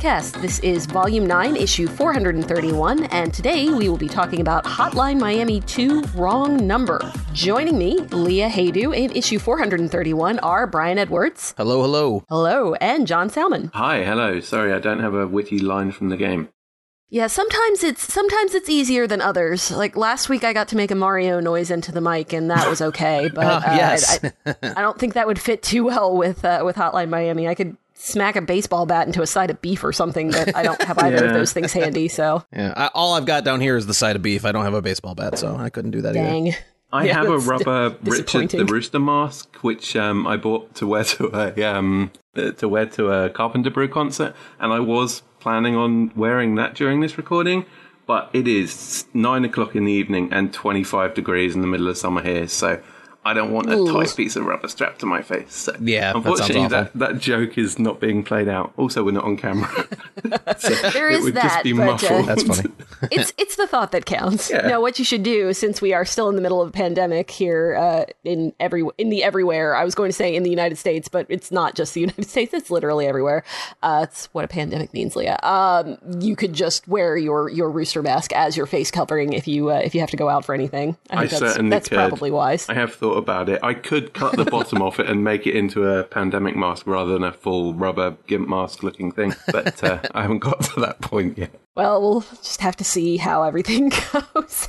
podcast. This is Volume 9, Issue 431, and today we will be talking about Hotline Miami 2 Wrong Number. Joining me, Leah Haydu, in Issue 431 are Brian Edwards. Hello, hello. Hello, and Jon Salmon. Hi, hello. Sorry, I don't have a witty line from the game. Yeah, sometimes it's sometimes it's easier than others. Like last week, I got to make a Mario noise into the mic, and that was okay. But Ah, uh, yes. I, I, I don't think that would fit too well with uh, with Hotline Miami. I could smack a baseball bat into a side of beef or something, but I don't have either of those things handy. So Yeah, I, all I've got down here is the side of beef. I don't have a baseball bat, so I couldn't do that either. I Yeah, have a rubber Richard the. Rooster mask, which um, I bought to wear to a um, uh, to wear to a Carpenter Brut concert, and I was planning on wearing that during this recording. But it is nine o'clock in the evening and twenty five degrees in the middle of summer here, so I don't want a Ooh. tight piece of rubber strapped to my face. So Yeah, that unfortunately, awful. that, that joke is not being played out. Also, we're not on camera. so There it is would that, just be but, uh. That's funny. it's it's the thought that counts. Yeah. No, what you should do, since we are still in the middle of a pandemic here uh, in every in the everywhere. I was going to say in the United States, but it's not just the United States. It's literally everywhere. Uh, it's what a pandemic means, Leah. Um, you could just wear your your rooster mask as your face covering if you uh, if you have to go out for anything. I I think that's, certainly that's could. probably wise. I have thought about it. I could cut the bottom off it and make it into a pandemic mask rather than a full rubber gimp mask looking thing, but uh, I haven't got to that point yet. Well, we'll just have to see how everything goes.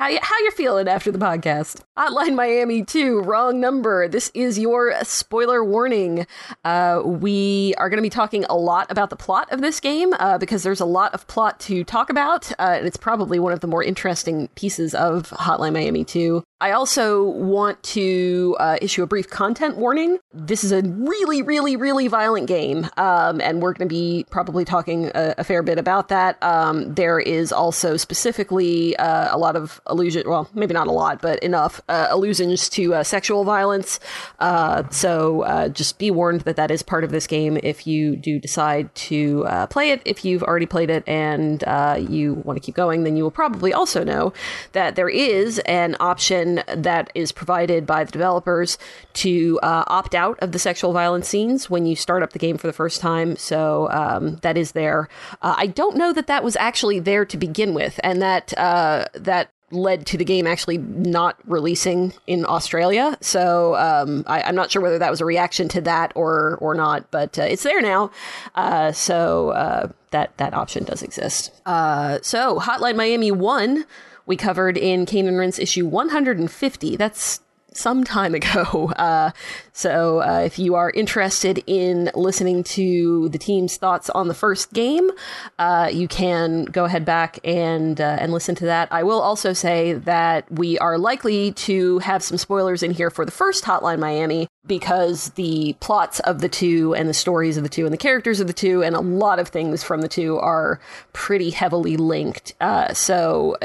how, you, how you're feeling after the podcast. Hotline Miami 2, wrong number. This is your spoiler warning. Uh, we are going to be talking a lot about the plot of this game uh, because there's a lot of plot to talk about, uh, and it's probably one of the more interesting pieces of Hotline Miami 2. I also want to uh, issue a brief content warning. This is a really, really, really violent game, um, and we're going to be probably talking a, a fair bit about that. Um, there is also specifically uh, a lot of allusion, well, maybe not a lot, but enough uh, allusions to uh, sexual violence. Uh, so uh, just be warned that that is part of this game if you do decide to uh, play it. If you've already played it and you want to keep going, then you will probably also know that there is an option that is provided by the developers to opt out of the sexual violence scenes when you start up the game for the first time. So um, that is there. I don't know that that was actually there to begin with, and that uh, that led to the game actually not releasing in Australia. So um, I, I'm not sure whether that was a reaction to that or or not, but uh, it's there now. Uh, so uh, that that option does exist. Uh, so Hotline Miami one we covered in Cane and Rinse issue 150. That's some time ago. Uh, so uh, if you are interested in listening to the team's thoughts on the first game, uh, you can go ahead back and uh, and listen to that. I will also say that we are likely to have some spoilers in here for the first Hotline Miami because the plots of the two and the stories of the two and the characters of the two and a lot of things from the two are pretty heavily linked. Uh, so.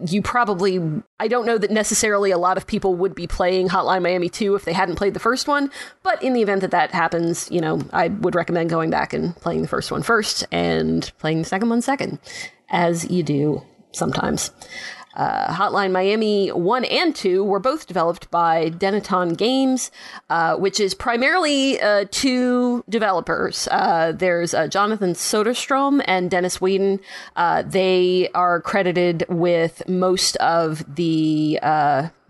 You probably I don't know that necessarily a lot of people would be playing Hotline Miami 2 if they hadn't played the first one, but in the event that that happens, you know, I would recommend going back and playing the first one first and playing the second one second, as you do sometimes. Uh, Hotline Miami 1 and 2 were both developed by Dennaton Games, uh, which is primarily uh, two developers. Uh, there's uh, Jonathan Soderstrom and Dennis Wedin. Uh, they are credited with most of the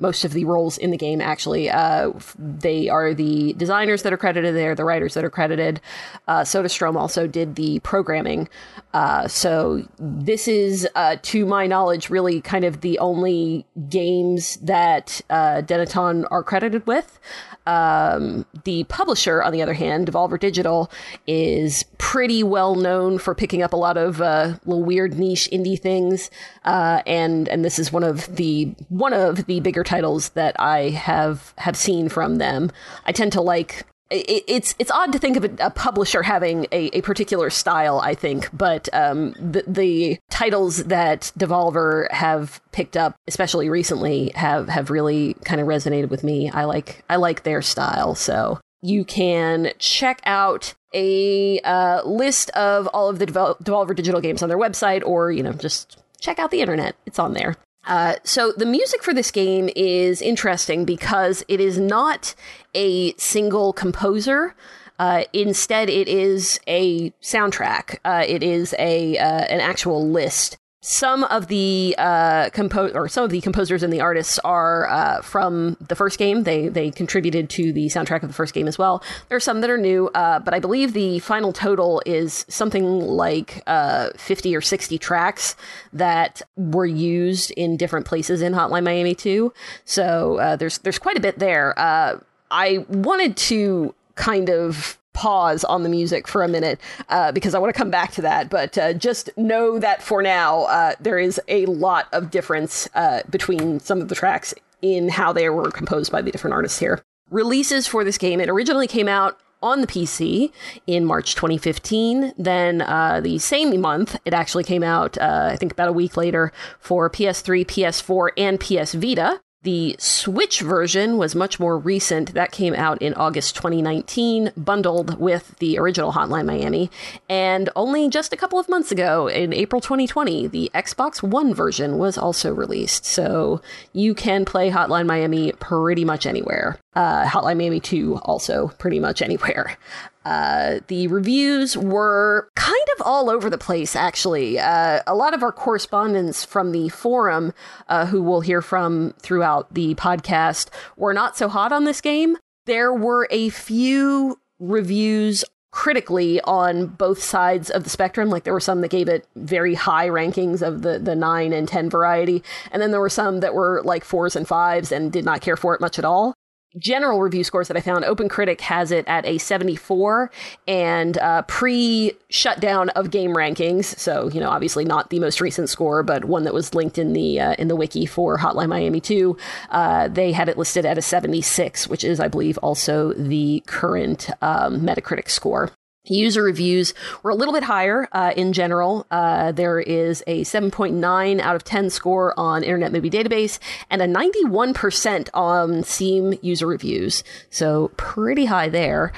most of the roles in the game. Actually, uh, they are the designers that are credited. They are the writers that are credited. Uh, Soderstrom also did the programming. Uh, so this is, uh, to my knowledge, really kind of the only games that uh, Dennaton are credited with. Um, the publisher, on the other hand, Devolver Digital, is pretty well known for picking up a lot of uh, little weird niche indie things, uh, and and this is one of the one of the bigger titles that I have have seen from them. I tend to like it, it's it's odd to think of a, a publisher having a, a particular style, I think, but um, the the titles that Devolver have picked up, especially recently, have have really kind of resonated with me. I like I like their style, so you can check out a uh, list of all of the Devol- Devolver Digital games on their website, or you know, just check out the internet. It's on there. Uh, so the music for this game is interesting because it is not a single composer. Uh, instead, it is a soundtrack. Uh, it is a uh, an actual list some of the uh, compo- or some of the composers and the artists are uh, from the first game. They they contributed to the soundtrack of the first game as well. There are some that are new, uh, but I believe the final total is something like uh, fifty or sixty tracks that were used in different places in Hotline Miami 2. So uh, there's there's quite a bit there. Uh, I wanted to kind of pause on the music for a minute uh, because I want to come back to that. But uh, just know that for now, uh, there is a lot of difference uh, between some of the tracks in how they were composed by the different artists here. Releases for this game, it originally came out on the PC in March 2015. Then uh, the same month, it actually came out, uh, I think about a week later, for PS3, PS4, and PS Vita. The Switch version was much more recent. That came out in August 2019, bundled with the original Hotline Miami. And only just a couple of months ago, in April 2020, the Xbox One version was also released. So you can play Hotline Miami pretty much anywhere. Uh, Hotline Miami 2 also pretty much anywhere. Uh, the reviews were kind of all over the place, actually. Uh, a lot of our correspondents from the forum, uh, who we'll hear from throughout the podcast, were not so hot on this game. There were a few reviews critically on both sides of the spectrum. Like there were some that gave it very high rankings of the, the 9 and 10 variety. And then there were some that were like fours and fives and did not care for it much at all general review scores that I found, Open Critic has it at a 74, and uh, pre shutdown of GameRankings. So you know, obviously not the most recent score, but one that was linked in the uh, in the wiki for Hotline Miami 2. Uh, they had it listed at a 76, which is, I believe, also the current um, Metacritic score. User reviews were a little bit higher uh, in general. Uh, there is a 7.9 out of 10 score on Internet Movie Database and a 91% on Steam user reviews. So pretty high there.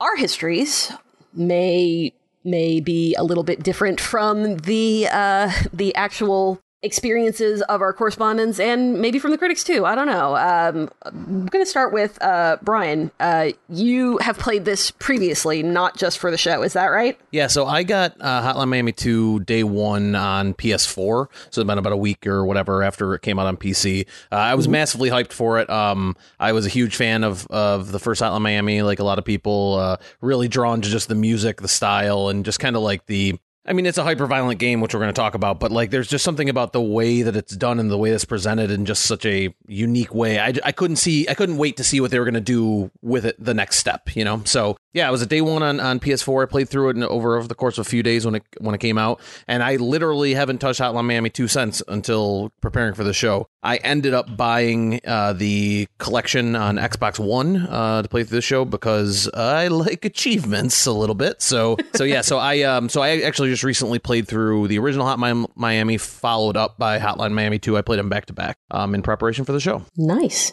Our histories may may be a little bit different from the uh, the actual experiences of our correspondents and maybe from the critics too. I don't know. Um, I'm going to start with uh, Brian. Uh, you have played this previously, not just for the show. Is that right? Yeah. So I got uh, Hotline Miami 2 day one on PS4. So it's been about a week or whatever after it came out on PC. Uh, I was mm-hmm. massively hyped for it. Um, I was a huge fan of, of the first Hotline Miami, like a lot of people, uh, really drawn to just the music, the style, and just kind of like the I mean, it's a hyper violent game, which we're going to talk about, but like, there's just something about the way that it's done and the way it's presented in just such a unique way. I, I couldn't see, I couldn't wait to see what they were going to do with it the next step, you know? So yeah, it was a day one on, on PS4. I played through it over, over the course of a few days when it, when it came out. And I literally haven't touched Hotline Miami two cents until preparing for the show. I ended up buying uh, the collection on Xbox One uh, to play through the show because I like achievements a little bit. So, so yeah, so I, um, so I actually just recently played through the original Hotline Miami, followed up by Hotline Miami 2. I played them back to back um, in preparation for the show. Nice.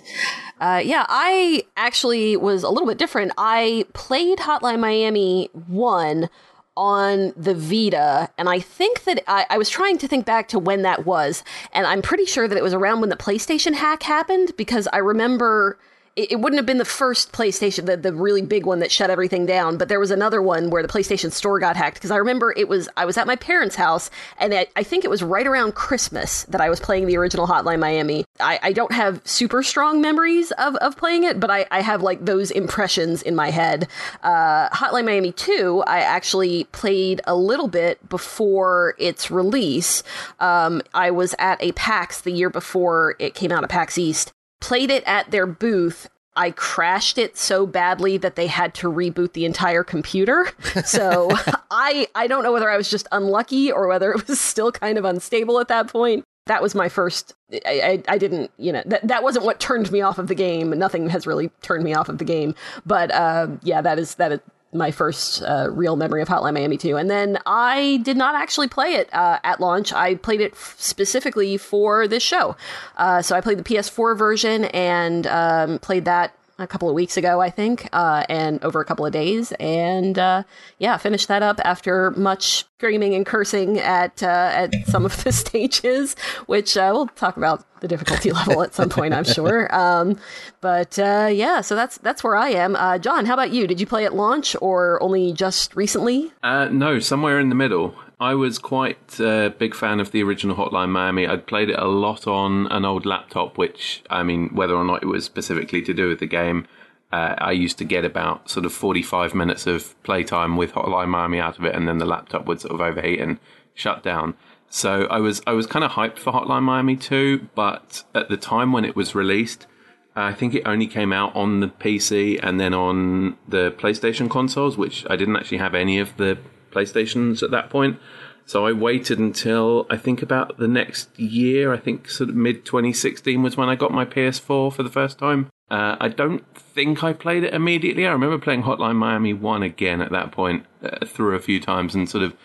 Uh, yeah, I actually was a little bit different. I played Hotline Miami 1 on the Vita, and I think that I, I, was trying to think back to when that was, and I'm pretty sure that it was around when the PlayStation hack happened because I remember it, it, wouldn't have been the first PlayStation, the, the really big one that shut everything down, but there was another one where the PlayStation store got hacked. Because I remember it was, I was at my parents' house, and I, I, think it was right around Christmas that I was playing the original Hotline Miami. I, I don't have super strong memories of, of playing it, but I, I have like those impressions in my head. Uh, Hotline Miami 2, I actually played a little bit before its release. Um, I was at a PAX the year before it came out of PAX East played it at their booth I crashed it so badly that they had to reboot the entire computer. So I I don't know whether I was just unlucky or whether it was still kind of unstable at that point. That was my first. I, I, I didn't you know that that wasn't what turned me off of the game. Nothing has really turned me off of the game. But uh, yeah, that is that is my first uh, real memory of Hotline Miami 2. And then I did not actually play it uh, at launch. I played it f- specifically for this show. Uh, so I played the PS4 version and um, played that a couple of weeks ago, I think, uh, and over a couple of days, and uh, yeah, finished that up after much screaming and cursing at uh, at some of the stages, which uh, we'll talk about the difficulty level at some point, I'm sure. Um, but uh, yeah, so that's that's where I am. Uh, Jon, how about you? Did you play at launch or only just recently? Uh, no, somewhere in the middle. I was quite a big fan of the original Hotline Miami. I'd played it a lot on an old laptop, which, I mean, whether or not it was specifically to do with the game, uh, I used to get about sort of 45 minutes of playtime with Hotline Miami out of it, and then the laptop would sort of overheat and shut down. So I was I was kind of hyped for Hotline Miami 2, but at the time when it was released, I think it only came out on the PC and then on the PlayStation consoles, which I didn't actually have any of the PlayStations at that point. So I waited until I think about the next year. I think sort of mid 2016 was when I got my PS4 for the first time. Uh, I don't think I played it immediately. I remember playing Hotline Miami 1 again at that point uh, through a few times and sort of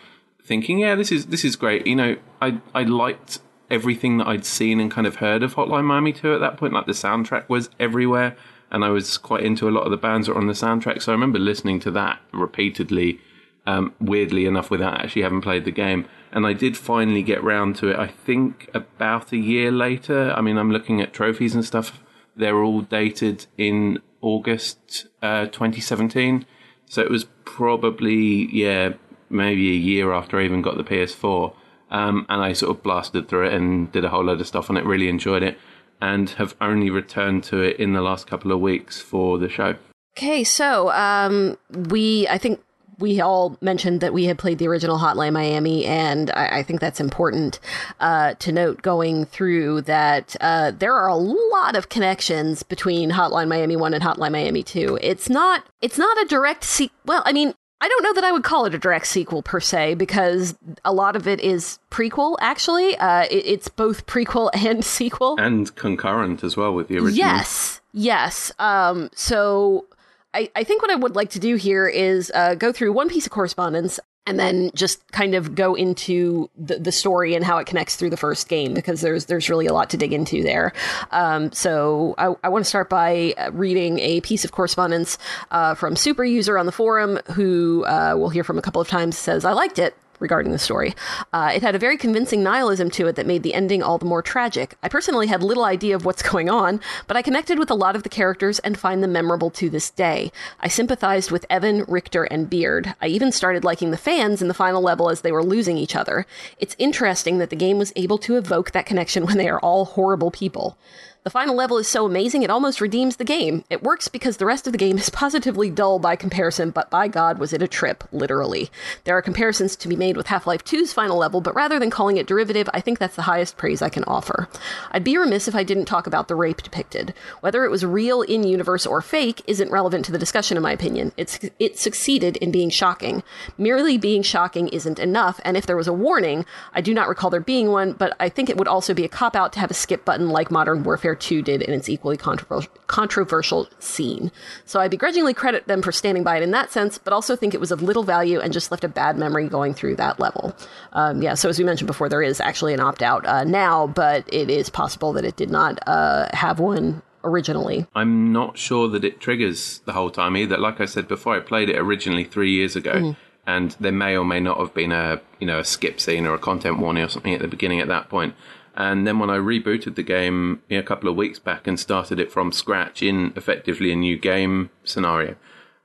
thinking, yeah, this is this is great. You know, I I liked everything that I'd seen and kind of heard of Hotline Miami 2 at that point. Like the soundtrack was everywhere, and I was quite into a lot of the bands that were on the soundtrack. So I remember listening to that repeatedly um, weirdly enough, without actually having played the game. And I did finally get round to it, I think about a year later. I mean, I'm looking at trophies and stuff. They're all dated in August uh, 2017. So it was probably, yeah, maybe a year after I even got the PS4. Um, and I sort of blasted through it and did a whole load of stuff on it, really enjoyed it, and have only returned to it in the last couple of weeks for the show. Okay, so um, we, I think we all mentioned that we had played the original Hotline Miami, and I, I think that's important uh, to note going through that uh, there are a lot of connections between Hotline Miami One and Hotline Miami Two. It's not it's not a direct se- well, I mean. I don't know that I would call it a direct sequel per se because a lot of it is prequel. Actually, uh, it, it's both prequel and sequel, and concurrent as well with the original. Yes, yes. Um, so I, I think what I would like to do here is uh, go through one piece of correspondence and then just kind of go into the, the story and how it connects through the first game because there's there's really a lot to dig into there. Um, so I, I want to start by uh, reading a piece of correspondence uh, from super user on the forum who uh, we'll hear from a couple of times says I liked it regarding the story. Uh, it had a very convincing nihilism to it that made the ending all the more tragic. I personally had little idea of what's going on, but I connected with a lot of the characters and find them memorable to this day. I sympathized with Evan, Richter, and Beard. I even started liking the fans in the final level as they were losing each other. It's interesting that the game was able to evoke that connection when they are all horrible people. The final level is so amazing it almost redeems the game. It works because the rest of the game is positively dull by comparison, but by God, was it a trip, literally. There are comparisons to be made with Half Life 2's final level, but rather than calling it derivative, I think that's the highest praise I can offer. I'd be remiss if I didn't talk about the rape depicted. Whether it was real in universe or fake isn't relevant to the discussion, in my opinion. It succeeded in being shocking. Merely being shocking isn't enough, and if there was a warning, I do not recall there being one, but I think it would also be a cop out to have a skip button like Modern Warfare 2 did in its equally controversial, controversial scene. So I begrudgingly credit them for standing by it in that sense, but also think it was of little value and just left a bad memory going through that level. Um, yeah, so as we mentioned before, there is actually an opt out uh, now, but it is possible that it did not uh, have one originally. I'm not sure that it triggers the whole time either. Like I said before, I played it originally three years ago. Mm. And there may or may not have been a you know a skip scene or a content warning or something at the beginning at that point. And then when I rebooted the game a couple of weeks back and started it from scratch in effectively a new game scenario,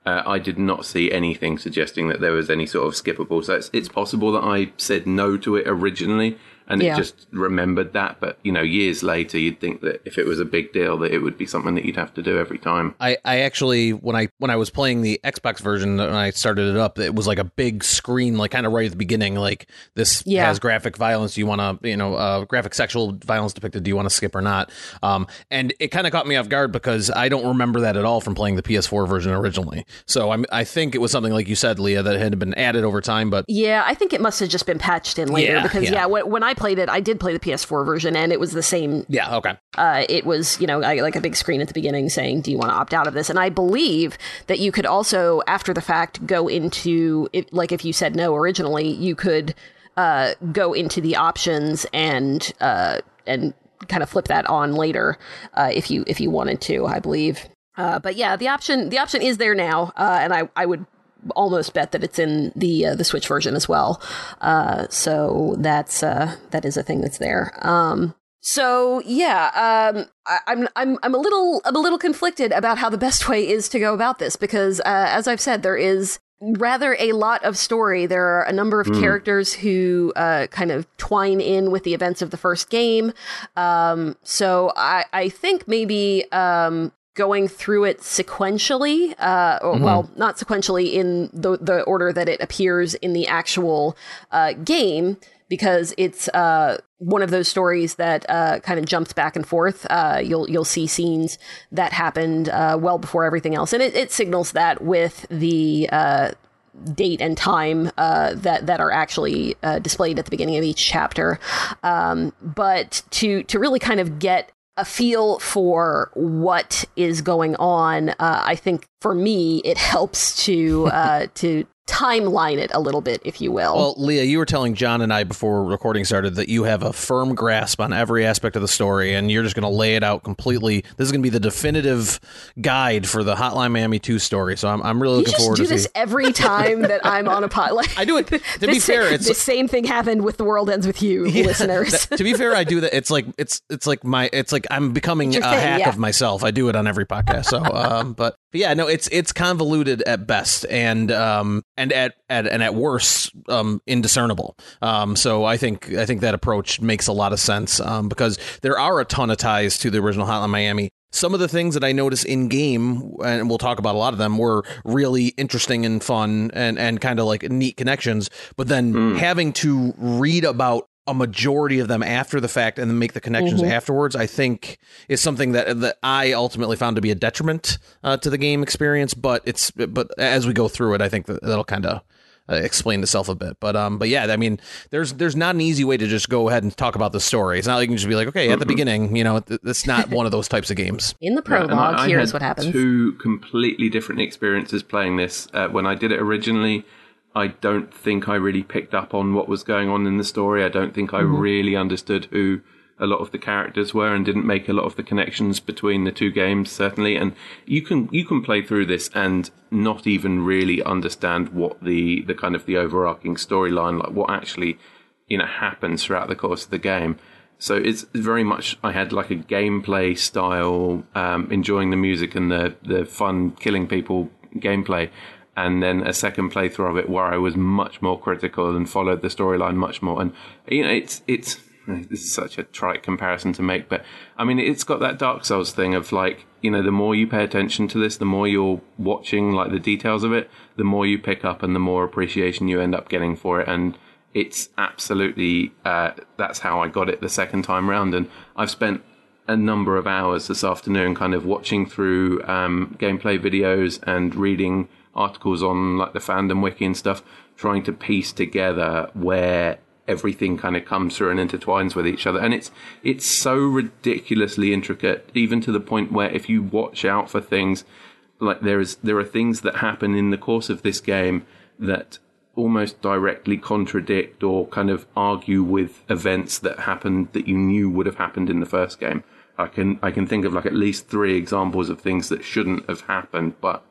uh, I did not see anything suggesting that there was any sort of skippable. So it's, it's possible that I said no to it originally and yeah. it just remembered that. But you know, years later, you'd think that if it was a big deal, that it would be something that you'd have to do every time. I, I actually when I when I was playing the Xbox version and I started it up, it was like a big screen, like kind of right at the beginning, like this yeah. has graphic violence. Do you want to, you know, uh, graphic sexual violence depicted? Do you want to skip or not? Um, and it kind of caught me off guard because I don't remember that at all from playing the PS4 version originally. So I'm, I think it was something like you said, Leah, that had been added over time. But yeah, I think it must have just been patched in later yeah, because yeah, yeah when, when I played it, I did play the PS4 version, and it was the same. Yeah. Okay. Uh, it was you know like a big screen at the beginning saying, "Do you want to opt out of this?" And I believe that you could also, after the fact, go into it. Like if you said no originally, you could uh, go into the options and uh, and kind of flip that on later uh, if you if you wanted to. I believe. Uh, but yeah, the option the option is there now, uh, and I I would almost bet that it's in the uh, the Switch version as well. Uh, so that's uh, that is a thing that's there. Um, so yeah, um, I, I'm I'm I'm a little I'm a little conflicted about how the best way is to go about this because uh, as I've said, there is rather a lot of story. There are a number of mm. characters who uh, kind of twine in with the events of the first game. Um, so I, I think maybe um, going through it sequentially, uh, mm-hmm. well, not sequentially in the the order that it appears in the actual uh, game, because it's uh, one of those stories that uh, kind of jumps back and forth. Uh, you'll you'll see scenes that happened uh, well before everything else, and it, it signals that with the date and time uh, that that are actually uh, displayed at the beginning of each chapter. Um, but to to really kind of get a feel for what is going on. Uh, I think for me, it helps to uh, to timeline it a little bit, if you will. Well, Leah, you were telling Jon and I before recording started that you have a firm grasp on every aspect of the story, and you're just going to lay it out completely. This is going to be the definitive guide for the Hotline Miami 2 story. So I'm, I'm really looking forward to do this every time that I'm on a pot. I do it. To be fair, it's the same thing happened with The World Ends with You, yeah, listeners. That, to be fair, I do that. It's like it's it's like my it's like I'm becoming a thing, hack yeah. of myself. I do it on every podcast. So, um, but yeah, no, it's it's convoluted at best, and um, and at, at and at worst um, indiscernible. Um, so I think I think that approach makes a lot of sense um, because there are a ton of ties to the original Hotline Miami. Some of the things that I noticed in game, and we'll talk about a lot of them, were really interesting and fun and, and kind of like neat connections. But then mm. having to read about a majority of them after the fact and then make the connections mm-hmm. afterwards, I think is something that that I ultimately found to be a detriment uh, to the game experience. But it's but as we go through it, I think that that'll kind of uh, explain itself a bit. But um, but yeah, I mean, there's there's not an easy way to just go ahead and talk about the story. It's not like you can just be like, okay, at the beginning, you know, it's not one of those types of games. In the prologue, I, here's what happens. Two completely different experiences playing this. Uh, when I did it originally, I don't think I really picked up on what was going on in the story. I don't think I mm-hmm. really understood who a lot of the characters were and didn't make a lot of the connections between the two games certainly and you can you can play through this and not even really understand what the the kind of the overarching storyline like what actually you know happens throughout the course of the game so it's very much I had like a gameplay style um, enjoying the music and the the fun killing people gameplay and then a second playthrough of it where I was much more critical and followed the storyline much more. And you know, it's it's this is such a trite comparison to make, but I mean, it's got that Dark Souls thing of like, you know, the more you pay attention to this, the more you're watching like the details of it, the more you pick up and the more appreciation you end up getting for it. And it's absolutely, uh, that's how I got it the second time round. And I've spent a number of hours this afternoon kind of watching through um, gameplay videos and reading articles on like the fandom wiki and stuff, trying to piece together where everything kind of comes through and intertwines with each other. And it's it's so ridiculously intricate, even to the point where if you watch out for things, like there is there are things that happen in the course of this game that almost directly contradict or kind of argue with events that happened that you knew would have happened in the first game. I can I can think of like at least three examples of things that shouldn't have happened, but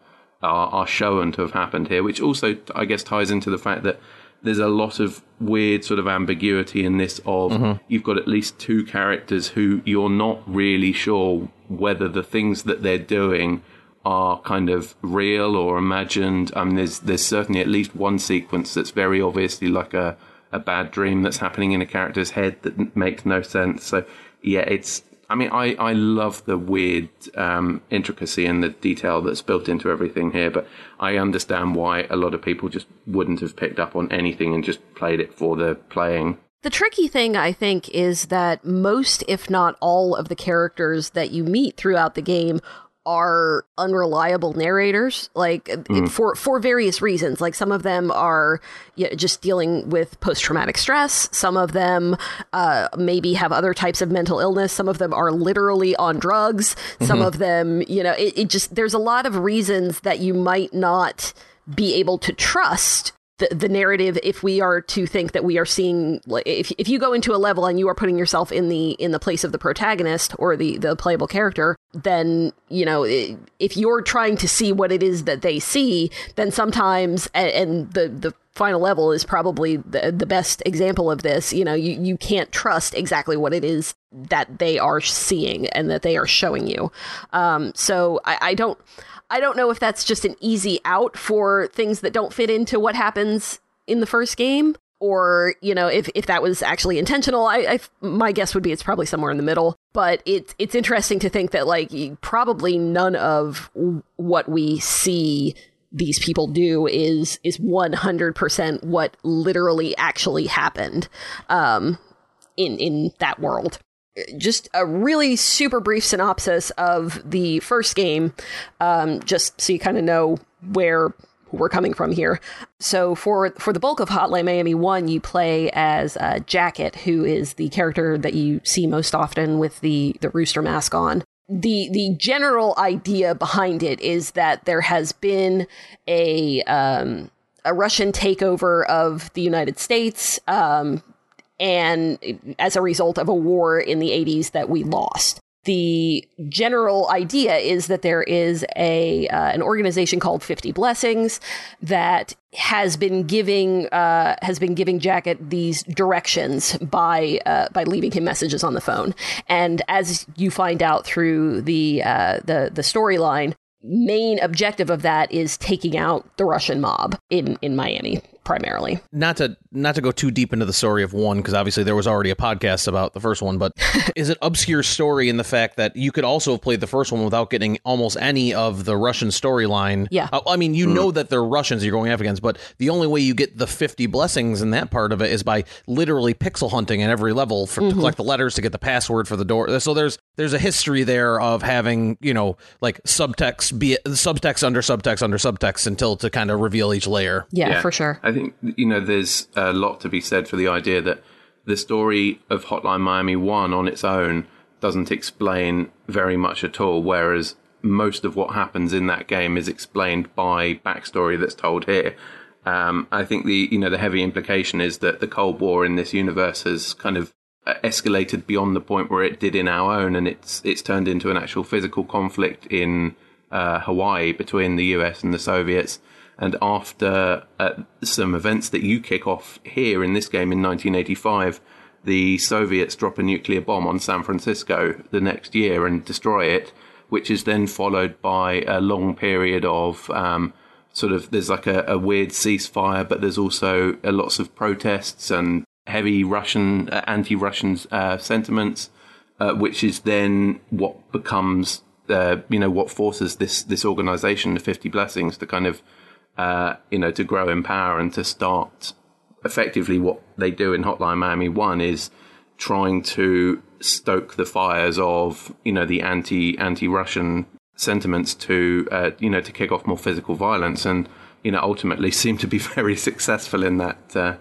are, are shown to have happened here, which also, I guess, ties into the fact that there's a lot of weird sort of ambiguity in this of mm-hmm. you've got at least two characters who you're not really sure whether the things that they're doing are kind of real or imagined. I mean, there's there's certainly at least one sequence that's very obviously like a a bad dream that's happening in a character's head that makes no sense. So yeah, it's I mean, I, I love the weird um, intricacy and the detail that's built into everything here, but I understand why a lot of people just wouldn't have picked up on anything and just played it for the playing. The tricky thing, I think, is that most, if not all, of the characters that you meet throughout the game are unreliable narrators like mm. for for various reasons like some of them are you know, just dealing with post-traumatic stress some of them uh, maybe have other types of mental illness some of them are literally on drugs mm-hmm. some of them you know it, it just there's a lot of reasons that you might not be able to trust the, the narrative if we are to think that we are seeing if, if you go into a level and you are putting yourself in the in the place of the protagonist or the the playable character then you know if you're trying to see what it is that they see then sometimes and, and the the final level is probably the, the best example of this you know you, you can't trust exactly what it is that they are seeing and that they are showing you. Um, so I, I don't I don't know if that's just an easy out for things that don't fit into what happens in the first game, or you know, if if that was actually intentional. I, I my guess would be it's probably somewhere in the middle. But it's it's interesting to think that like probably none of what we see these people do is is 100% what literally actually happened um, in in that world just a really super brief synopsis of the first game, um, just so you kind of know where we're coming from here. So for for the bulk of Hotline Miami One, you play as uh, Jacket, who is the character that you see most often with the the rooster mask on. The the general idea behind it is that there has been a um, a Russian takeover of the United States. Um, and as a result of a war in the 80s that we lost. The general idea is that there is a uh, an organization called 50 Blessings that has been giving uh, has been giving Jacket these directions by uh, by leaving him messages on the phone. And as you find out through the uh, the the storyline, main objective of that is taking out the Russian mob in in Miami primarily. Not to not to go too deep into the story of one because obviously there was already a podcast about the first one, but is it obscure story in the fact that you could also have played the first one without getting almost any of the Russian storyline? Yeah, uh, I mean you mm. know that they're Russians you're going up against, but the only way you get the 50 blessings in that part of it is by literally pixel hunting at every level for, mm-hmm. to collect the letters to get the password for the door. So there's there's a history there of having you know like subtext be it subtext under subtext under subtext until to kind of reveal each layer. Yeah, yeah. for sure. I think you know there's a lot to be said for the idea that the story of Hotline Miami One on its own doesn't explain very much at all, whereas most of what happens in that game is explained by backstory that's told here. Um, I think the you know the heavy implication is that the Cold War in this universe has kind of escalated beyond the point where it did in our own, and it's it's turned into an actual physical conflict in uh, Hawaii between the US and the Soviets. And after uh, some events that you kick off here in this game in 1985, the Soviets drop a nuclear bomb on San Francisco the next year and destroy it, which is then followed by a long period of um, sort of there's like a, a, weird ceasefire, but there's also uh, lots of protests and heavy Russian uh, anti-Russian uh, sentiments, uh, which is then what becomes uh, you know what forces this this organization, the Fifty Blessings, to kind of uh, you know to grow in power and to start effectively what they do in Hotline Miami One is trying to stoke the fires of you know the anti anti Russian sentiments to uh, you know to kick off more physical violence and you know ultimately seem to be very successful in that uh,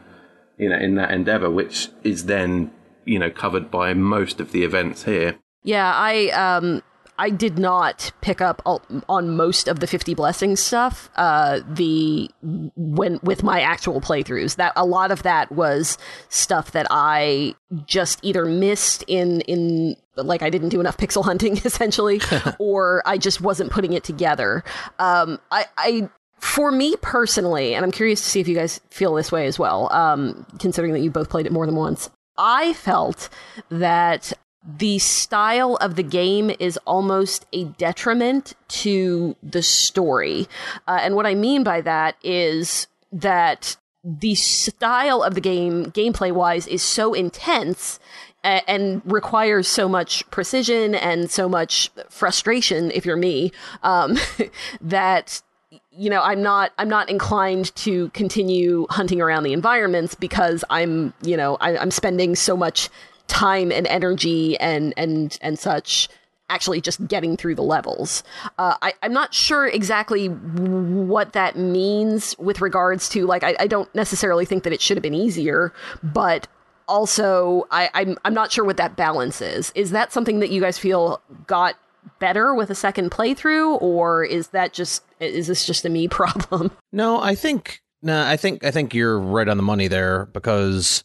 you know in that endeavor, which is then you know covered by most of the events here. Yeah, I um I did not pick up on most of the 50 blessings stuff. Uh, the when with my actual playthroughs, that a lot of that was stuff that I just either missed in in like I didn't do enough pixel hunting essentially, or I just wasn't putting it together. Um, I, I for me personally, and I'm curious to see if you guys feel this way as well, um, considering that you both played it more than once. I felt that the style of the game is almost a detriment to the story. Uh, and what I mean by that is that the style of the game, gameplay wise, is so intense and requires so much precision and so much frustration if you're me um, that you know i'm not i'm not inclined to continue hunting around the environments because i'm you know I, i'm spending so much time and energy and and and such actually just getting through the levels. Uh, I, I'm not sure exactly what that means with regards to like I, I don't necessarily think that it should have been easier, but also I, I'm I'm not sure what that balance is. Is that something that you guys feel got better with a second playthrough, or is that just is this just a me problem? No, I think No, I think I think you're right on the money there because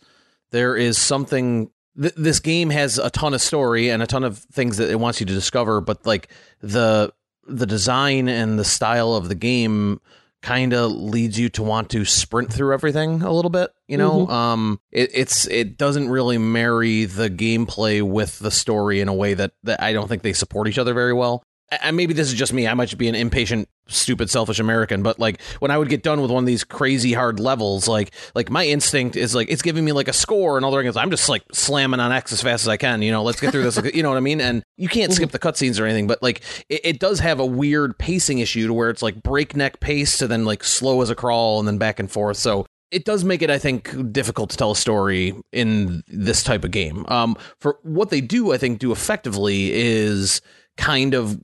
there is something. Th- this game has a ton of story and a ton of things that it wants you to discover, but like the the design and the style of the game kind of leads you to want to sprint through everything a little bit you know mm-hmm. um it, it's it doesn't really marry the gameplay with the story in a way that, that i don't think they support each other very well and maybe this is just me. I might be an impatient, stupid, selfish American, but like when I would get done with one of these crazy hard levels, like like my instinct is like it's giving me like a score, and all the things I'm just like slamming on X as fast as I can. You know, let's get through this. you know what I mean? And you can't skip the cutscenes or anything, but like it, it, does have a weird pacing issue to where it's like breakneck pace to then like slow as a crawl and then back and forth. So it does make it, I think, difficult to tell a story in this type of game. Um, for what they do, I think, do effectively is kind of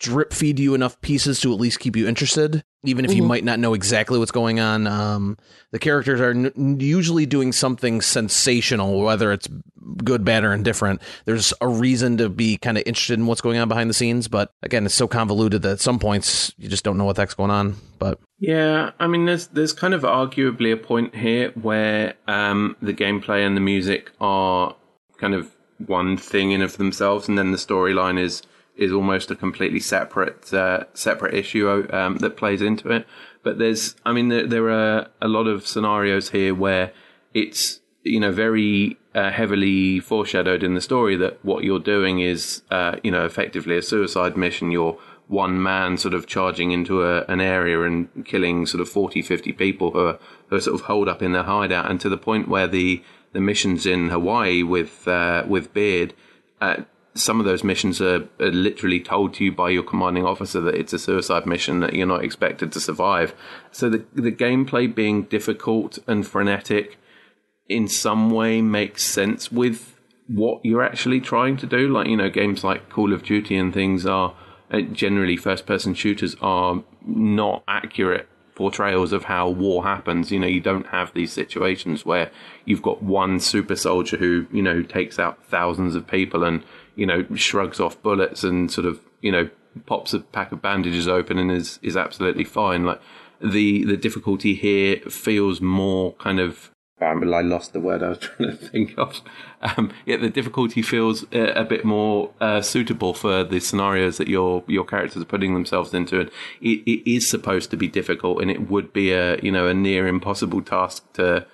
drip feed you enough pieces to at least keep you interested, even if mm-hmm. you might not know exactly what's going on. Um, the characters are n- usually doing something sensational, whether it's good, bad, or indifferent. There's a reason to be kind of interested in what's going on behind the scenes, but again, it's so convoluted that at some points you just don't know what the heck's going on. But yeah, I mean, there's there's kind of arguably a point here where um, the gameplay and the music are kind of one thing in of themselves, and then the storyline is is almost a completely separate uh, separate issue um, that plays into it. But there's, I mean, there, there, are a lot of scenarios here where it's you know very uh, heavily foreshadowed in the story that what you're doing is uh, you know effectively a suicide mission. You're one man sort of charging into a, an area and killing sort of 40, 50 people who are, who are sort of holed up in their hideout, and to the point where the the missions in Hawaii with uh, with Beard uh, some of those missions are, are, literally told to you by your commanding officer that it's a suicide mission that you're not expected to survive. So the the gameplay being difficult and frenetic in some way makes sense with what you're actually trying to do. Like you know, games like Call of Duty and things are uh, generally first person shooters are not accurate portrayals of how war happens. You know, you don't have these situations where you've got one super soldier who, you know, takes out thousands of people and you know, shrugs off bullets and sort of, you know, pops a pack of bandages open and is, is absolutely fine. Like the, the difficulty here feels more kind of, um, I lost the word I was trying to think of. Um, yeah, the difficulty feels a, a bit more uh, suitable for the scenarios that your your characters are putting themselves into. And it, it is supposed to be difficult, and it would be a you know a near impossible task to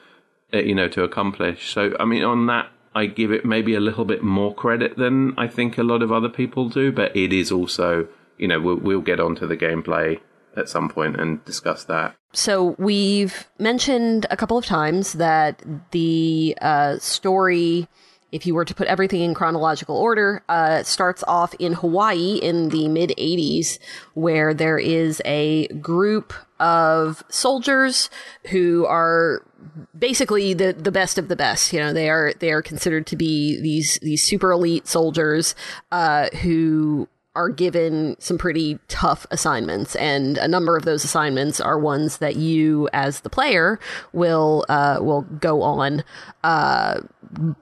uh, you know to accomplish. So I mean, on that I give it maybe a little bit more credit than I think a lot of other people do, but it is also, you know, we'll, we'll get onto the gameplay at some point and discuss that. So we've mentioned a couple of times that the uh, story, if you were to put everything in chronological order, uh, starts off in Hawaii in the mid 80s, where there is a group of soldiers who are basically the the best of the best. You know, they are they are considered to be these these super elite soldiers uh, who are given some pretty tough assignments, and a number of those assignments are ones that you, as the player, will uh, will go on. Uh,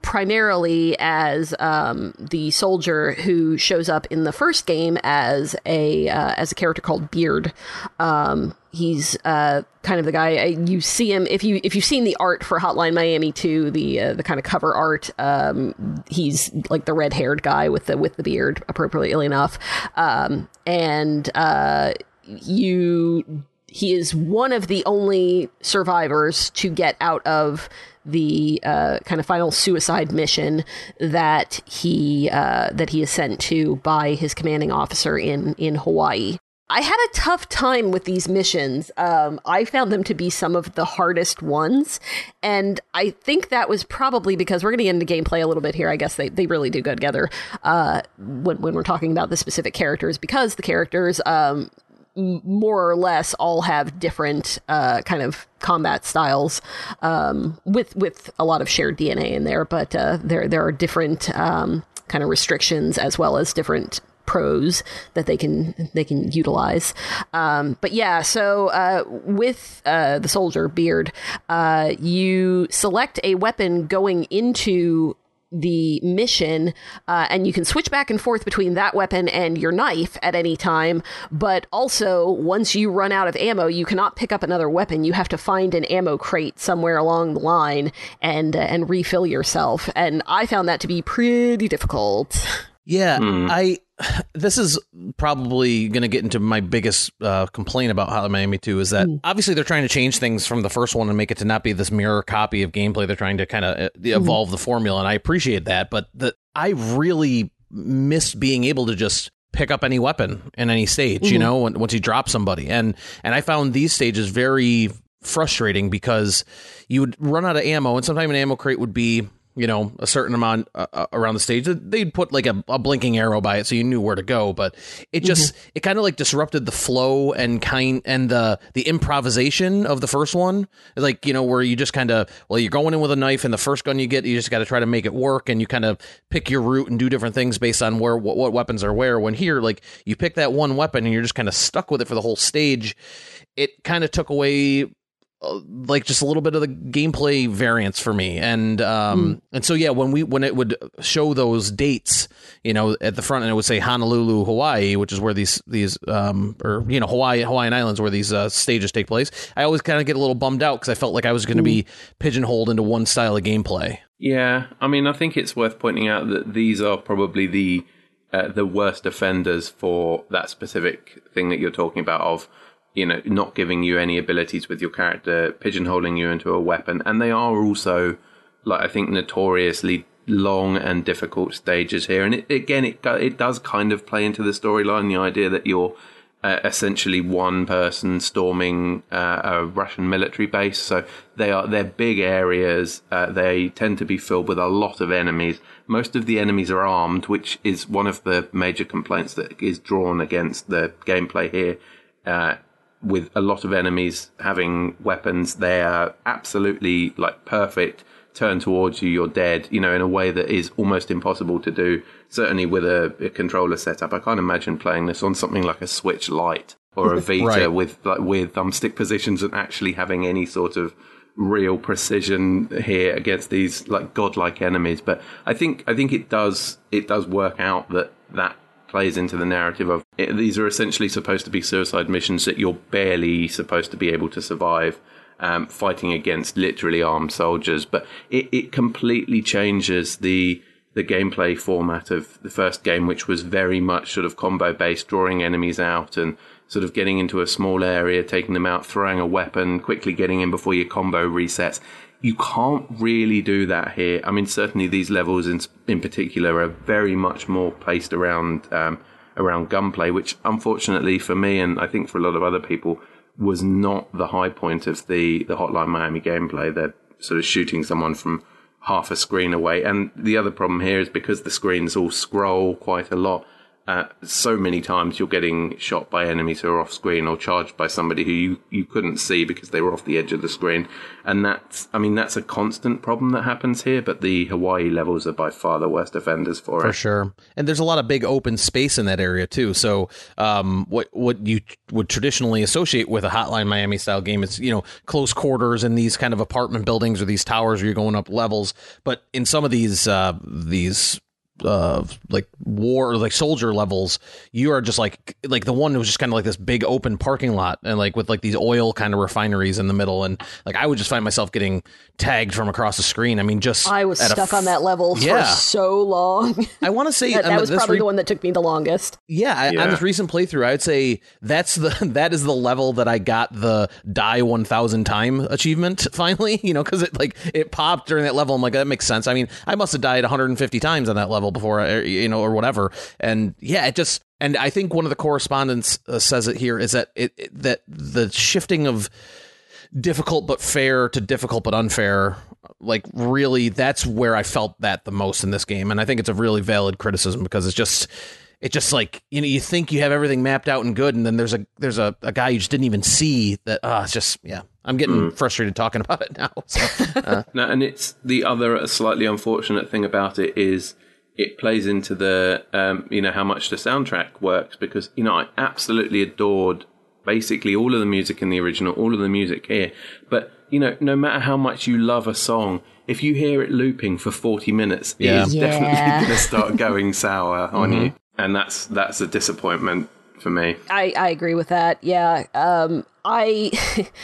primarily as um, the soldier who shows up in the first game as a uh, as a character called Beard. Um, he's uh, kind of the guy you see him if you if you've seen the art for Hotline Miami 2, the uh, the kind of cover art. Um, he's like the red haired guy with the with the beard, appropriately enough, um, and uh, you he is one of the only survivors to get out of the uh, kind of final suicide mission that he uh, that he is sent to by his commanding officer in in Hawaii. I had a tough time with these missions. Um, I found them to be some of the hardest ones. And I think that was probably because we're going to get into gameplay a little bit here. I guess they, they really do go together uh, when, when we're talking about the specific characters, because the characters, um, more or less, all have different uh, kind of combat styles um, with, with a lot of shared DNA in there. But uh, there, there are different um, kind of restrictions as well as different pros that they can they can utilize. Um, but yeah, so uh, with uh, the soldier beard, uh, you select a weapon going into the mission, uh, and you can switch back and forth between that weapon and your knife at any time. But also, once you run out of ammo, you cannot pick up another weapon. You have to find an ammo crate somewhere along the line and uh, and refill yourself. And I found that to be pretty difficult. Yeah, mm. I this is probably going to get into my biggest uh, complaint about Hotline Miami 2 is that mm. obviously they're trying to change things from the first one and make it to not be this mirror copy of gameplay. They're trying to kind of uh, mm-hmm. evolve mm. the formula, and I appreciate that. But the, I really miss being able to just pick up any weapon in any stage, mm-hmm. you know, when, once you drop somebody. And and I found these stages very frustrating because you would run out of ammo, and sometimes an ammo crate would be you know, a certain amount uh, uh, around the stage. They'd put like a, a, blinking arrow by it, so you knew where to go. But it just mm-hmm. it kind of like disrupted the flow and kind and the the improvisation of the first one. Like you know, where you just kind of well, you're going in with a knife, and the first gun you get, you just got to try to make it work, and you kind of pick your route and do different things based on where what, what weapons are where. When here, like you pick that one weapon, and you're just kind of stuck with it for the whole stage. It kind of took away like just a little bit of the gameplay variance for me. And um mm. and so yeah when we when it would show those dates you know at the front and it would say Honolulu Hawaii which is where these these um or you know Hawaii Hawaiian Islands where these uh, stages take place I always kind of get a little bummed out cuz I felt like I was going to be pigeonholed into one style of gameplay. Yeah I mean I think it's worth pointing out that these are probably the uh, the worst offenders for that specific thing that you're talking about of you know, not giving you any abilities with your character, pigeonholing you into a weapon, and they are also, like I think, notoriously long and difficult stages here. And it, again, it it does kind of play into the storyline, the idea that you're uh, essentially one person storming uh, a Russian military base. So they are they're big areas. Uh, they tend to be filled with a lot of enemies. Most of the enemies are armed, which is one of the major complaints that is drawn against the gameplay here. With a lot of enemies having weapons, they are absolutely like perfect. Turn towards you, you're dead. You know, in a way that is almost impossible to do. Certainly with a, a controller setup, I can't imagine playing this on something like a Switch Lite or a Vita right. with like with thumbstick positions and actually having any sort of real precision here against these like godlike enemies. But I think I think it does it does work out that that plays into the narrative of it, these are essentially supposed to be suicide missions that you're barely supposed to be able to survive. Um, fighting against literally armed soldiers, but it, it completely changes the the gameplay format of the first game, which was very much sort of combo based, drawing enemies out and sort of getting into a small area, taking them out, throwing a weapon, quickly getting in before your combo resets you can't really do that here. I mean, certainly these levels in in particular are very much more placed around um, around gunplay, which unfortunately for me and I think for a lot of other people was not the high point of the the Hotline Miami gameplay. They're sort of shooting someone from half a screen away, and the other problem here is because the screens all scroll quite a lot uh, so many times you're getting shot by enemies who are off screen or charged by somebody who you, you couldn't see because they were off the edge of the screen. And that's, I mean, that's a constant problem that happens here, but the Hawaii levels are by far the worst offenders for, for it. For sure. And there's a lot of big open space in that area too. So, um, what, what you would traditionally associate with a Hotline Miami style game is, you know, close quarters in these kind of apartment buildings or these towers where you're going up levels. But in some of these, uh, these uh like war like soldier levels you are just like like the one was just kind of like this big open parking lot and like with like these oil kind of refineries in the middle and like i would just find myself getting tagged from across the screen. I mean just i was stuck f- on that level yeah. for so long. I want to say that, that was probably re- the one that took me the longest. Yeah, I, yeah, on this recent playthrough i would say that's the that is the level that i got the die 1000 time achievement finally you know because it like it popped during that level. I'm like that makes sense. I mean i must have died 150 times on that level level before, you know, or whatever. And yeah, it just, and I think one of the correspondents uh, says it here is that it, it, that the shifting of difficult but fair to difficult but unfair like really that's where i felt that the most in this game and i think it's a really valid criticism because it's just it just like you know you think you have everything mapped out and good and then there's a there's a, a guy you just didn't even see that uh it's just yeah i'm getting mm. frustrated talking about it now so, uh. no, and it's the other slightly unfortunate thing about it is it plays into the um, you know how much the soundtrack works because you know I absolutely adored basically all of the music in the original, all of the music here. But you know, no matter how much you love a song, if you hear it looping for 40 minutes, Yeah. it's Yeah. definitely going to start going sour on you. And that's that's a disappointment for me. I, I agree with that. Yeah. Um, I,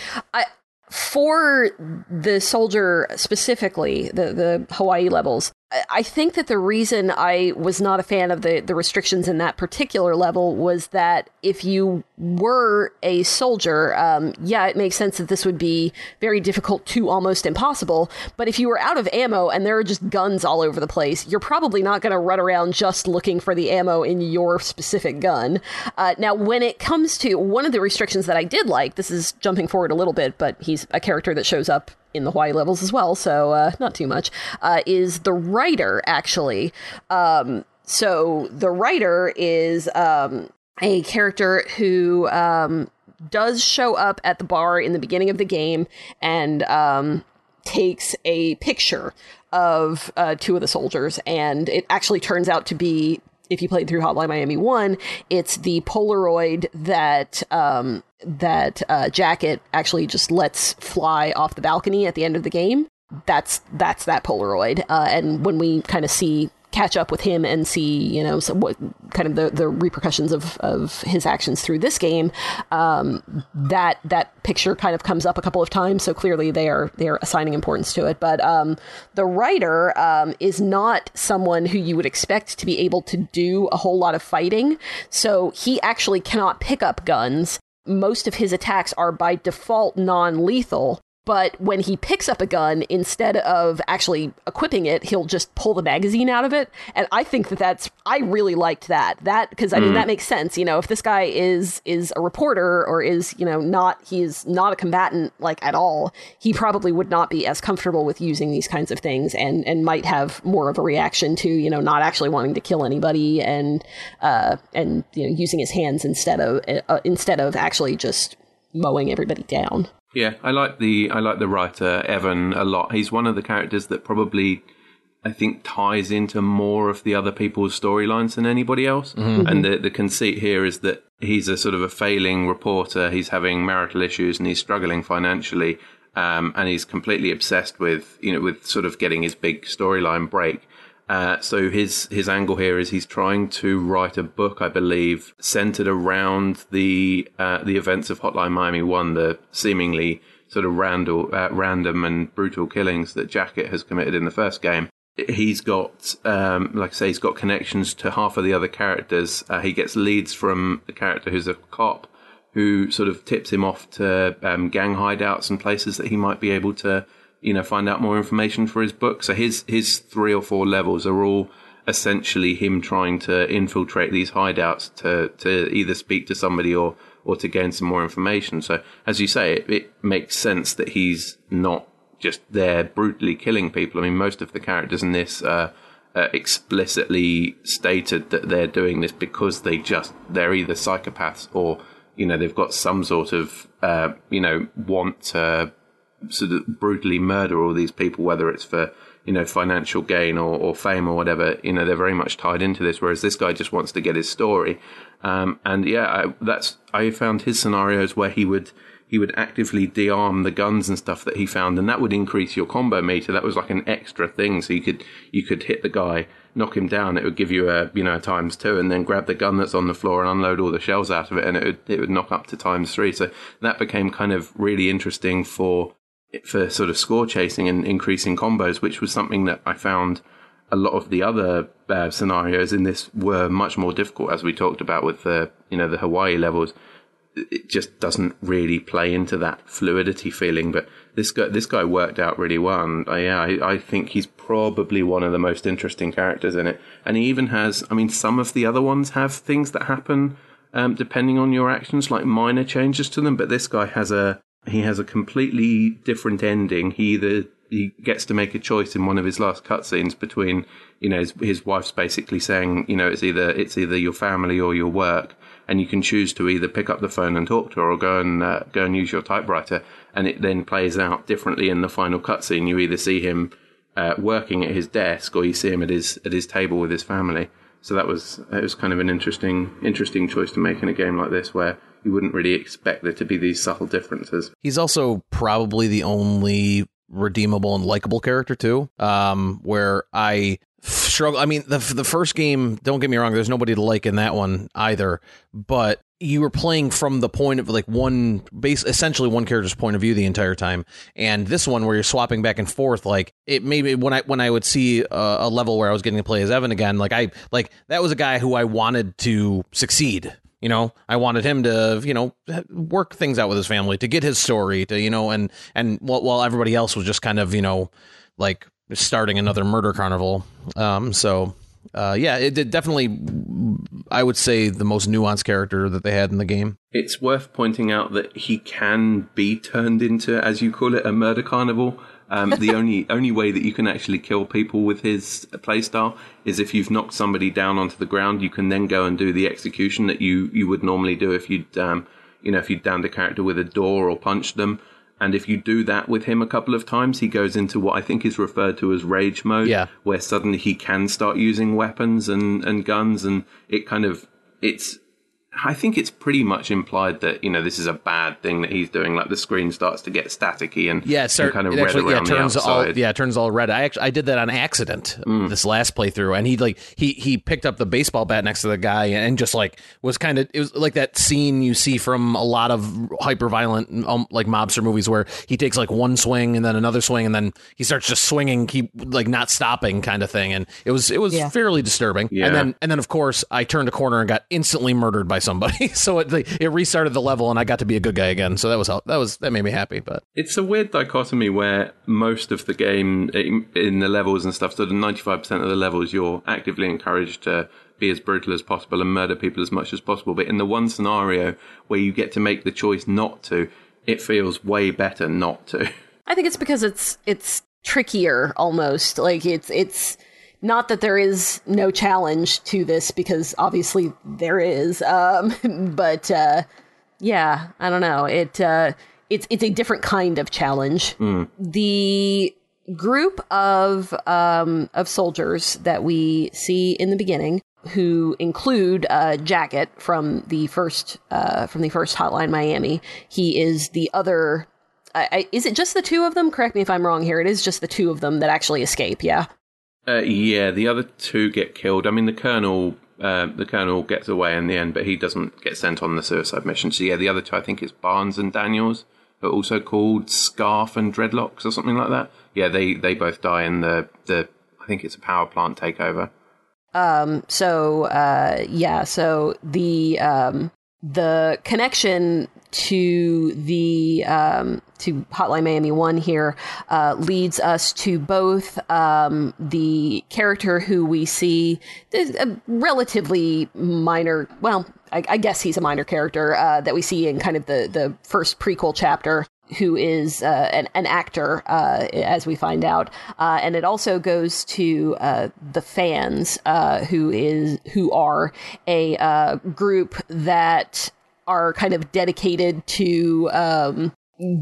I, for the soldier specifically, the, the Hawaii levels, I- think that the reason I was not a fan of the, the restrictions in that particular level was that if you were a soldier, um, yeah, it makes sense that this would be very difficult to almost impossible. But if you were out of ammo and there are just guns all over the place, you're probably not going to run around just looking for the ammo in your specific gun. Uh, now, when it comes to one of the restrictions that I did like, this is jumping forward a little bit, but he's a character that shows up in the Hawaii levels as well, so uh, not too much, uh, is the writer, actually. Um, so the writer is um, a character who um, does show up at the bar in the beginning of the game and um, takes a picture of uh, two of the soldiers, and it actually turns out to be. If you played through Hotline Miami One, it's the Polaroid that um, that uh, Jacket actually just lets fly off the balcony at the end of the game. That's that's that Polaroid, uh, and when we kind of see catch up with him and see you know what kind of the, the repercussions of, of his actions through this game um, that that picture kind of comes up a couple of times so clearly they are they are assigning importance to it but um, the writer um, is not someone who you would expect to be able to do a whole lot of fighting so he actually cannot pick up guns most of his attacks are by default non-lethal but when he picks up a gun instead of actually equipping it he'll just pull the magazine out of it. And i think that that's i really liked that. That because i mean that makes sense. You know if this guy is is a reporter or is you know not he's not a combatant like at all he probably would not be as comfortable with using these kinds of things and and might have more of a reaction to you know not actually wanting to kill anybody and uh and you know using his hands instead of uh, instead of actually just mowing everybody down Yeah, I like the I like the writer Evan a lot. He's one of the characters that probably I think ties into more of the other people's storylines than anybody else. And the the conceit here is that he's a sort of a failing reporter. He's having marital issues and he's struggling financially. Um, and he's completely obsessed with you know with sort of getting his big storyline break. Uh, so his his angle here is he's trying to write a book, I believe, centered around the uh, the events of Hotline Miami One, the seemingly sort of random, uh, random and brutal killings that Jacket has committed in the first game. He's got, um, like I say, he's got connections to half of the other characters. Uh, he gets leads from the character who's a cop, who sort of tips him off to um, gang hideouts and places that he might be able to you know find out more information for his book. So his his three or four levels are all essentially him trying to infiltrate these hideouts to to either speak to somebody or or to gain some more information. So as you say, it, it makes sense that he's not just there brutally killing people. I mean, most of the characters in this. Uh, uh, explicitly stated that they're doing this because they just they're either psychopaths or you know they've got some sort of uh, you know want to sort of brutally murder all these people, whether it's for you know financial gain or, or fame or whatever. You know they're very much tied into this. Whereas this guy just wants to get his story. Um, and yeah, I, that's I found his scenarios where he would he would actively de-arm the guns and stuff that he found, and that would increase your combo meter. That was like an extra thing, so you could you could hit the guy, knock him down. It would give you a you know a times two, and then grab the gun that's on the floor and unload all the shells out of it, and it would it would knock up to times three. So that became kind of really interesting for for sort of score chasing and increasing combos, which was something that I found a lot of the other uh, scenarios in this were much more difficult, as we talked about with the you know the Hawaii levels. It just doesn't really play into that fluidity feeling. But this guy, this guy worked out really well, and I, yeah, I, I think he's probably one of the most interesting characters in it. And he even has, I mean, some of the other ones have things that happen um, depending on your actions, like minor changes to them. But this guy has a he has a completely different ending. He either he gets to make a choice in one of his last cutscenes between, you know, his, his wife's basically saying, you know, it's either it's either your family or your work, and you can choose to either pick up the phone and talk to her or go and uh, go and use your typewriter, and it then plays out differently in the final cutscene. You either see him uh, working at his desk or you see him at his at his table with his family. So that was it was kind of an interesting interesting choice to make in a game like this, where you wouldn't really expect there to be these subtle differences. He's also probably the only redeemable and likable character too. Um, where I struggle. I mean, the the first game. Don't get me wrong. There's nobody to like in that one either. But you were playing from the point of like one base essentially one character's point of view the entire time and this one where you're swapping back and forth like it maybe when i when i would see a, a, level where i was getting to play as evan again like i like that was a guy who i wanted to succeed you know i wanted him to you know work things out with his family to get his story to you know and and while, everybody else was just kind of you know like starting another murder carnival um so uh, yeah, it did definitely. I would say the most nuanced character that they had in the game. It's worth pointing out that he can be turned into, as you call it, a murder carnival. Um, the only only way that you can actually kill people with his playstyle is if you've knocked somebody down onto the ground. You can then go and do the execution that you you would normally do if you'd um, you know if you'd downed a character with a door or punched them. And if you do that with him a couple of times, he goes into what I think is referred to as rage mode, yeah. where suddenly he can start using weapons and, and guns, and it kind of it's I think it's pretty much implied that you know this is a bad thing that he's doing. Like the screen starts to get staticky and yeah, start, and kind of red actually, around yeah, turns the all yeah, turns all red. I actually I did that on accident mm. this last playthrough, and he like he he picked up the baseball bat next to the guy and just like was kind of it was like that scene you see from a lot of hyper violent um, like mobster movies where he takes like one swing and then another swing and then he starts just swinging, keep like not stopping kind of thing, and it was it was yeah. fairly disturbing. Yeah. And then and then of course I turned a corner and got instantly murdered by somebody. so it, it restarted the level and I got to be a good guy again. So that was that was that made me happy. But it's a weird dichotomy where most of the game in the levels and stuff, so the ninety five percent of the levels, you're actively encouraged to be as brutal as possible and murder people as much as possible. But in the one scenario where you get to make the choice not to, it feels way better not to. I think it's because it's it's trickier almost. Like it's it's not that there is no challenge to this, because obviously there is. Um, but uh, yeah, I don't know. It uh, it's it's a different kind of challenge. Mm. The group of um, of soldiers that we see in the beginning, who include uh, Jacket from the first uh, from the first Hotline Miami. He is the other. I, I, is it just the two of them? Correct me if I'm wrong here. It is just the two of them that actually escape. Yeah. Uh, yeah, the other two get killed. I mean, the colonel, uh, the colonel gets away in the end, but he doesn't get sent on the suicide mission. So yeah, the other two, I think it's Barnes and Daniels, are also called Scarf and Dreadlocks or something like that. Yeah, they they both die in the the I think it's a power plant takeover. Um. So uh. Yeah. So the um the connection to the um, to Hotline Miami One here uh, leads us to both um, the character who we see a relatively minor. Well, I, I guess he's a minor character uh, that we see in kind of the the first prequel chapter. Who is uh, an, an, actor, uh, as we find out, uh, and it also goes to uh, the fans, who is who are a group that are kind of dedicated to um,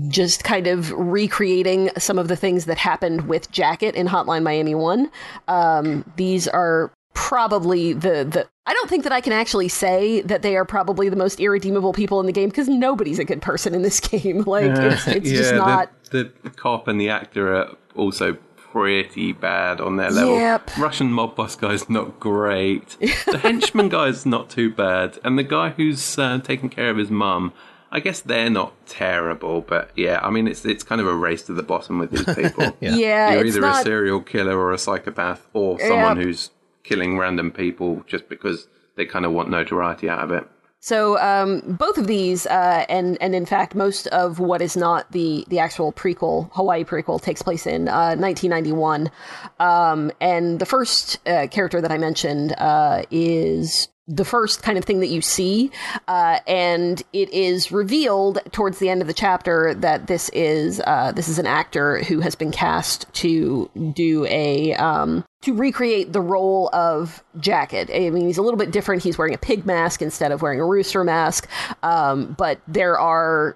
just kind of recreating some of the things that happened with Jacket in Hotline Miami 1. Um, these are probably the, the I don't think that I can actually say that they are probably the most irredeemable people in the game because nobody's a good person in this game. Like it's, it's yeah, just not the, the cop and the actor are also pretty bad on their level. Yep. Russian mob boss guy's not great. the henchman guy's not too bad, and the guy who's uh, taking care of his mum. I guess they're not terrible, but yeah, I mean it's it's kind of a race to the bottom with these people. yeah. yeah, you're either not... a serial killer or a psychopath, or someone yep. who's killing random people just because they kind of want notoriety out of it. So um, both of these, uh, and and in fact, most of what is not the the actual prequel, Hawaii prequel, takes place in uh, 1991. Um, and the first uh, character that I mentioned uh, is the first kind of thing that you see, uh, and it is revealed towards the end of the chapter that this is uh, this is an actor who has been cast to do a um, to recreate the role of Jacket. I mean, he's a little bit different. He's wearing a pig mask instead of wearing a rooster mask, um, but there are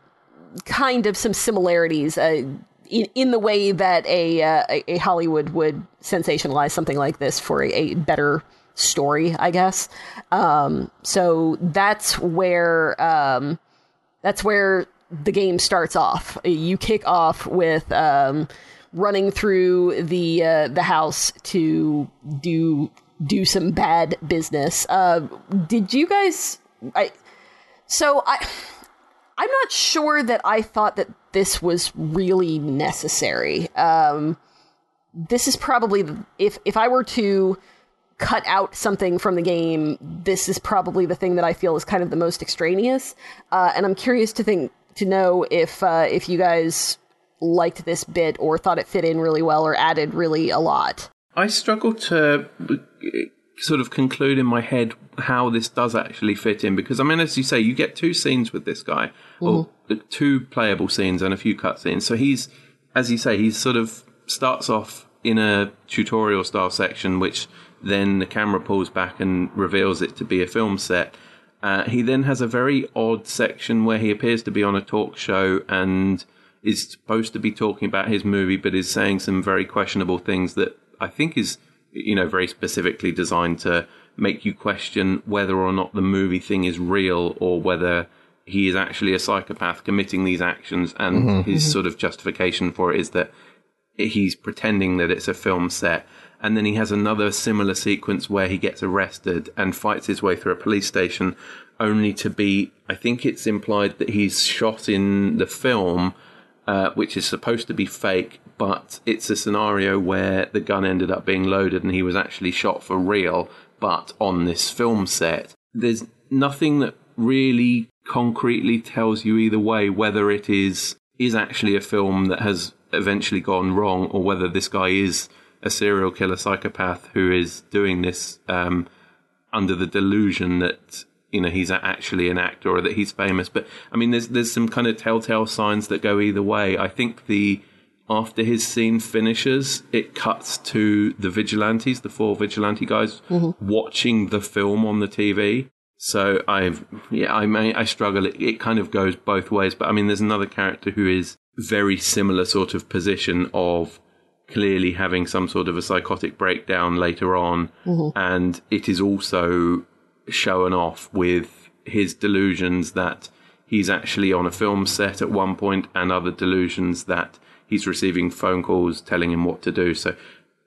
kind of some similarities. Uh, in, in the way that a, uh, a Hollywood would sensationalize something like this for a, a better story, I guess. Um, so that's where um, that's where the game starts off. You kick off with um, running through the uh, the house to do do some bad business. Uh, did you guys? I so I I'm not sure that I thought that this was really necessary. Um, this is probably if if I were to cut out something from the game, this is probably the thing that I feel is kind of the most extraneous. Uh, and I'm curious to think to know if uh, if you guys liked this bit or thought it fit in really well or added really a lot. I struggle to sort of conclude in my head how this does actually fit in because I mean, as you say, you get two scenes with this guy, mm-hmm. or two playable scenes and a few cutscenes. So he's, as you say, he sort of starts off in a tutorial style section, which then the camera pulls back and reveals it to be a film set. Uh, he then has a very odd section where he appears to be on a talk show and is supposed to be talking about his movie, but is saying some very questionable things that I think is, you know, very specifically designed to make you question whether or not the movie thing is real or whether he is actually a psychopath committing these actions. And mm-hmm. his mm-hmm. sort of justification for it is that he's pretending that it's a film set. And then he has another similar sequence where he gets arrested and fights his way through a police station, only to be, I think it's implied that he's shot in the film, uh, which is supposed to be fake, but it's a scenario where the gun ended up being loaded and he was actually shot for real, but on this film set. There's nothing that really concretely tells you either way whether it is is actually a film that has eventually gone wrong or whether this guy is a serial killer psychopath who is doing this um, under the delusion that you know he's actually an actor or that he's famous. But I mean, there's there's some kind of telltale signs that go either way. I think the after his scene finishes, it cuts to the vigilantes, the four vigilante guys, mm-hmm. watching the film on the TV. So I've yeah, I may I struggle. It, it kind of goes both ways. But I mean, there's another character who is very similar sort of position of clearly having some sort of a psychotic breakdown later on, mm-hmm. and it is also shown off with his delusions that he's actually on a film set at one point, and other delusions that he's receiving phone calls telling him what to do. So,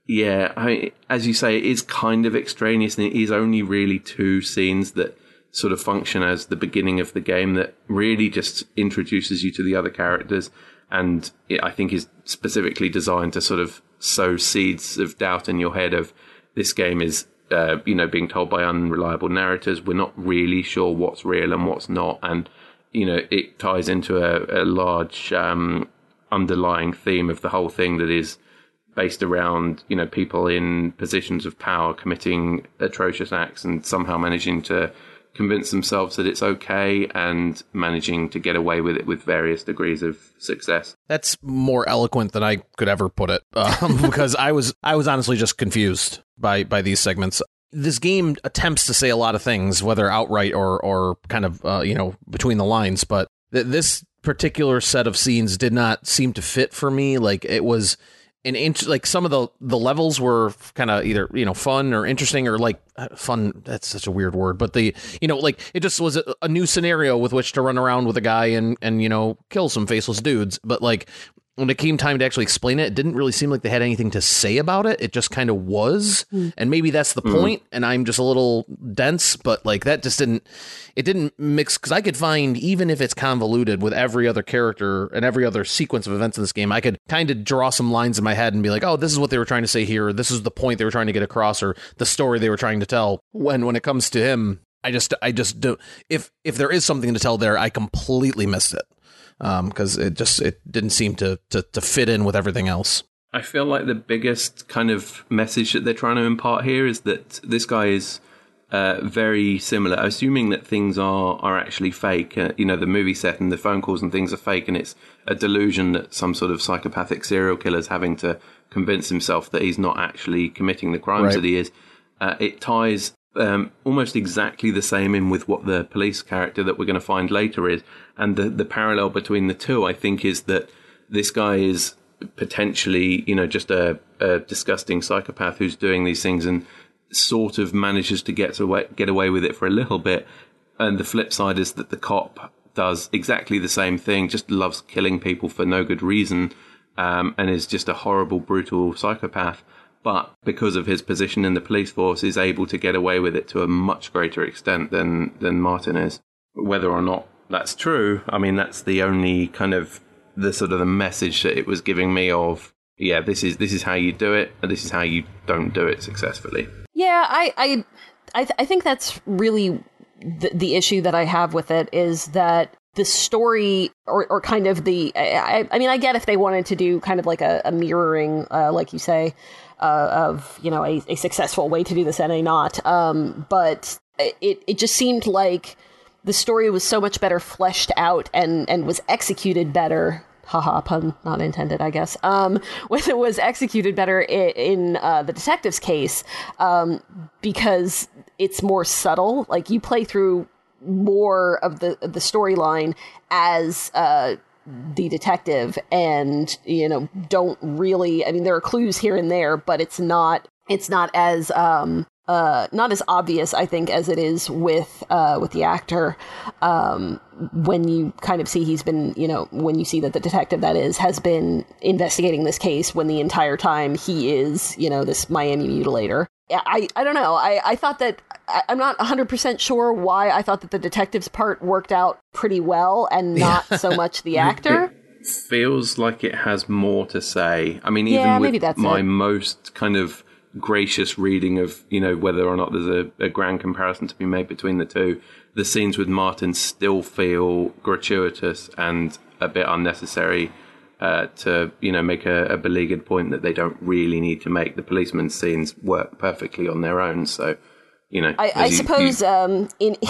yeah, I, as you say, it is kind of extraneous, and it is only really two scenes that sort of function as the beginning of the game that really just introduces you to the other characters and it, I think is specifically designed to sort of sow seeds of doubt in your head of this game is uh, you know being told by unreliable narrators. We're not really sure what's real and what's not, and you know it ties into a, a large um, underlying theme of the whole thing that is based around you know people in positions of power committing atrocious acts and somehow managing to convince themselves that it's okay and managing to get away with it with various degrees of success. That's more eloquent than I could ever put it, um, because I was I was honestly just confused by by these segments. This game attempts to say a lot of things, whether outright or or kind of uh, you know between the lines, but th- this particular set of scenes did not seem to fit for me. Like it was an inch like some of the the levels were kind of either you know fun or interesting or like uh, fun that's such a weird word but the you know like it just was a, a, new scenario with which to run around with a guy and and you know kill some faceless dudes but like when it came time to actually explain it, it didn't really seem like they had anything to say about it. It just kind of was. Mm. And maybe that's the mm. point, And I'm just a little dense, but like that just didn't, it didn't mix. Cause I could find, even if it's convoluted with every other character and every other sequence of events in this game, I could kind of draw some lines in my head and be like, oh, this is what they were trying to say here. this is the point they were trying to get across or the story they were trying to tell. When, when it comes to him, I just, I just don't If, if there is something to tell there, I completely missed it because um, it just it didn't seem to, to to fit in with everything else. I feel like the biggest kind of message that they're trying to impart here is that this guy is uh, very similar, assuming that things are are actually fake. Uh, you know, the movie set and the phone calls and things are fake, and it's a delusion that some sort of psychopathic serial killer is having to convince himself that he's not actually committing the crimes right. that he is. Uh, it ties um, almost exactly the same in with what the police character that we're going to find later is. And the, the parallel between the two, I think, is that this guy is potentially, you know, just a, a disgusting psychopath who's doing these things and sort of manages to get away, get away with it for a little bit. And the flip side is that the cop does exactly the same thing, just loves killing people for no good reason, um, and is just a horrible, brutal psychopath. But because of his position in the police force, is able to get away with it to a much greater extent than than Martin is. Whether or not that's true, I mean, that's the only kind of the sort of the message that it was giving me of yeah, this is this is how you do it, and this is how you don't do it successfully. Yeah, I I I, th- I think that's really the, the issue that I have with it is that the story or, or kind of the I, I mean I get if they wanted to do kind of like a, a mirroring uh, like you say uh, of you know a, a, successful way to do this and a not. Um, but it it just seemed like the story was so much better fleshed out and and was executed better. Haha pun not intended i guess. Um, when it was executed better in, in uh, the detective's case um, because it's more subtle. Like you play through more of the the storyline as uh, the detective and you know don't really i mean there are clues here and there but it's not it's not as um uh, not as obvious, I think, as it is with uh, with the actor. Um, when you kind of see he's been, you know, when you see that the detective that is has been investigating this case when the entire time he is, you know, this Miami mutilator. I, I don't know. I, I thought that I, am not 100% sure why I thought that the detective's part worked out pretty well and not so much the actor. It feels like it has more to say. I mean, even yeah, with my it. most kind of gracious reading of you know whether or not there's a, a, grand comparison to be made between the two. The scenes with Martin still feel gratuitous and a bit unnecessary uh, to you know make a, a, beleaguered point that they don't really need to make. The policeman scenes work perfectly on their own, so you know. I, I you, suppose you, um, in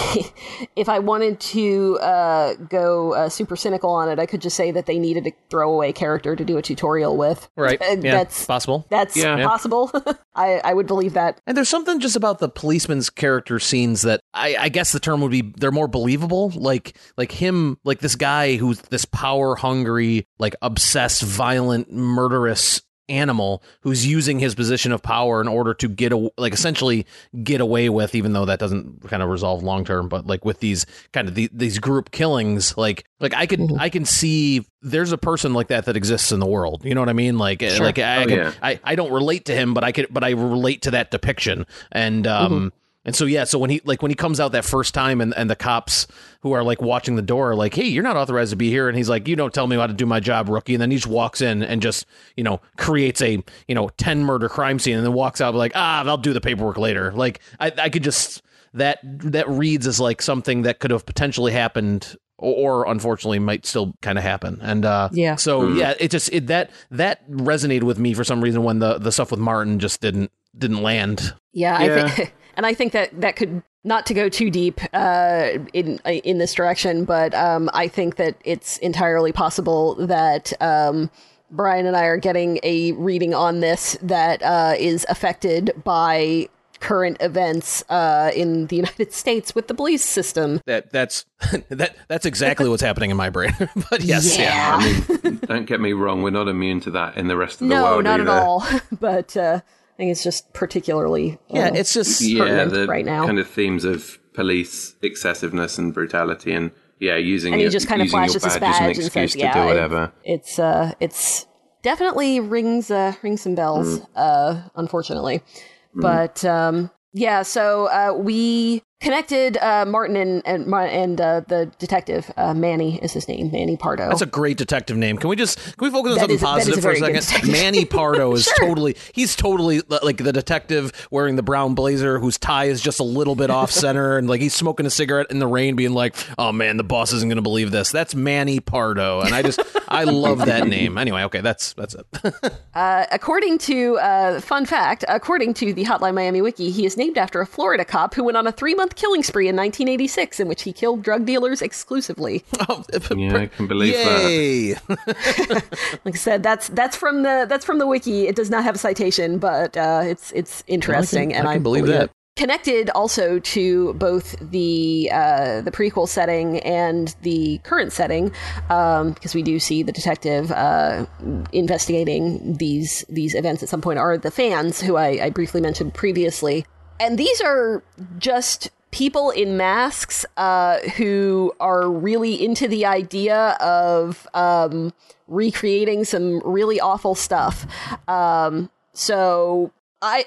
if I wanted to uh, go uh, super cynical on it, I could just say that they needed a throwaway character to do a tutorial with. Right. Uh, yeah, that's possible. That's yeah. possible. I, I would believe that. And there's something just about the policeman's character scenes that I, I guess the term would be they're more believable. Like like him, like this guy who's this power hungry, like obsessed, violent, murderous animal who's using his position of power in order to get a, like essentially get away with even though that doesn't kind of resolve long term but like with these kind of the, these group killings like like I could mm-hmm. I can see there's a person like that that exists in the world you know what I mean like sure. like I, oh, I, can, yeah. I I don't relate to him but I could but I relate to that depiction and um mm-hmm and so yeah, so when he like when he comes out that first time and, and the cops who are like watching the door are like, Hey, you're not authorized to be here and he's like, You don't tell me how to do my job, rookie and then he just walks in and just, you know, creates a, you know, ten murder crime scene and then walks out like, ah, I'll do the paperwork later. Like I, I could just that that reads as like something that could have potentially happened or, or unfortunately might still kind of happen. And uh, yeah, so mm-hmm. yeah, it just it, that that resonated with me for some reason when the the stuff with Martin just didn't didn't land. Yeah, yeah. I think and I think that that could not to go too deep uh, in in this direction, but um, I think that it's entirely possible that. Um, Brian and I are getting a reading on this that uh, is affected by current events uh, in the United States with the police system. That that's that that's exactly what's happening in my brain. but yes, yeah. yeah. I mean, don't get me wrong, we're not immune to that in the rest of the no, world. No, not either. at all. but uh, I think it's just particularly yeah, uh, it's just yeah, the right now. kind of themes of police excessiveness and brutality, and yeah, using and he your, just kind of flashes his badge and says, "Yeah, whatever." It, it's uh, it's definitely rings uh, rings some bells, mm. uh, unfortunately, mm. but um, yeah. So uh, we connected uh, Martin and and, and uh, the detective uh, Manny is his name, Manny Pardo. That's a great detective name. Can we just can we focus on that something is, positive for a second? Manny Pardo is sure. totally he's totally like the detective wearing the brown blazer whose tie is just a little bit off center and like he's smoking a cigarette in the rain, being like, "Oh man, the boss isn't going to believe this." That's Manny Pardo, and I just I love that name. Anyway, okay, that's that's it. Uh, according to uh, fun fact, according to the Hotline Miami wiki, he is named after a Florida cop who went on a three month month killing spree in 1986 in which he killed drug dealers exclusively. Oh, yeah, I can believe Yay. that. like I said, that's that's from the that's from the wiki. It does not have a citation, but uh, it's it's interesting, I can, and I, can I believe, believe that. It connected also to both the uh, the prequel setting and the current setting, um, because we do see the detective uh, investigating these these events at some point. Are the fans who I, I briefly mentioned previously, and these are just people in masks uh, who are really into the idea of um, recreating some really awful stuff. Um, so I,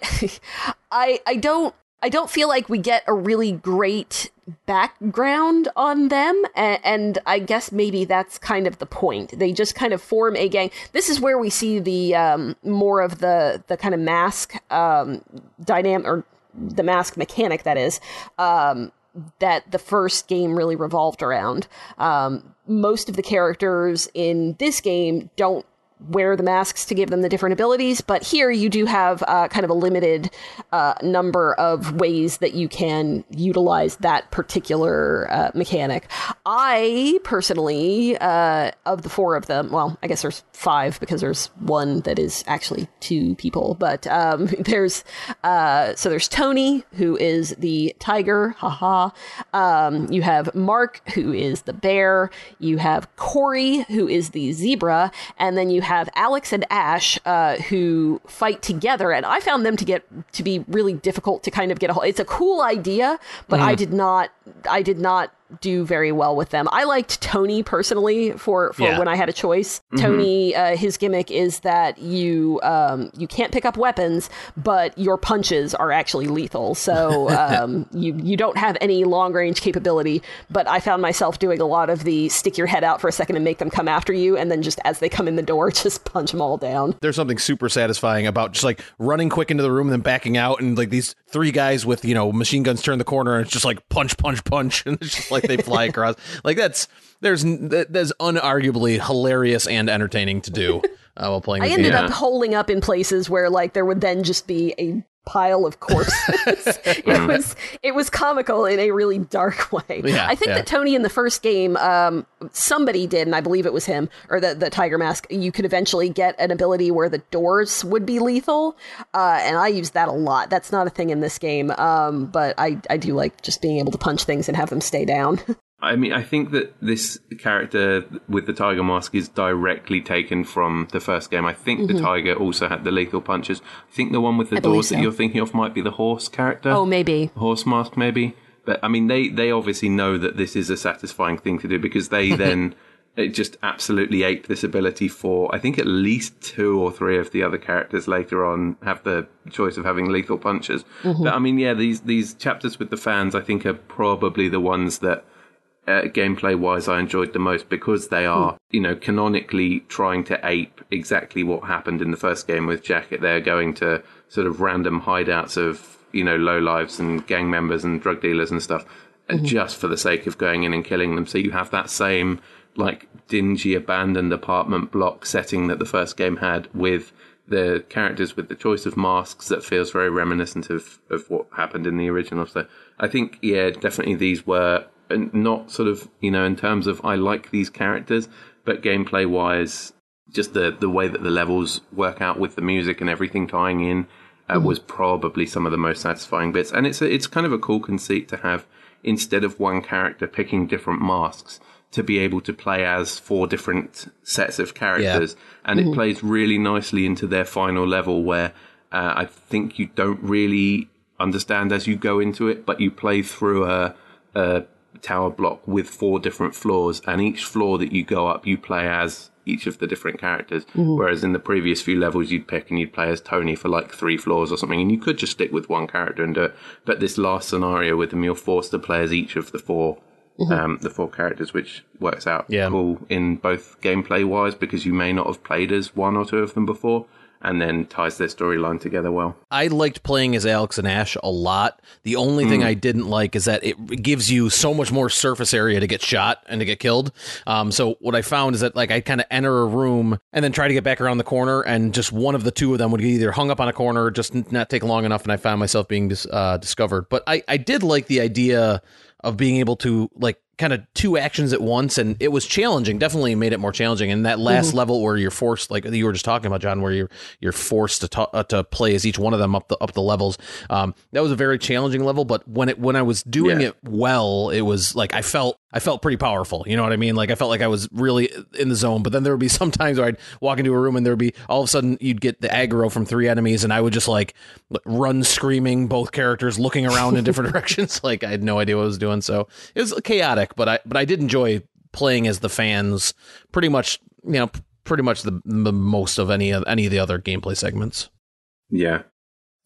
I, I don't. I don't feel like we get a really great background on them, and, and, I guess maybe that's kind of the point. They just kind of form a gang. This is where we see the um, more of the the kind of mask um, dynamic or the mask mechanic that is um, that the first game really revolved around. Um, most of the characters in this game don't wear the masks to give them the different abilities, but here you do have uh, kind of a limited uh, number of ways that you can utilize that particular uh, mechanic. I personally, uh, of the four of them, well, I guess there's five because there's one that is actually two people, but um, there's uh, so there's Tony who is the tiger, haha. Um, you have Mark who is the bear. You have Corey who is the zebra, and then you have Alex and Ash uh, who fight together, and I found them to get to be really difficult to kind of get a hold. It's a cool idea, but mm. I did not. I did not do very well with them. I liked Tony personally for, for yeah. when I had a choice. Mm-hmm. Tony, uh, his gimmick is that you um, you can't pick up weapons, but your punches are actually lethal. So um, you you don't have any long range capability. But I found myself doing a lot of the stick your head out for a second and make them come after you, and then just as they come in the door, just punch them all down. There's something super satisfying about just like running quick into the room and then backing out, and like these three guys with you know machine guns turn the corner, and it's just like punch, punch, punch, and it's just like like they fly across. Like that's there's that's unarguably hilarious and entertaining to do uh, while playing. I ended game. up holding up in places where like there would then just be a pile of corpses. it was it was comical in a really dark way. Yeah, I think yeah. that Tony in the first game, um, somebody did, and I believe it was him or the the Tiger Mask. You could eventually get an ability where the doors would be lethal, uh, and I used that a lot. That's not a thing in this game, um, but I I do like just being able to punch things and have them stay down. I mean, I think that this character with the tiger mask is directly taken from the first game. I think mm-hmm. the tiger also had the lethal punches. I think the one with the I doors so. that you're thinking of might be the horse character. Oh, maybe horse mask, maybe. But I mean, they they obviously know that this is a satisfying thing to do because they then it just absolutely ape this ability for I think at least two or three of the other characters later on have the choice of having lethal punches. Mm-hmm. But I mean, yeah, these these chapters with the fans I think are probably the ones that uh, gameplay wise I enjoyed the most because they are, you know, canonically trying to ape exactly what happened in the first game with Jacket. They're going to sort of random hideouts of, you know, low lives and gang members and drug dealers and stuff mm-hmm. just for the sake of going in and killing them. So you have that same like dingy abandoned apartment block setting that the first game had with the characters with the choice of masks that feels very reminiscent of, of what happened in the original. So I think, yeah, definitely these were not sort of you know in terms of I like these characters, but gameplay wise, just the the way that the levels work out with the music and everything tying in uh, mm. was probably some of the most satisfying bits. And it's a, it's kind of a cool conceit to have instead of one character picking different masks to be able to play as four different sets of characters, yeah. and mm-hmm. it plays really nicely into their final level where uh, I think you don't really understand as you go into it, but you play through a, a tower block with four different floors, and each floor that you go up, you play as each of the different characters. Mm-hmm. Whereas in the previous few levels, you'd pick and you'd play as Tony for like three floors or something, and you could just stick with one character and do it. But this last scenario with them, you're forced to play as each of the 4 mm-hmm. um, the four characters, which works out yeah. cool in both gameplay wise because you may not have played as one or two of them before and then ties their storyline together well. I liked playing as Alex and Ash a lot. The only mm. thing I didn't like is that it gives you so much more surface area to get shot and to get killed. Um, so what I found is that like I kind of enter a room and then try to get back around the corner, and just one of the two of them would get either hung up on a corner or just not take long enough, and I found myself being dis- uh, discovered. But I I did like the idea of being able to like kind of two actions at once and it was challenging definitely made it more challenging and that last mm-hmm. level where you're forced like you were just talking about Jon where you're you're forced to ta- uh, to play as each one of them up the up the levels um, that was a very challenging level but when it when I was doing yeah. it well it was like I felt I felt pretty powerful. You know what I mean? Like I felt like I was really in the zone. But then there would be some times where I'd walk into a room and there would be all of a sudden you'd get the aggro from three enemies, and I would just like run screaming, both characters looking around in different directions. Like I had no idea what I was doing. So it was chaotic, but I but I did enjoy playing as the fans. Pretty much, you know, pretty much the, the most of any of any of the other gameplay segments. Yeah,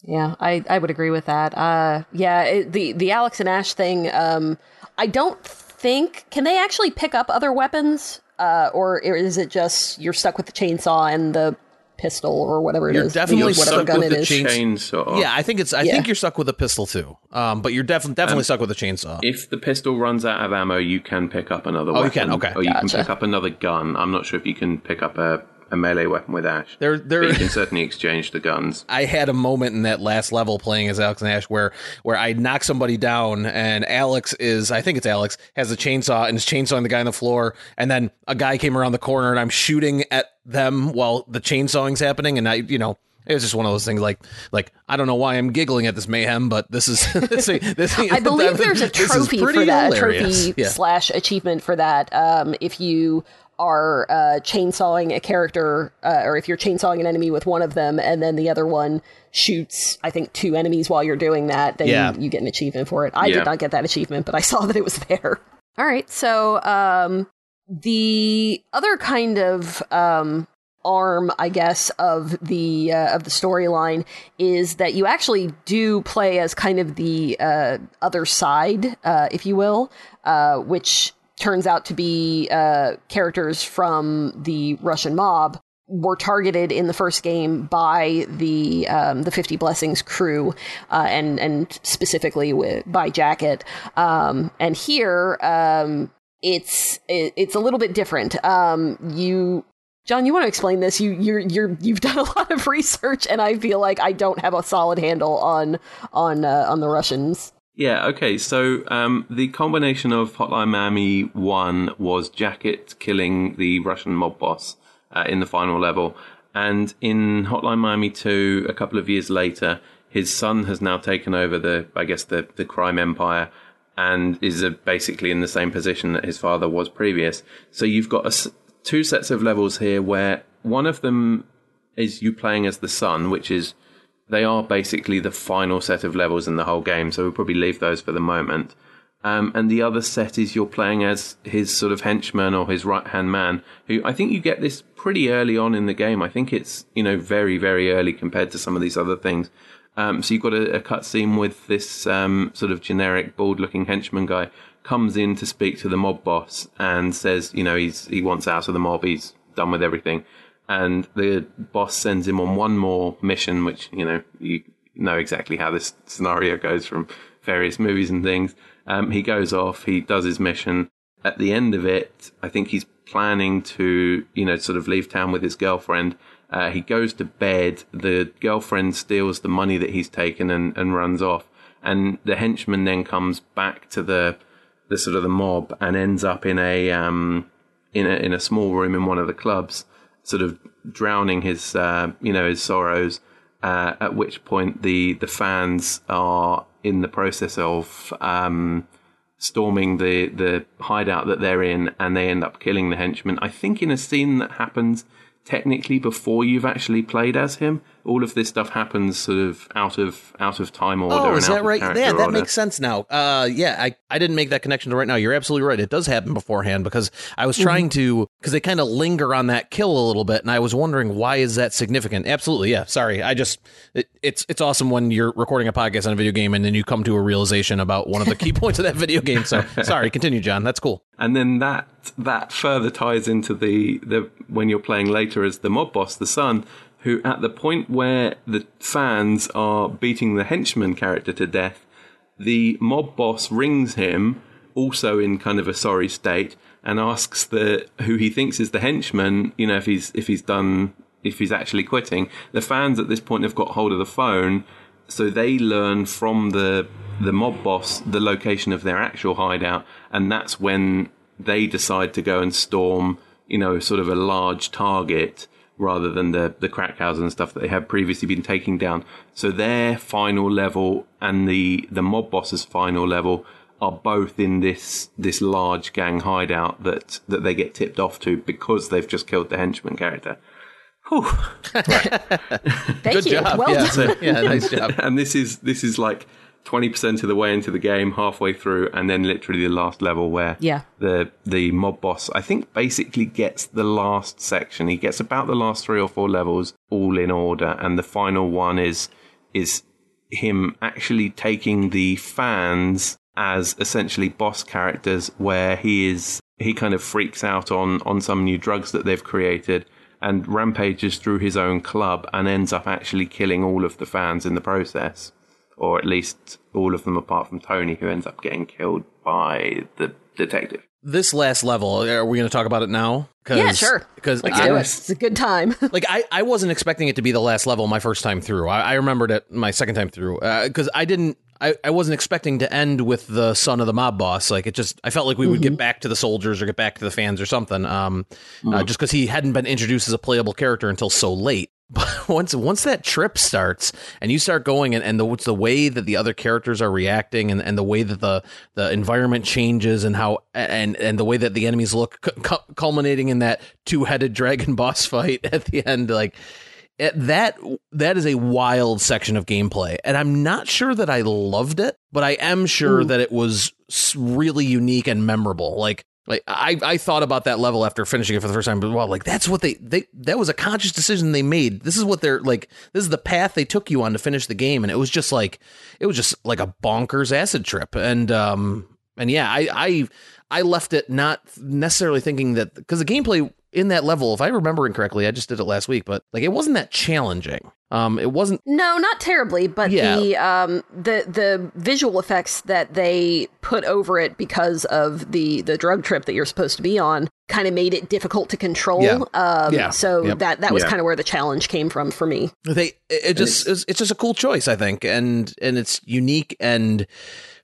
Yeah, I, I would agree with that. Uh, yeah, it, the the Alex and Ash thing. Um, I don't think can they actually pick up other weapons, uh, or is it just you're stuck with the chainsaw and the pistol or whatever it You're is, definitely the- whatever stuck gun with it the is. Chainsaw. Yeah, I think it's. I Yeah. think you're stuck with a pistol too. Um, but you're definitely definitely stuck with a chainsaw. If the pistol runs out of ammo, you can pick up another Oh, you can? Okay. Or you Gotcha. can pick up another gun. I'm not sure if you can pick up a, a melee weapon with Ash. There, But there. you can certainly exchange the guns. I had a moment in that last level playing as Alex and Ash where where I knock somebody down and Alex is I think it's Alex has a chainsaw and is chainsawing the guy on the floor and then a guy came around the corner and I'm shooting at them while the chainsawing's happening and I you know it was just one of those things like like I don't know why I'm giggling at this mayhem but this is this, this I believe there's a trophy for that, a hilarious. trophy Yeah. slash achievement for that. Um, if you are uh, chainsawing a character, uh, or if you're chainsawing an enemy with one of them, and then the other one shoots, I think, two enemies while you're doing that, then Yeah. you, you get an achievement for it. I Yeah. did not get that achievement, but I saw that it was there. All right, so um, the other kind of um, arm, I guess, of the uh, of the storyline is that you actually do play as kind of the uh, other side, uh, if you will, uh, which turns out to be uh, characters from the Russian mob were targeted in the first game by the um, the Fifty Blessings crew, uh, and and specifically with, by Jacket. Um, and here, um, it's it, it's a little bit different. Um, you. Jon, you want to explain this? You you're you're you've done a lot of research, and I feel like I don't have a solid handle on on uh, on the Russians. Yeah, okay. So um, the combination of Hotline Miami 1 was Jacket killing the Russian mob boss uh, in the final level. And in Hotline Miami 2, a couple of years later, his son has now taken over the, I guess, the, the crime empire and is uh, basically in the same position that his father was previous. So you've got a two sets of levels here where one of them is you playing as the son, which is they are basically the final set of levels in the whole game, so we'll probably leave those for the moment. Um, and the other set is you're playing as his sort of henchman or his right hand man, who I think you get this pretty early on in the game. I think it's, you know, very, very early compared to some of these other things. Um, so you've got a, a cutscene with this um, sort of generic bald looking henchman guy comes in to speak to the mob boss and says, you know, he's he wants out of the mob, he's done with everything and the boss sends him on one more mission, which you know you know exactly how this scenario goes from various movies and things. Um, he goes off, he does his mission. At the end of it, I think he's planning to you know sort of leave town with his girlfriend. Uh, he goes to bed. The girlfriend steals the money that he's taken and, and runs off. And the henchman then comes back to the the sort of the mob and ends up in a um, in a in a small room in one of the clubs sort of drowning his uh, you know his sorrows. Uh, at which point the the fans are in the process of um, storming the the hideout that they're in, and they end up killing the henchman. I think in a scene that happens technically before you've actually played as him. All of this stuff happens sort of out of out of time order. Oh, is out that of right? Yeah, that order. makes sense now. Uh, yeah, I, I didn't make that connection to right now. You're absolutely right. It does happen beforehand because I was trying to because they kind of linger on that kill a little bit, and I was wondering why is that significant? Absolutely, yeah. Sorry, I just it, it's it's awesome when you're recording a podcast on a video game and then you come to a realization about one of the key points of that video game. So sorry, continue, Jon. That's cool. And then that that further ties into the, the when you're playing later as the mob boss, the son, who at the point where the fans are beating the henchman character to death, the mob boss rings him, also in kind of a sorry state, and asks the who he thinks is the henchman, you know, if he's if he's done if he's actually quitting. The fans at this point have got hold of the phone, so they learn from the the mob boss the location of their actual hideout, and that's when they decide to go and storm, you know, sort of a large target rather than the the crack houses and stuff that they had previously been taking down. So their final level and the the mob boss's final level are both in this this large gang hideout that that they get tipped off to because they've just killed the henchman character. Whew. Thank Good you. job. Well yeah, done. yeah, nice job. and this is this is like twenty percent of the way into the game, halfway through, and then literally the last level where Yeah. the the mob boss I think basically gets the last section. He gets about the last three or four levels all in order, and the final one is is him actually taking the fans as essentially boss characters where he is he kind of freaks out on on some new drugs that they've created and rampages through his own club and ends up actually killing all of the fans in the process or at least all of them apart from Tony who ends up getting killed by the detective This last level, are we going to talk about it now? Cause, Yeah, sure. Because Let's I, do it. It's a good time. like I, I wasn't expecting it to be the last level my first time through. I, I remembered it my second time through because I didn't. I, I wasn't expecting to end with the son of the mob boss. Like it just, I felt like we would get back to the soldiers or get back to the fans or something. Um, uh, just because he hadn't been introduced as a playable character until so late. But once once that trip starts and you start going and, and the what's the way that the other characters are reacting and, and the way that the the environment changes and how and and the way that the enemies look cu- cu- culminating in that two-headed dragon boss fight at the end like it, that that is a wild section of gameplay. And i'm not sure that i loved it but i am sure hmm. that it was really unique and memorable. Like like I, I thought about that level after finishing it for the first time, but well, like that's what they they that was a conscious decision they made. This is what they're like. This is the path they took you on to finish the game, and it was just like it was just like a bonkers acid trip. And um and yeah, I I I left it not necessarily thinking that because the gameplay in that level, if I remember incorrectly, I just did it last week, but like it wasn't that challenging. Um, it wasn't. No, not terribly, but Yeah. the um the the visual effects that they put over it because of the the drug trip that you're supposed to be on kind of made it difficult to control. Yeah. Um Yeah. so Yep. that that was Yeah. kind of where the challenge came from for me. They it, it just it's, it's just a cool choice, I think, and and it's unique and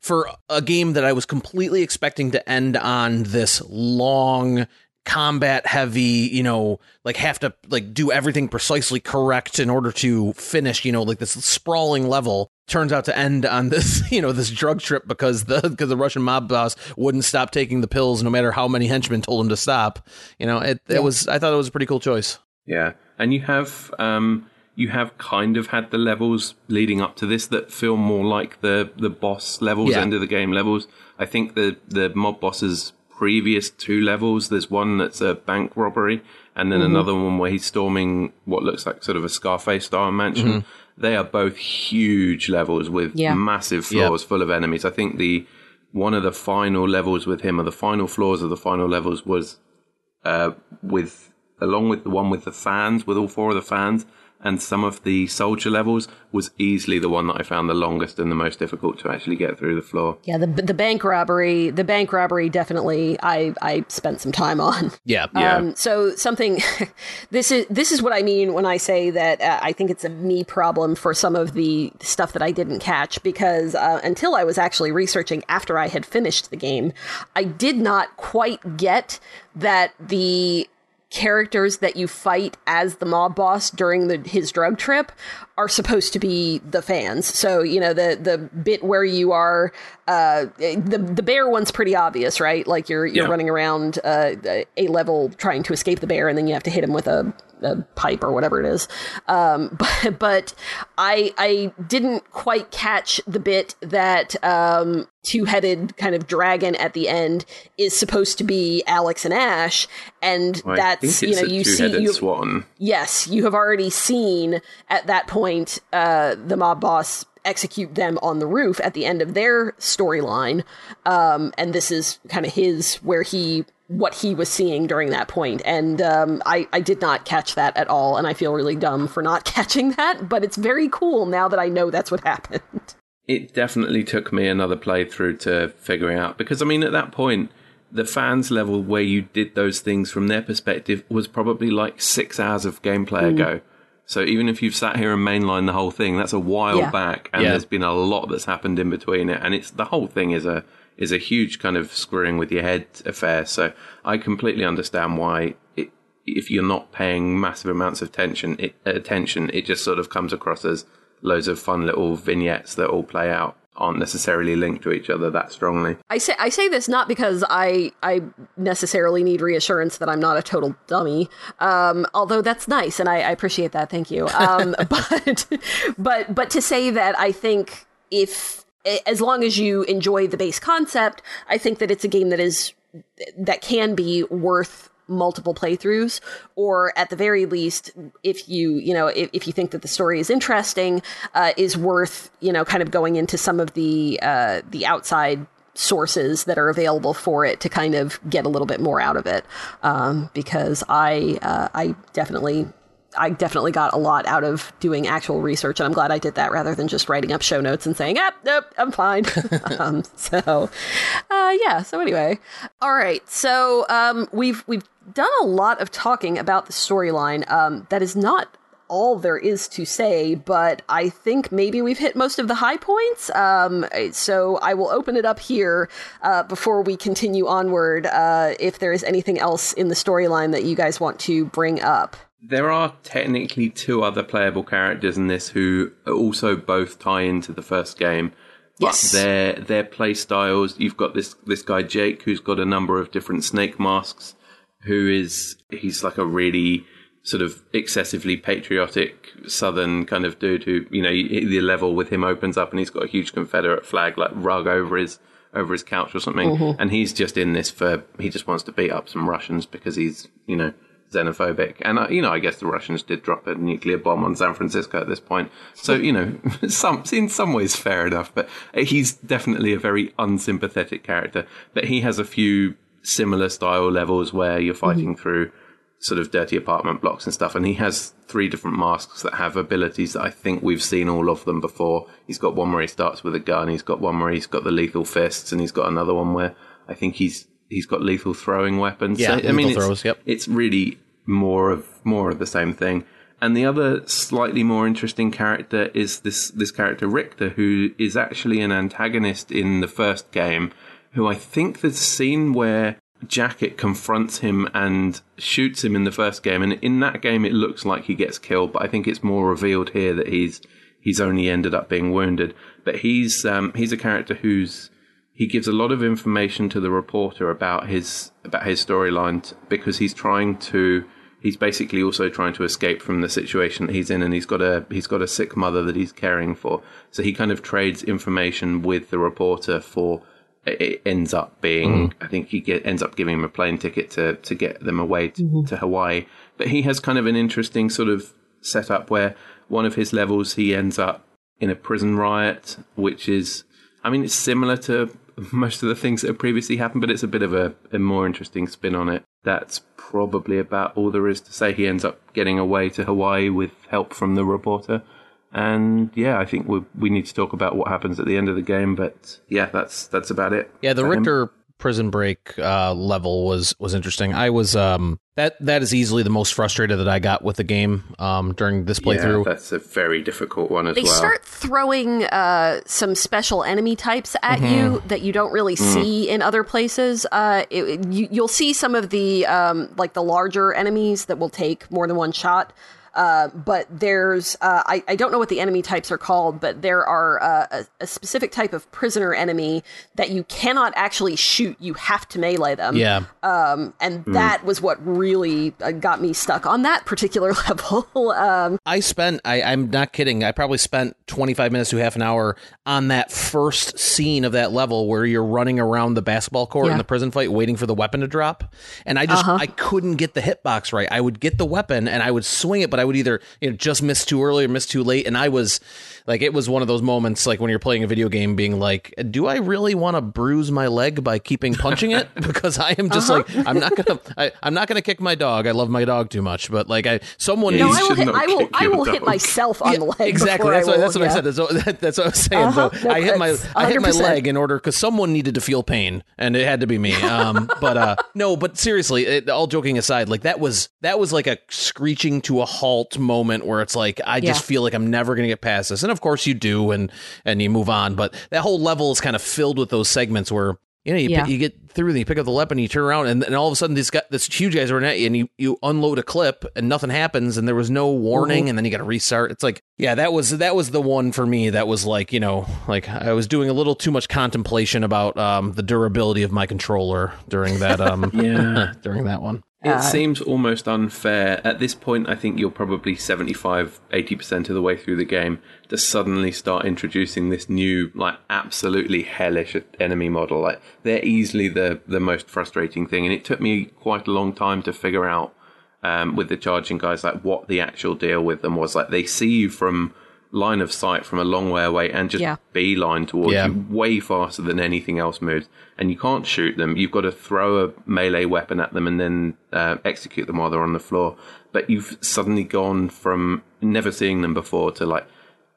for a game that I was completely expecting to end on this long combat heavy you know like have to like do everything precisely correct in order to finish you know like this sprawling level. Turns out to end on this you know this drug trip because the because the russian mob boss wouldn't stop taking the pills no matter how many henchmen told him to stop. You know it, it was i thought it was a pretty cool choice. Yeah, and you have um, you have kind of had the levels leading up to this that feel more like the the boss levels, Yeah. end of the game levels. I think the the mob bosses previous two levels. There's one that's a bank robbery, and then another one where he's storming what looks like sort of a Scarface style mansion. They are both huge levels with Yeah. massive floors full of enemies. I think the one of the final levels with him, or the final floors of the final levels, was uh, with along with the one with the fans, with all four of the fans, and some of the soldier levels was easily the one that I found the longest and the most difficult to actually get through the floor. Yeah, the the bank robbery, the bank robbery definitely I I spent some time on. yeah Yeah. Um, so something this is this is what I mean when I say that uh, I think it's a me problem for some of the stuff that I didn't catch because uh, until I was actually researching after I had finished the game, I did not quite get that the characters that you fight as the mob boss during the his drug trip are supposed to be the fans. So you know the the bit where you are uh, the the bear one's pretty obvious, right? Like you're you're Yeah. running around uh, a level trying to escape the bear, and then you have to hit him with a, a pipe or whatever it is. Um, but but I I didn't quite catch the bit that um, two headed kind of dragon at the end is supposed to be Alex and Ash, and I that's you know you see you swan. yes, you have already seen at that point uh, the mob boss execute them on the roof at the end of their storyline, um, and this is kind of his where he what he was seeing during that point, and um, I I did not catch that at all, and I feel really dumb for not catching that, but it's very cool now that I know that's what happened. It definitely took me another playthrough to figure out because I mean at that point the fans level where you did those things from their perspective was probably like six hours of gameplay Mm. ago. So even if you've sat here and mainlined the whole thing, that's a while Yeah. back, and Yeah. there's been a lot that's happened in between it, and it's the whole thing is a is a huge kind of screwing with your head affair. So I completely understand why it, if you're not paying massive amounts of tension, it, attention, it just sort of comes across as loads of fun little vignettes that all play out aren't necessarily linked to each other that strongly. I say I say this not because I I necessarily need reassurance that I'm not a total dummy. Um, although that's nice and I, I appreciate that. Thank you. Um, but but but to say that I think if as long as you enjoy the base concept, I think that it's a game that is that can be worth multiple playthroughs or at the very least if you you know if, if you think that the story is interesting uh, is worth you know kind of going into some of the uh, the outside sources that are available for it to kind of get a little bit more out of it. Um, because I uh, I definitely I definitely got a lot out of doing actual research, and I'm glad I did that rather than just writing up show notes and saying, "Ah, nope, I'm fine." um, so, uh, yeah. So anyway, all right. So um, we've we've done a lot of talking about the storyline. Um, that is not all there is to say, but I think maybe we've hit most of the high points. Um, so I will open it up here uh, before we continue onward. Uh, if there is anything else in the storyline that you guys want to bring up. There are technically two other playable characters in this who also both tie into the first game. But Yes. their their play styles, you've got this this guy Jake who's got a number of different snake masks, who is he's like a really sort of excessively patriotic southern kind of dude who you know the level with him opens up and he's got a huge Confederate flag like rug over his over his couch or something, mm-hmm. and he's just in this for he just wants to beat up some Russians because he's you know xenophobic. And, uh, you know, I guess the Russians did drop a nuclear bomb on San Francisco at this point. So, you know, some, in some ways fair enough, but he's definitely a very unsympathetic character. But he has a few similar style levels where you're fighting through sort of dirty apartment blocks and stuff. And he has three different masks that have abilities that I think we've seen all of them before. He's got one where he starts with a gun. He's got one where he's got the lethal fists and he's got another one where I think he's, he's got lethal throwing weapons. Yeah, So, I mean, lethal it's, yep. it's really more of more of the same thing. And the other slightly more interesting character is this this character Richter, who is actually an antagonist in the first game. Who I think a scene where Jacket confronts him and shoots him in the first game, and in that game it looks like he gets killed, but I think it's more revealed here that he's he's only ended up being wounded. But he's um, he's a character who's he gives a lot of information to the reporter about his about his storyline t- because he's trying to he's basically also trying to escape from the situation that he's in and he's got a he's got a sick mother that he's caring for. So he kind of trades information with the reporter for it ends up being mm-hmm. I think he get, ends up giving him a plane ticket to to get them away to, mm-hmm. to Hawaii. But he has kind of an interesting sort of setup where one of his levels he ends up in a prison riot which is I mean, it's similar to most of the things that have previously happened, but it's a bit of a, a more interesting spin on it. That's probably about all there is to say. He ends up getting away to Hawaii with help from the reporter. And yeah, I think we we need to talk about what happens at the end of the game. But yeah, that's that's about it. Yeah, the. Richter prison break uh, level was was interesting. I was um that that is easily the most frustrated that I got with the game um during this Yeah, playthrough. that's a very difficult one as They well. start throwing uh, some special enemy types at you that you don't really see in other places. Uh, it, it- you, you'll see some of the um, like the larger enemies that will take more than one shot. Uh, but there's uh, I, I don't know what the enemy types are called, but there are uh, a, a specific type of prisoner enemy that you cannot actually shoot. You have to melee them. yeah, Um, and that was what really uh, got me stuck on that particular level. um, I spent I, I'm not kidding. I probably spent 25 minutes to half an hour on that first scene of that level where you're running around the basketball court Yeah. in the prison fight waiting for the weapon to drop. And I just I couldn't get the hitbox right. I would get the weapon and I would swing it, but I would either you know just miss too early or miss too late. And I was like it was one of those moments like when you're playing a video game being like, do I really want to bruise my leg by keeping punching it? because I am just like I'm not gonna I, I'm not gonna kick my dog. I love my dog too much. But like I someone Yeah, No, you I will hit. I will. I will hit myself on the leg. exactly. That's I what, will, that's what I said. That's what, that's what I was saying. Uh-huh. So No, I hit my that's I hit my leg in order because someone needed to feel pain, and it had to be me. Um, but uh, no, but seriously, it, all joking aside, like that was that was like a screeching to a halt moment where it's like I just Yeah. feel like I'm never gonna get past this, and of course you do, and and you move on. But that whole level is kind of filled with those segments where You know, you, Yeah. pick, you get through, and you pick up the weapon, and you turn around, and, and all of a sudden, these guys, this huge guys are at you, and you, you unload a clip, and nothing happens, and there was no warning, and then you got to restart. It's like, yeah, that was that was the one for me that was like, you know, like I was doing a little too much contemplation about um, the durability of my controller during that um Yeah. during that one. It Uh, seems almost unfair. At this point, I think you're probably 75, 80% of the way through the game to suddenly start introducing this new, like, absolutely hellish enemy model. Like, they're easily the, the most frustrating thing. And it took me quite a long time to figure out, um, with the charging guys, like, what the actual deal with them was. Like, they see you from line of sight from a long way away and just Yeah. beeline towards Yeah. you way faster than anything else moves. And you can't shoot them. You've got to throw a melee weapon at them and then uh, execute them while they're on the floor. But you've suddenly gone from never seeing them before to like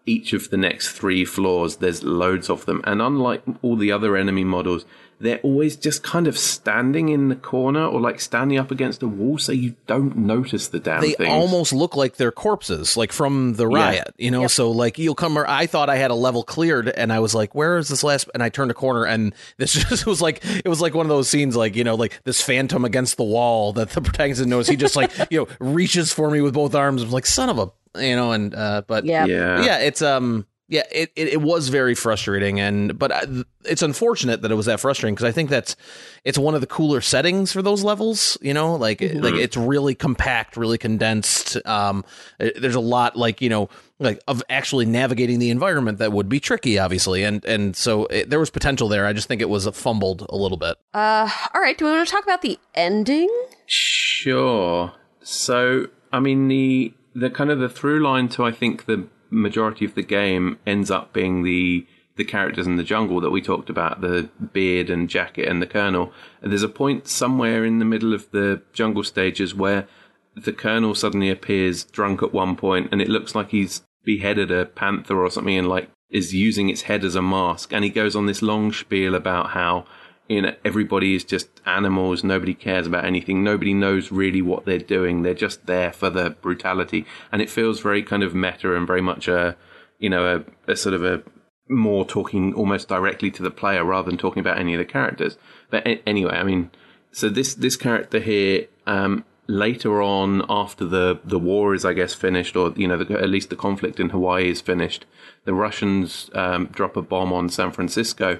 each of the next three floors, there's loads of them. And unlike all the other enemy models, they're always just kind of standing in the corner or like standing up against a wall so you don't notice the damn They things. almost look like they're corpses, like from the riot, you know. So like you'll come. I thought I had a level cleared, and I was like, "Where is this last?" And I turned a corner, and this just was like it was like one of those scenes, like you know, like this phantom against the wall that the protagonist didn't notice. He just like you know reaches for me with both arms. I'm like, son of a, you know, and uh, but Yeah. yeah. yeah, it's um, yeah, it, it, it was very frustrating, and but I, it's unfortunate that it was that frustrating because I think that's it's one of the cooler settings for those levels. You know, like like it's really compact, really condensed. Um, it- there's a lot like you know like of actually navigating the environment that would be tricky, obviously, and and so it, there was potential there. I just think it was fumbled a little bit. Uh, all right. Do we want to talk about the ending? Sure. So, I mean, the the kind of the through line to I think the majority of the game ends up being the the characters in the jungle that we talked about, the beard and jacket and the colonel. And there's a point somewhere in the middle of the jungle stages where the colonel suddenly appears drunk at one point, and it looks like he's beheaded a panther or something, and like is using its head as a mask. And he goes on this long spiel about how you know everybody is just animals. Nobody cares about anything. Nobody knows really what they're doing. They're just there for the brutality. And it feels very kind of meta and very much a you know a, a sort of a more talking almost directly to the player rather than talking about any of the characters. But a- anyway i mean so this this character here um later on after the the war is i guess finished or you know the, at least the conflict in hawaii is finished the russians um, drop a bomb on san francisco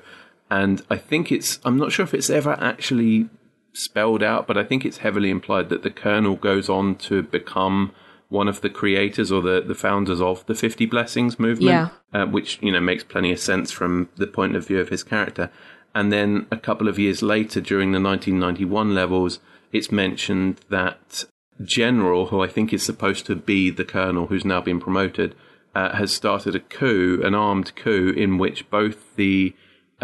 and I think it's I'm not sure if it's ever actually spelled out, but I think it's heavily implied that the Colonel goes on to become one of the creators or the, the founders of the 50 Blessings movement, uh, which you know makes plenty of sense from the point of view of his character. And then a couple of years later, during the 1991 levels, it's mentioned that General, who I think is supposed to be the Colonel who's now been promoted, uh, has started a coup, an armed coup, in which both the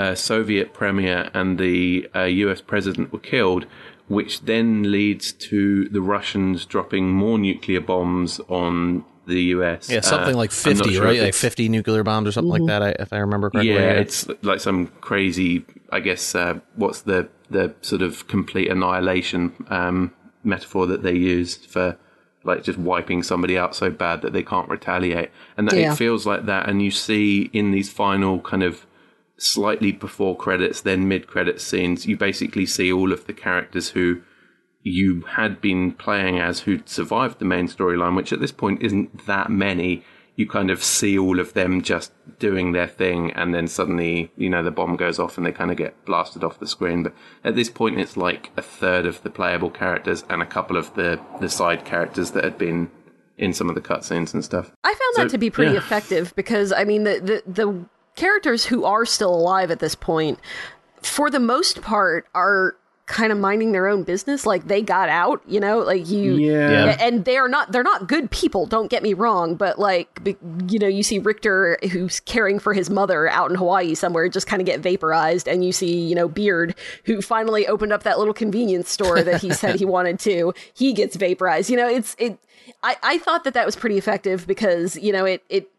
uh, Soviet premier and the uh, US president were killed, which then leads to the Russians dropping more nuclear bombs on the US. Yeah, something Uh, like fifty, sure right? Like fifty nuclear bombs or something like that, if I remember correctly. yeah, it's like some crazy. I guess uh, what's the the sort of complete annihilation um, metaphor that they use for like just wiping somebody out so bad that they can't retaliate, and that Yeah. it feels like that. And you see in these final kind of slightly before credits, then mid credits scenes, you basically see all of the characters who you had been playing as who'd survived the main storyline, which at this point isn't that many. You kind of see all of them just doing their thing, and then suddenly, you know, the bomb goes off and they kind of get blasted off the screen. But at this point, it's like a third of the playable characters and a couple of the, the side characters that had been in some of the cutscenes and stuff. I found So, that to be pretty yeah. effective because I mean the, the the characters who are still alive at this point, for the most part, are kind of minding their own business. Like they got out, you know, like you. Yeah. And they are not they're not good people, don't get me wrong, but like you know, you see Richter who's caring for his mother out in Hawaii somewhere just kind of get vaporized and you see, you know, Beard who finally opened up that little convenience store that he said he wanted to. He gets vaporized. You know, it's it I I thought that that was pretty effective because, you know, it it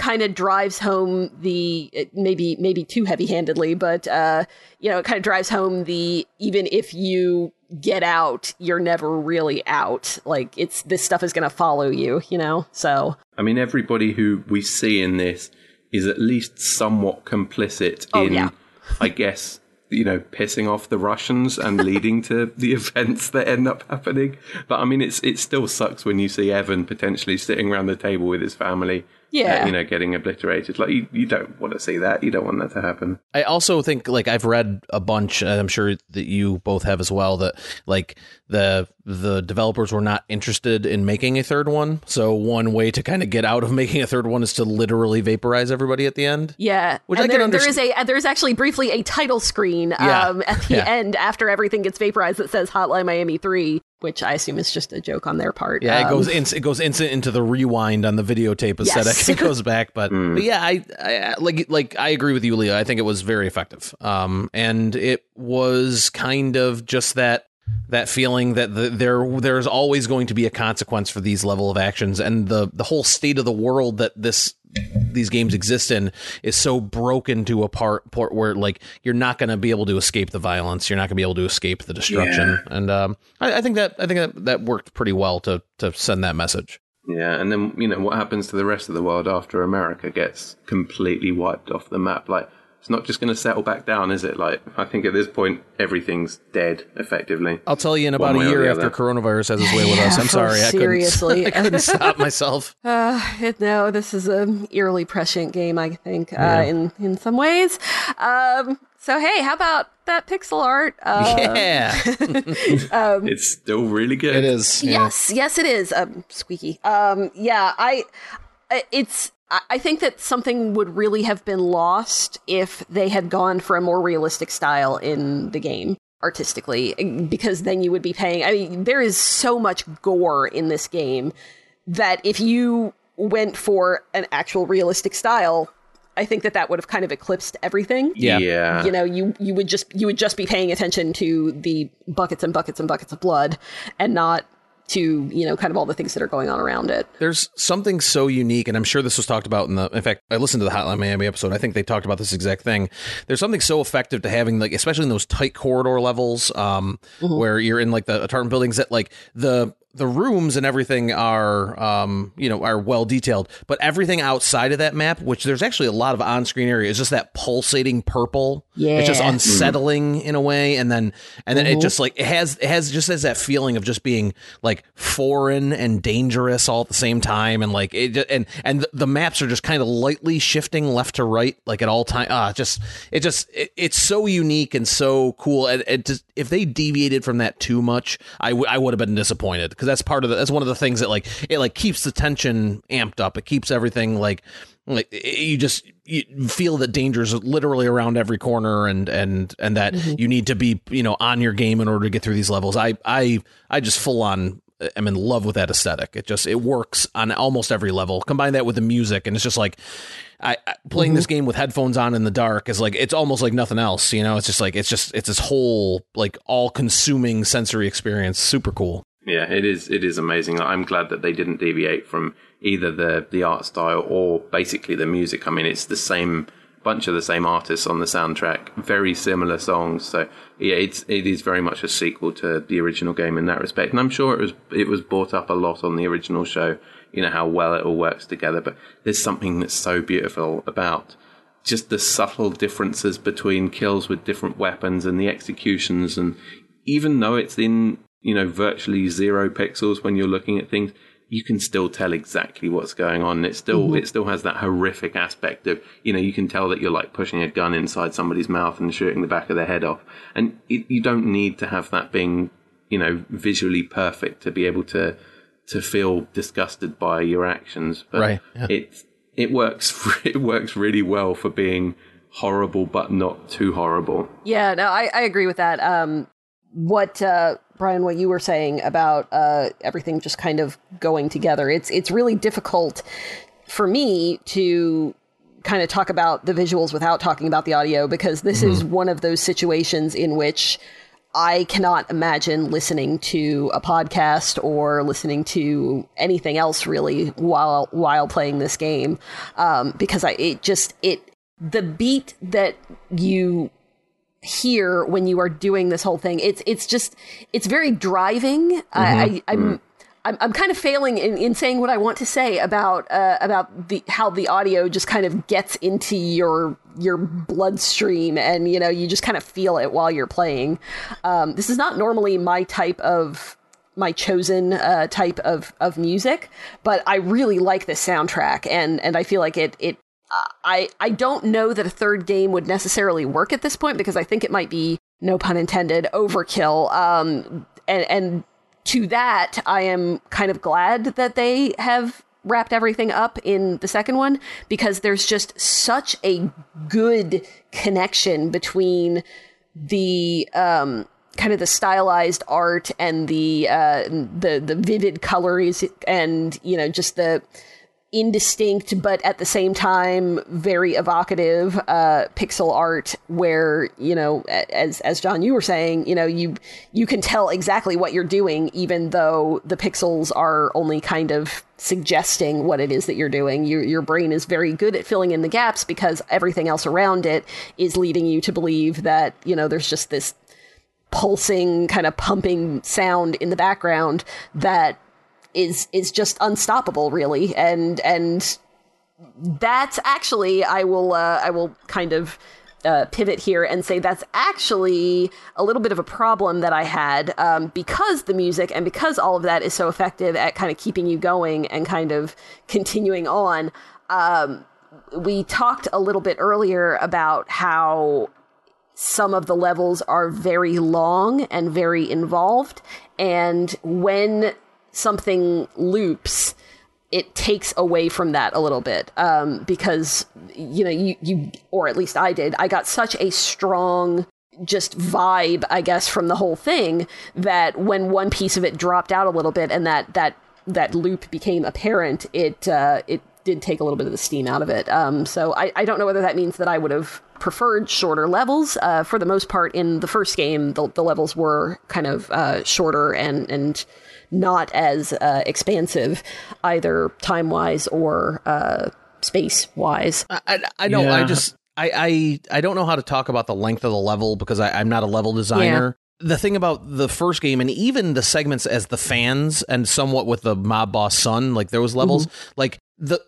kind of drives home the maybe maybe too heavy-handedly but uh you know it kind of drives home the even if you get out you're never really out like it's this stuff is going to follow you you know so I mean, everybody who we see in this is at least somewhat complicit Oh, in, yeah. I guess, you know, pissing off the Russians and leading to the events that end up happening. But I mean, it's it still sucks when you see Evan potentially sitting around the table with his family. Yeah. uh, you know, getting obliterated. Like you, you don't want to see that. You don't want that to happen. I also think like I've read a bunch, and I'm sure that you both have as well. That like the the developers were not interested in making a third one. So one way to kind of get out of making a third one is to literally vaporize everybody at the end. Yeah, Which and I can there, there is a there's actually briefly a title screen Yeah. um, at the Yeah. end after everything gets vaporized that says Hotline Miami three, which I assume is just a joke on their part. Yeah, it Um, goes in, it goes instant into the rewind on the videotape aesthetic. Yes. It goes back, but, but yeah, I, I like like I agree with you, Leah. I think it was very effective. Um, and it was kind of just that that feeling that the, there there's always going to be a consequence for these level of actions, and the the whole state of the world that this these games exist in is so broken to a part, part where like you're not going to be able to escape the violence. You're not going to be able to escape the destruction. And um, I, I think that i think that, that worked pretty well to to send that message. Yeah, and then you know what happens to the rest of the world after America gets completely wiped off the map? Like it's not just going to settle back down, is it? Like I think at this point everything's dead effectively. I'll tell you in about a year after other. coronavirus has its way with Yeah, us. I'm oh, sorry, seriously. I couldn't, I couldn't stop myself. Uh, it- no, this is a eerily prescient game, I think, uh, in in some ways. Um, so hey, how about that pixel art? Uh, yeah, it's still really good. it is. Yeah. Yes, yes, it is. Um, squeaky. Um, yeah, I. I- It's. I I think that something would really have been lost if they had gone for a more realistic style in the game artistically, because then you would be paying. I mean, there is so much gore in this game that if you went for an actual realistic style, I think that that would have kind of eclipsed everything Yeah. yeah. you know you you would just you would just be paying attention to the buckets and buckets and buckets of blood and not to you know kind of all the things that are going on around it There's something so unique, and I'm sure this was talked about in the. In fact, I listened to the Hotline Miami episode. I think they talked about this exact thing. There's something so effective to having, like, especially in those tight corridor levels, um, where you're in like the apartment buildings that like the the rooms and everything are um you know are well detailed but everything outside of that map which there's actually a lot of on-screen area is just that pulsating purple. Yeah it's just Yeah. unsettling in a way and then and then it just like it has it has just has that feeling of just being like foreign and dangerous all at the same time and like it and and the maps are just kind of lightly shifting left to right like at all time ah just it just it, it's so unique and so cool and it just if they deviated from that too much I would have been disappointed because that's part of the that's one of the things that like it like keeps the tension amped up. It keeps everything like like you just you feel that danger's literally around every corner and and and that mm-hmm. you need to be you know on your game in order to get through these levels. I i i just full on uh, am in love with that aesthetic. It just it works on almost every level. Combine that with the music and it's just like I, I playing this mm-hmm. game with headphones on in the dark is like it's almost like nothing else you know it's just like it's just it's this whole like all consuming sensory experience super cool Yeah, it is. It is amazing. I'm glad that they didn't deviate from either the the art style or basically the music. I mean, it's the same bunch of the same artists on the soundtrack, very similar songs. So yeah, it's it is very much a sequel to the original game in that respect. And I'm sure it was it was brought up a lot on the original show. You know how well it all works together. But there's something that's so beautiful about just the subtle differences between kills with different weapons and the executions and even though it's in you know virtually zero pixels when you're looking at things you can still tell exactly what's going on. It still it still has that horrific aspect of you know you can tell that you're like pushing a gun inside somebody's mouth and shooting the back of their head off. And it, you don't need to have that being you know visually perfect to be able to to feel disgusted by your actions. But Right, yeah. it it works it works really well for being horrible but not too horrible. Yeah no i, I agree with that. Um what uh brian what you were saying about uh everything just kind of going together it's it's really difficult for me to kind of talk about the visuals without talking about the audio because this is one of those situations in which I cannot imagine listening to a podcast or listening to anything else really while while playing this game. Um, because I it just it the beat that you hear when you are doing this whole thing. It's it's just it's very driving. I, I i'm I'm, I'm kind of failing in, in saying what I want to say about uh, about the how the audio just kind of gets into your your bloodstream and you know you just kind of feel it while you're playing. Um, this is not normally my type of my chosen uh, type of of music, but I really like this soundtrack and and I feel like it it I I don't know that a third game would necessarily work at this point because I think it might be no pun intended overkill. Um, and and to that, I am kind of glad that they have wrapped everything up in the second one because there's just such a good connection between the um, kind of the stylized art and the uh, the the vivid colors and you know just the indistinct but at the same time very evocative uh, pixel art where you know as as Jon you were saying you know you you can tell exactly what you're doing even though the pixels are only kind of suggesting what it is that you're doing. Your your brain is very good at filling in the gaps because everything else around it is leading you to believe that you know there's just this pulsing kind of pumping sound in the background that is is just unstoppable, really, and and that's actually I will uh, I will kind of. Uh, pivot here and say that's actually a little bit of a problem that I had um, because the music and because all of that is so effective at kind of keeping you going and kind of continuing on. Um, we talked a little bit earlier about how some of the levels are very long and very involved, and when something loops, it takes away from that a little bit um, because you know you you or at least I did. I got such a strong just vibe, I guess, from the whole thing that when one piece of it dropped out a little bit and that that that loop became apparent, it uh, it did take a little bit of the steam out of it. Um, so I, I don't know whether that means that I would have preferred shorter levels. Uh, for the most part, in the first game, the, the levels were kind of uh, shorter and and not as uh, expansive, either time wise or uh, space wise. I, I, I don't. Yeah. I just. I, I I don't know how to talk about the length of the level because I, I'm not a level designer. Yeah. The thing about the first game and even the segments as the fans and somewhat with the mob boss son, like those levels, mm-hmm. like the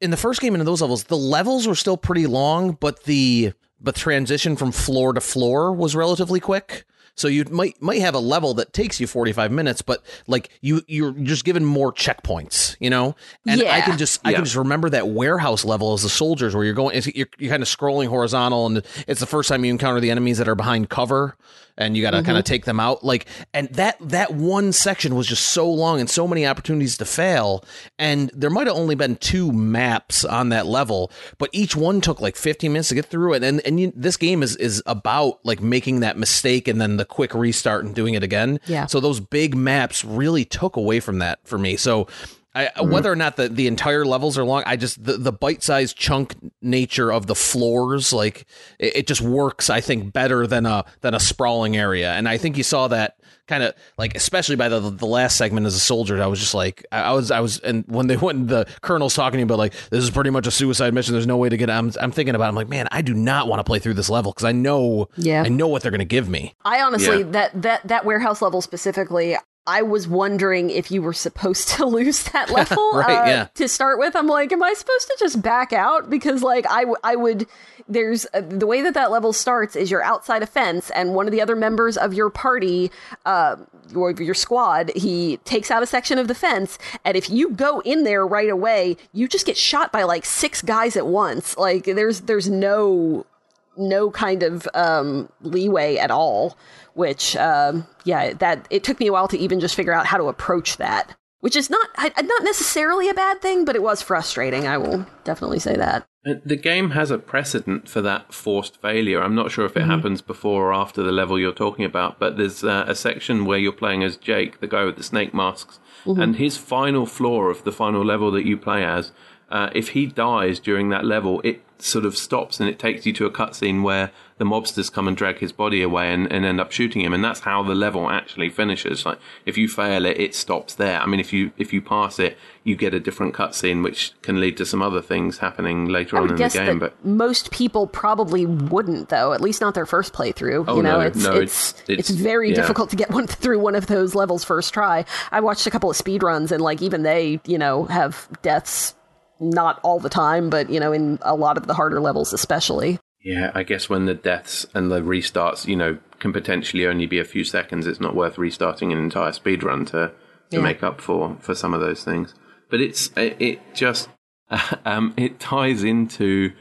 in the first game and in those levels, the levels were still pretty long, but the but transition from floor to floor was relatively quick. So you might might have a level that takes you 45 minutes, but like you you're just given more checkpoints, you know. And yeah. I can just I can just remember that warehouse level as the soldiers where you're going you're, you're kind of scrolling horizontal, and it's the first time you encounter the enemies that are behind cover and you got to mm-hmm. kind of take them out. Like and that that one section was just so long and so many opportunities to fail and there might have only been two maps on that level but each one took like 15 minutes to get through it and and you, this game is is about like making that mistake and then the quick restart and doing it again. Yeah. So those big maps really took away from that for me. So I, mm-hmm. Whether or not the, the entire levels are long, I just the, the bite sized chunk nature of the floors, like it, it, just works. I think better than a than a sprawling area, and I think you saw that kind of like especially by the the last segment as a soldier. I was just like I was I was and when they went the colonel's talking about like this is pretty much a suicide mission. There's no way to get. I'm I'm thinking about. It, I'm like man, I do not want to play through this level because I know yeah I know what they're going to give me. I honestly yeah. that that that warehouse level specifically. I was wondering if you were supposed to lose that level right, uh, yeah. to start with. I'm like, am I supposed to just back out? Because like I, w- I would. There's uh, the way that that level starts is you're outside a fence, and one of the other members of your party, uh, or your squad, he takes out a section of the fence, and if you go in there right away, you just get shot by like six guys at once. Like there's there's no no kind of um, leeway at all which um, yeah that it took me a while to even just figure out how to approach that which is not not necessarily a bad thing but it was frustrating i will definitely say that uh, the game has a precedent for that forced failure i'm not sure if it mm-hmm. happens before or after the level you're talking about but there's uh, a section where you're playing as jake the guy with the snake masks mm-hmm. and his final floor of the final level that you play as uh, if he dies during that level, it sort of stops and it takes you to a cutscene where the mobsters come and drag his body away and, and end up shooting him and that's how the level actually finishes like if you fail it it stops there i mean if you if you pass it you get a different cutscene which can lead to some other things happening later on in guess the game that but most people probably wouldn't, though. At least not their first playthrough. Oh, you know, no, it's, no, it's, it's- it's it's- very yeah. difficult to get one through one of those levels first try. I watched a couple of speed runs, and like even they, you know, have deaths. Not all the time, but you know, in a lot of the harder levels, especially. Yeah, I guess when the deaths and the restarts, you know, can potentially only be a few seconds, it's not worth restarting an entire speed run to to Yeah. make up for for some of those things. But it's it, it just um, it ties into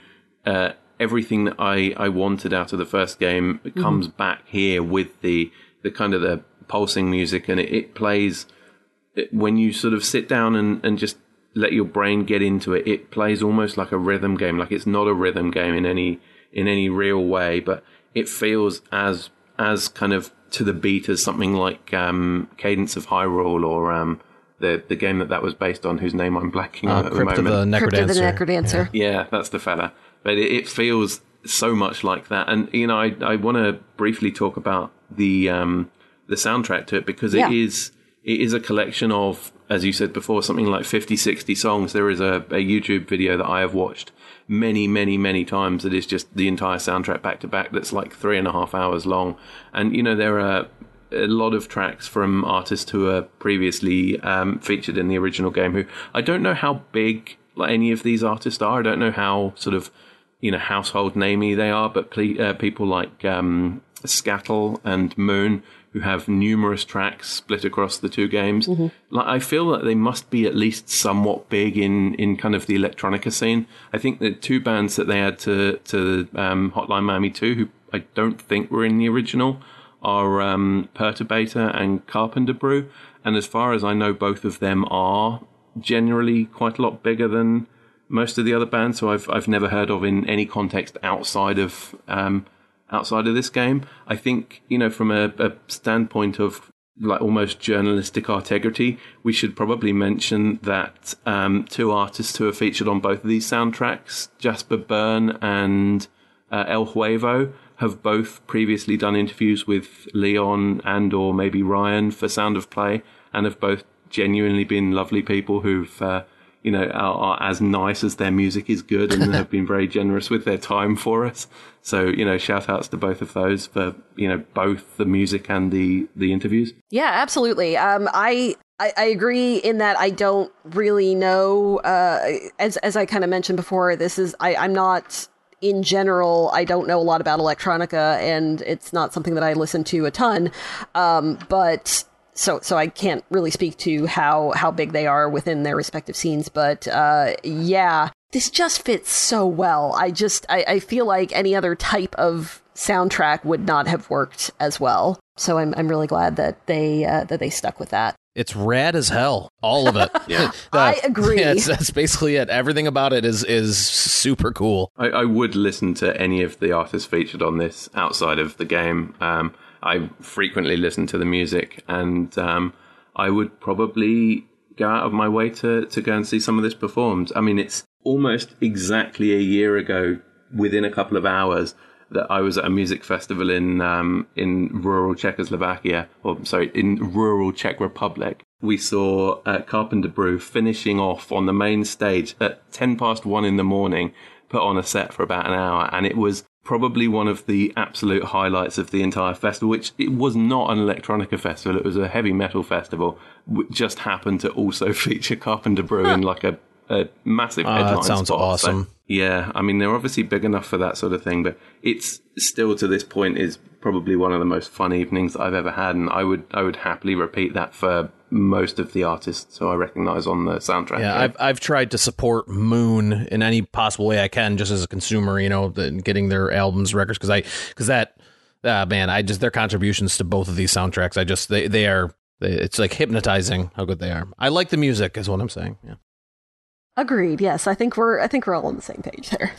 uh, everything that I I wanted out of the first game. It comes back here with the the kind of the pulsing music, and it, it plays it- when you sort of sit down and, and just let your brain get into it, it plays almost like a rhythm game. Like it's not a rhythm game in any in any real way, but it feels as as kind of to the beat as something like um, Cadence of Hyrule or um, the the game that that was based on, whose name I'm blanking on Uh, at the Crypt of moment. the Crypt of the Necrodancer. Necrodancer. Yeah, that's the fella. But it, it feels so much like that. And you know, I I want to briefly talk about the um the soundtrack to it because Yeah. it is it is a collection of as you said before something like 50 60 songs there is a, a youtube video that i have watched many many many times that is just the entire soundtrack back to back that's like three and a half hours long. And you know there are a lot of tracks from artists who are previously um, featured in the original game who i don't know how big like any of these artists are. I don't know how sort of you know household namey they are but ple- uh, people like um, scattle and moon who have numerous tracks split across the two games. Like i feel that they must be at least somewhat big in in kind of the electronica scene. I think the two bands that they had to to um, hotline miami 2 who i don't think were in the original are um, Perturbator and Carpenter Brut, and as far as I know, both of them are generally quite a lot bigger than most of the other bands. So I've I've never heard of in any context outside of um, outside of this game. I think you know from a, a standpoint of like almost journalistic integrity, we should probably mention that um, two artists who are featured on both of these soundtracks, Jasper Byrne and uh, El Huervo have both previously done interviews with Leon and or maybe Ryan for Sound of Play and have both genuinely been lovely people who've uh, you know are, are as nice as their music is good and have been very generous with their time for us so you know shout outs to both of those for you know both the music and the the interviews Yeah, absolutely. Um, I, I I agree in that I don't really know. Uh, as as I kind of mentioned before, this is I I'm not in general. I don't know a lot about electronica, and it's not something that I listen to a ton. Um, but so so I can't really speak to how how big they are within their respective scenes. But uh, yeah, this just fits so well. I just I, I feel like any other type of soundtrack would not have worked as well. So I'm I'm really glad that they uh, that they stuck with that. It's rad as hell, all of it. Yeah. I agree. Yeah, it's- that's basically it. Everything about it is is super cool. I, I would listen to any of the artists featured on this outside of the game. Um, I frequently listen to the music, and um, I would probably go out of my way to, to go and see some of this performed. I mean, it's almost exactly a year ago, within a couple of hours, that I was at a music festival in um, in rural Czechoslovakia, or sorry, in rural Czech Republic. We saw uh, Carpenter Brut finishing off on the main stage at ten past one in the morning, put on a set for about an hour, and it was probably one of the absolute highlights of the entire festival. Which it was not an electronica festival; it was a heavy metal festival. Which just happened to also feature Carpenter Brut in like a, a massive Ah, that headline sounds spot. So- awesome. yeah, I mean they're obviously big enough for that sort of thing, but it's still to this point is probably one of the most fun evenings that I've ever had, and I would I would happily repeat that for most of the artists who I recognise on the soundtrack. Yeah, I've I've tried to support Moon in any possible way I can, just as a consumer, you know, the, getting their albums, records, because I because that uh, man, I just their contributions to both of these soundtracks, I just they they are they, it's like hypnotizing how good they are. I like the music, is what I'm saying. Yeah. Agreed. Yes, I think we're I think we're all on the same page there.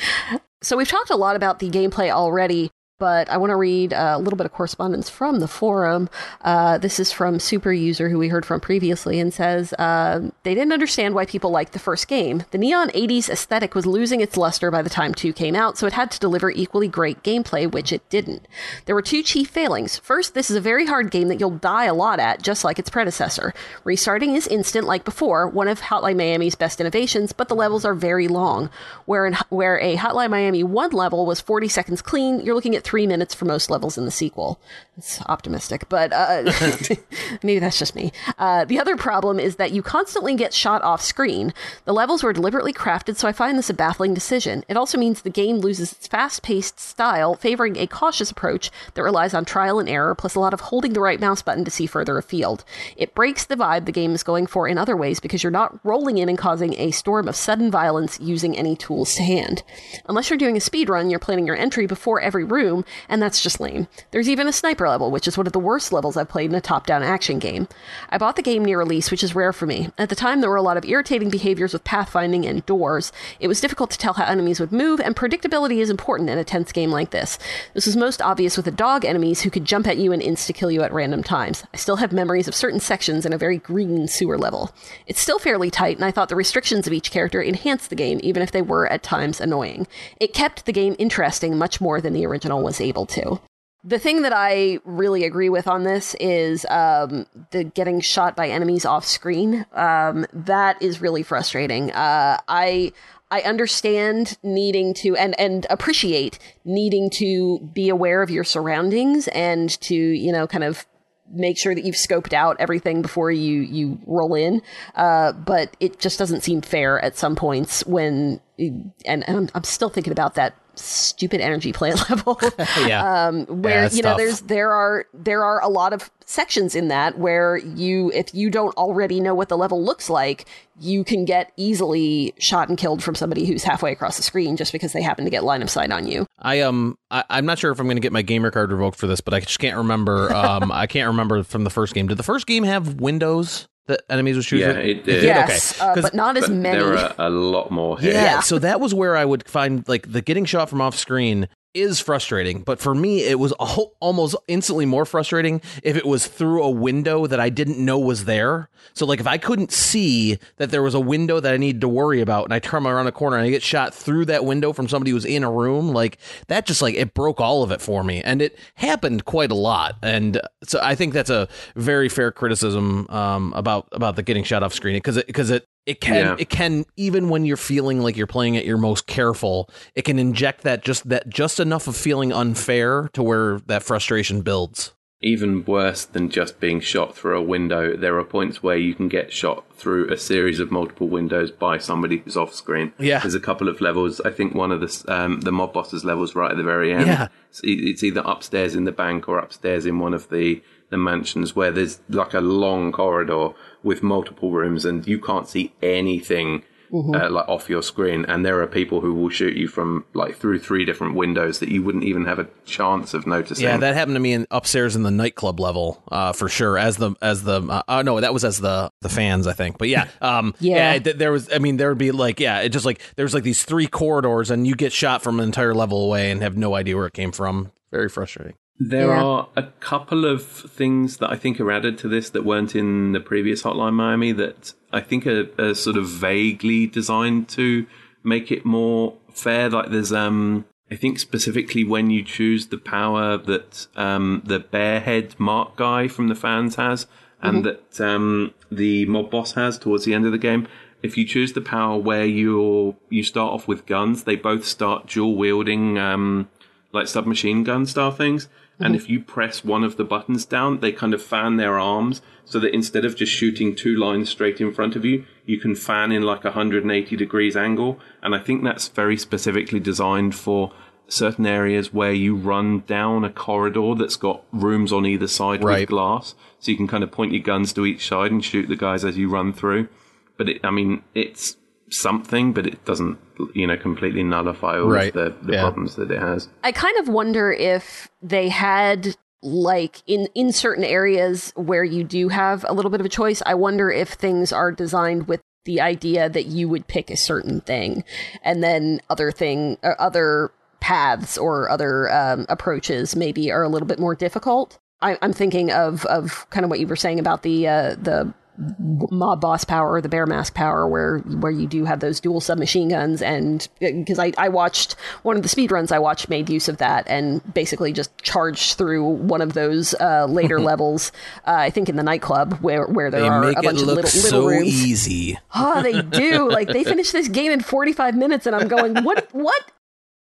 so we've talked a lot about the gameplay already, but I want to read a little bit of correspondence from the forum. Uh, this is from Super User, who we heard from previously, and says uh, they didn't understand why people liked the first game. The neon 80s aesthetic was losing its luster by the time 2 came out, so it had to deliver equally great gameplay, which it didn't. There were two chief failings. First, this is a very hard game that you'll die a lot at, just like its predecessor. Restarting is instant, like before, one of Hotline Miami's best innovations, but the levels are very long. Where, in, where a Hotline Miami 1 level was 40 seconds clean, you're looking at three minutes for most levels in the sequel. It's optimistic, but uh, maybe that's just me. Uh, the other problem is that you constantly get shot off screen. The levels were deliberately crafted, so I find this a baffling decision. It also means the game loses its fast paced style, favoring a cautious approach that relies on trial and error, plus a lot of holding the right mouse button to see further afield. It breaks the vibe the game is going for in other ways because you're not rolling in and causing a storm of sudden violence using any tools to hand. Unless you're doing a speed run, you're planning your entry before every room, and that's just lame. There's even a sniper level, which is one of the worst levels I've played in a top down action game. I bought the game near release, which is rare for me. At the time, there were a lot of irritating behaviors with pathfinding and doors. It was difficult to tell how enemies would move, and predictability is important in a tense game like this. This was most obvious with the dog enemies who could jump at you and insta kill you at random times. I still have memories of certain sections in a very green sewer level. It's still fairly tight, and I thought the restrictions of each character enhanced the game, even if they were at times annoying. It kept the game interesting much more than the original was able to. The thing that I really agree with on this is um, the getting shot by enemies off screen. Um, that is really frustrating. Uh, I I understand needing to and and appreciate needing to be aware of your surroundings and to you know kind of make sure that you've scoped out everything before you you roll in. Uh, but it just doesn't seem fair at some points when and, and I'm, I'm still thinking about that stupid energy plant level. yeah. Um, where Yeah, you know tough. there's there are there are a lot of sections in that where you if you don't already know what the level looks like, you can get easily shot and killed from somebody who's halfway across the screen just because they happen to get line of sight on you. I um I, I'm not sure if I'm going to get my gamer card revoked for this, but I just can't remember. Um, I can't remember from the first game. Did the first game have windows that enemies would shoot? Yeah, through? it did. Yes, okay. uh, 'Cause- but not as But many. there are a lot more here. Yeah, Yeah. so that was where I would find like the getting shot from off screen is frustrating, but for me it was a whole, almost instantly more frustrating if it was through a window that I didn't know was there. So like if I couldn't see that there was a window that I needed to worry about and I turn around a corner and I get shot through that window from somebody who's in a room, like that just like it broke all of it for me. And it happened quite a lot. And so I think that's a very fair criticism um, about about the getting shot off screen because it because it it can Yeah. it can even when you're feeling like you're playing at your most careful it can inject that just that just enough of feeling unfair to where that frustration builds Even worse than just being shot through a window, there are points where you can get shot through a series of multiple windows by somebody who's off screen. Yeah. there's a couple of levels. I think one of the um, the mob bosses levels right at the very end. Yeah. it's, it's either upstairs in the bank or upstairs in one of the the mansions where there's like a long corridor with multiple rooms and you can't see anything. Uh, like off your screen, and there are people who will shoot you from like through three different windows that you wouldn't even have a chance of noticing. yeah that happened to me in upstairs in the nightclub level uh for sure as the as the uh, oh no that was as the the fans i think but yeah um Yeah. th- there was i mean there would be like yeah it just like there's like these three corridors and you get shot from an entire level away and have no idea where it came from very frustrating There Yeah. are a couple of things that I think are added to this that weren't in the previous Hotline Miami that I think are, are sort of vaguely designed to make it more fair. Like there's, um, I think specifically when you choose the power that um, the Bearhead Mark guy from the fans has, and that um, the mob boss has towards the end of the game. If you choose the power where you you start off with guns, they both start dual wielding um, like submachine gun style things. And if you press one of the buttons down, they kind of fan their arms so that instead of just shooting two lines straight in front of you, you can fan in like a 180 degrees angle. And I think that's very specifically designed for certain areas where you run down a corridor that's got rooms on either side Right. with glass. So you can kind of point your guns to each side and shoot the guys as you run through. But it, I mean, it's something, but it doesn't, you know, completely nullify all Right. the, the Yeah. problems that it has. I kind of wonder if they had like in in certain areas where you do have a little bit of a choice. I wonder if things are designed with the idea that you would pick a certain thing, and then other thing or other paths or other um, approaches maybe are a little bit more difficult. I, am thinking of of kind of what you were saying about the uh, the mob boss power, the bear mask power, where where you do have those dual submachine guns, and because I, I watched one of the speed runs I watched made use of that, and basically just charged through one of those uh, later levels. Uh, I think in the nightclub where where there they are a bunch of look little so little rooms. easy. Oh, they do. like they finished this game in 45 minutes, and I'm going, what? What?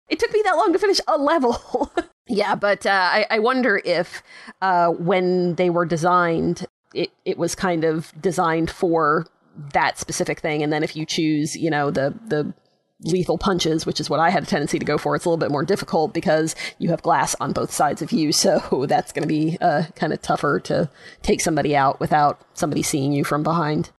It took me that long to finish a level. yeah, but uh, I, I wonder if uh, when they were designed, it, it was kind of designed for that specific thing, and then if you choose, you know, the the lethal punches, which is what I had a tendency to go for, it's a little bit more difficult because you have glass on both sides of you, so that's going to be uh, kind of tougher to take somebody out without somebody seeing you from behind.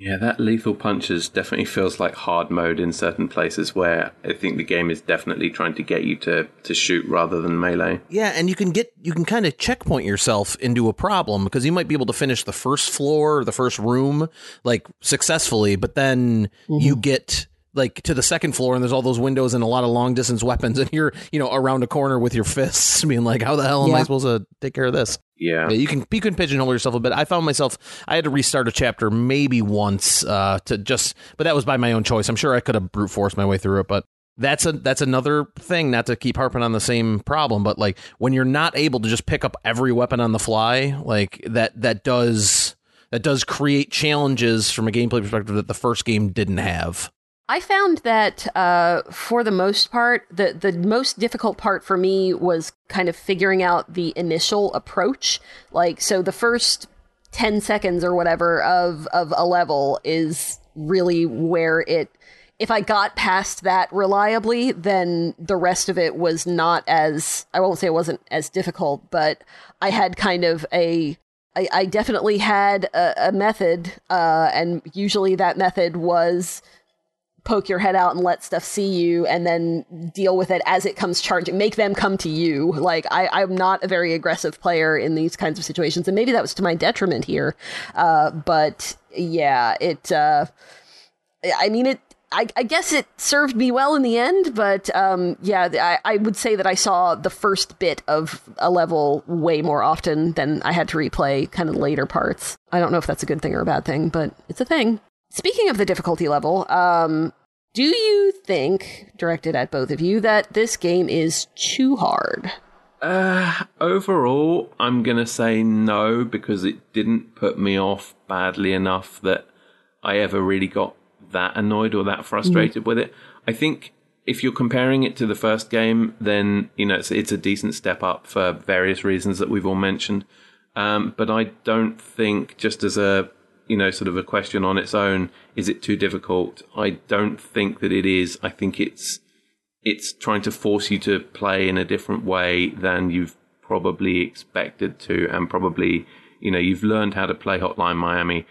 Yeah, that lethal punches definitely feels like hard mode in certain places where I think the game is definitely trying to get you to, to shoot rather than melee. Yeah, and you can get you can kind of checkpoint yourself into a problem because you might be able to finish the first floor or the first room like successfully, but then mm-hmm. you get like to the second floor and there's all those windows and a lot of long distance weapons and you're you know around a corner with your fists being like how the hell am yeah. i supposed to take care of this yeah. yeah. you can you can pigeonhole yourself a bit i found myself i had to restart a chapter maybe once uh to just but that was by my own choice i'm sure i could have brute forced my way through it but that's a that's another thing not to keep harping on the same problem but like when you're not able to just pick up every weapon on the fly like that that does that does create challenges from a gameplay perspective that the first game didn't have I found that uh, for the most part, the the most difficult part for me was kind of figuring out the initial approach. Like, so the first ten seconds or whatever of of a level is really where it. If I got past that reliably, then the rest of it was not as I won't say it wasn't as difficult, but I had kind of a I, I definitely had a, a method, uh, and usually that method was poke your head out and let stuff see you and then deal with it as it comes charging make them come to you like I, i'm not a very aggressive player in these kinds of situations and maybe that was to my detriment here uh, but yeah it uh, i mean it I, I, guess it served me well in the end, but um, yeah, I, I, would say that I saw the first bit of a level way more often than I had to replay kind of later parts. I don't know if that's a good thing or a bad thing, but it's a thing. Speaking of the difficulty level, um, do you think, directed at both of you, that this game is too hard? Uh, overall, I'm going to say no because it didn't put me off badly enough that I ever really got that annoyed or that frustrated mm. with it. I think if you're comparing it to the first game, then, you know, it's, it's a decent step up for various reasons that we've all mentioned. Um, but I don't think, just as a you know, sort of a question on its own. Is it too difficult? I don't think that it is. I think it's it's trying to force you to play in a different way than you've probably expected to, and probably you know you've learned how to play Hotline Miami.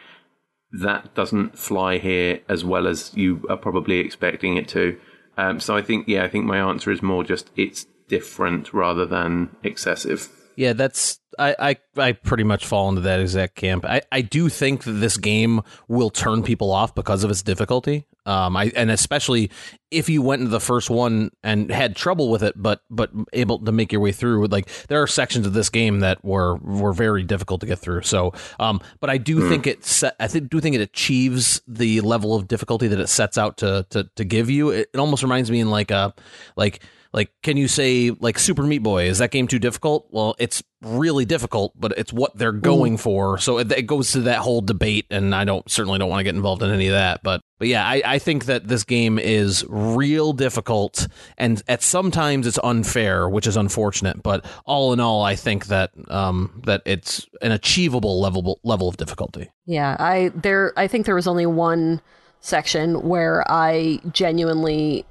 That doesn't fly here as well as you are probably expecting it to. Um, so I think, yeah, I think my answer is more just it's different rather than excessive. Yeah, that's I, I, I pretty much fall into that exact camp. I, I do think that this game will turn people off because of its difficulty. Um, I and especially if you went into the first one and had trouble with it, but but able to make your way through. Like there are sections of this game that were were very difficult to get through. So, um, but I do mm. think it set, I think, do think it achieves the level of difficulty that it sets out to to to give you. It, it almost reminds me in like a like like, can you say like Super Meat Boy? Is that game too difficult? Well, it's really difficult, but it's what they're going Ooh. for. So it, it, goes to that whole debate, and I don't certainly don't want to get involved in any of that. But but yeah, I, I think that this game is real difficult, and at sometimes it's unfair, which is unfortunate. But all in all, I think that um that it's an achievable level level of difficulty. Yeah, I there I think there was only one section where I genuinely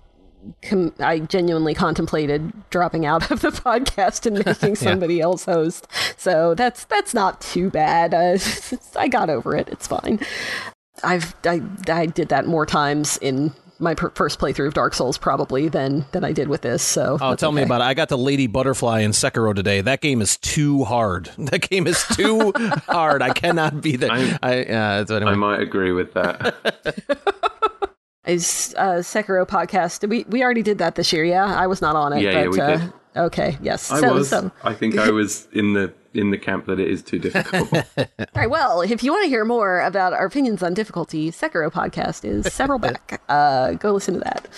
com- I genuinely contemplated dropping out of the podcast and making somebody yeah. else host. So that's that's not too bad. Uh, I got over it. It's fine. I've I, I did that more times in my per- first playthrough of Dark Souls probably than than I did with this. So oh, tell okay. me about it. I got the Lady Butterfly in Sekiro today. That game is too hard. That game is too hard. I cannot be there. I, uh, anyway. I might agree with that. Is uh, Sekiro podcast. We we already did that this year. Yeah, I was not on it. Yeah, yeah, we uh, did. Okay. Yes. I so, was. so I think I was in the in the camp that it is too difficult. All right. Well, if you want to hear more about our opinions on difficulty, Sekiro podcast is several back. Uh, go listen to that.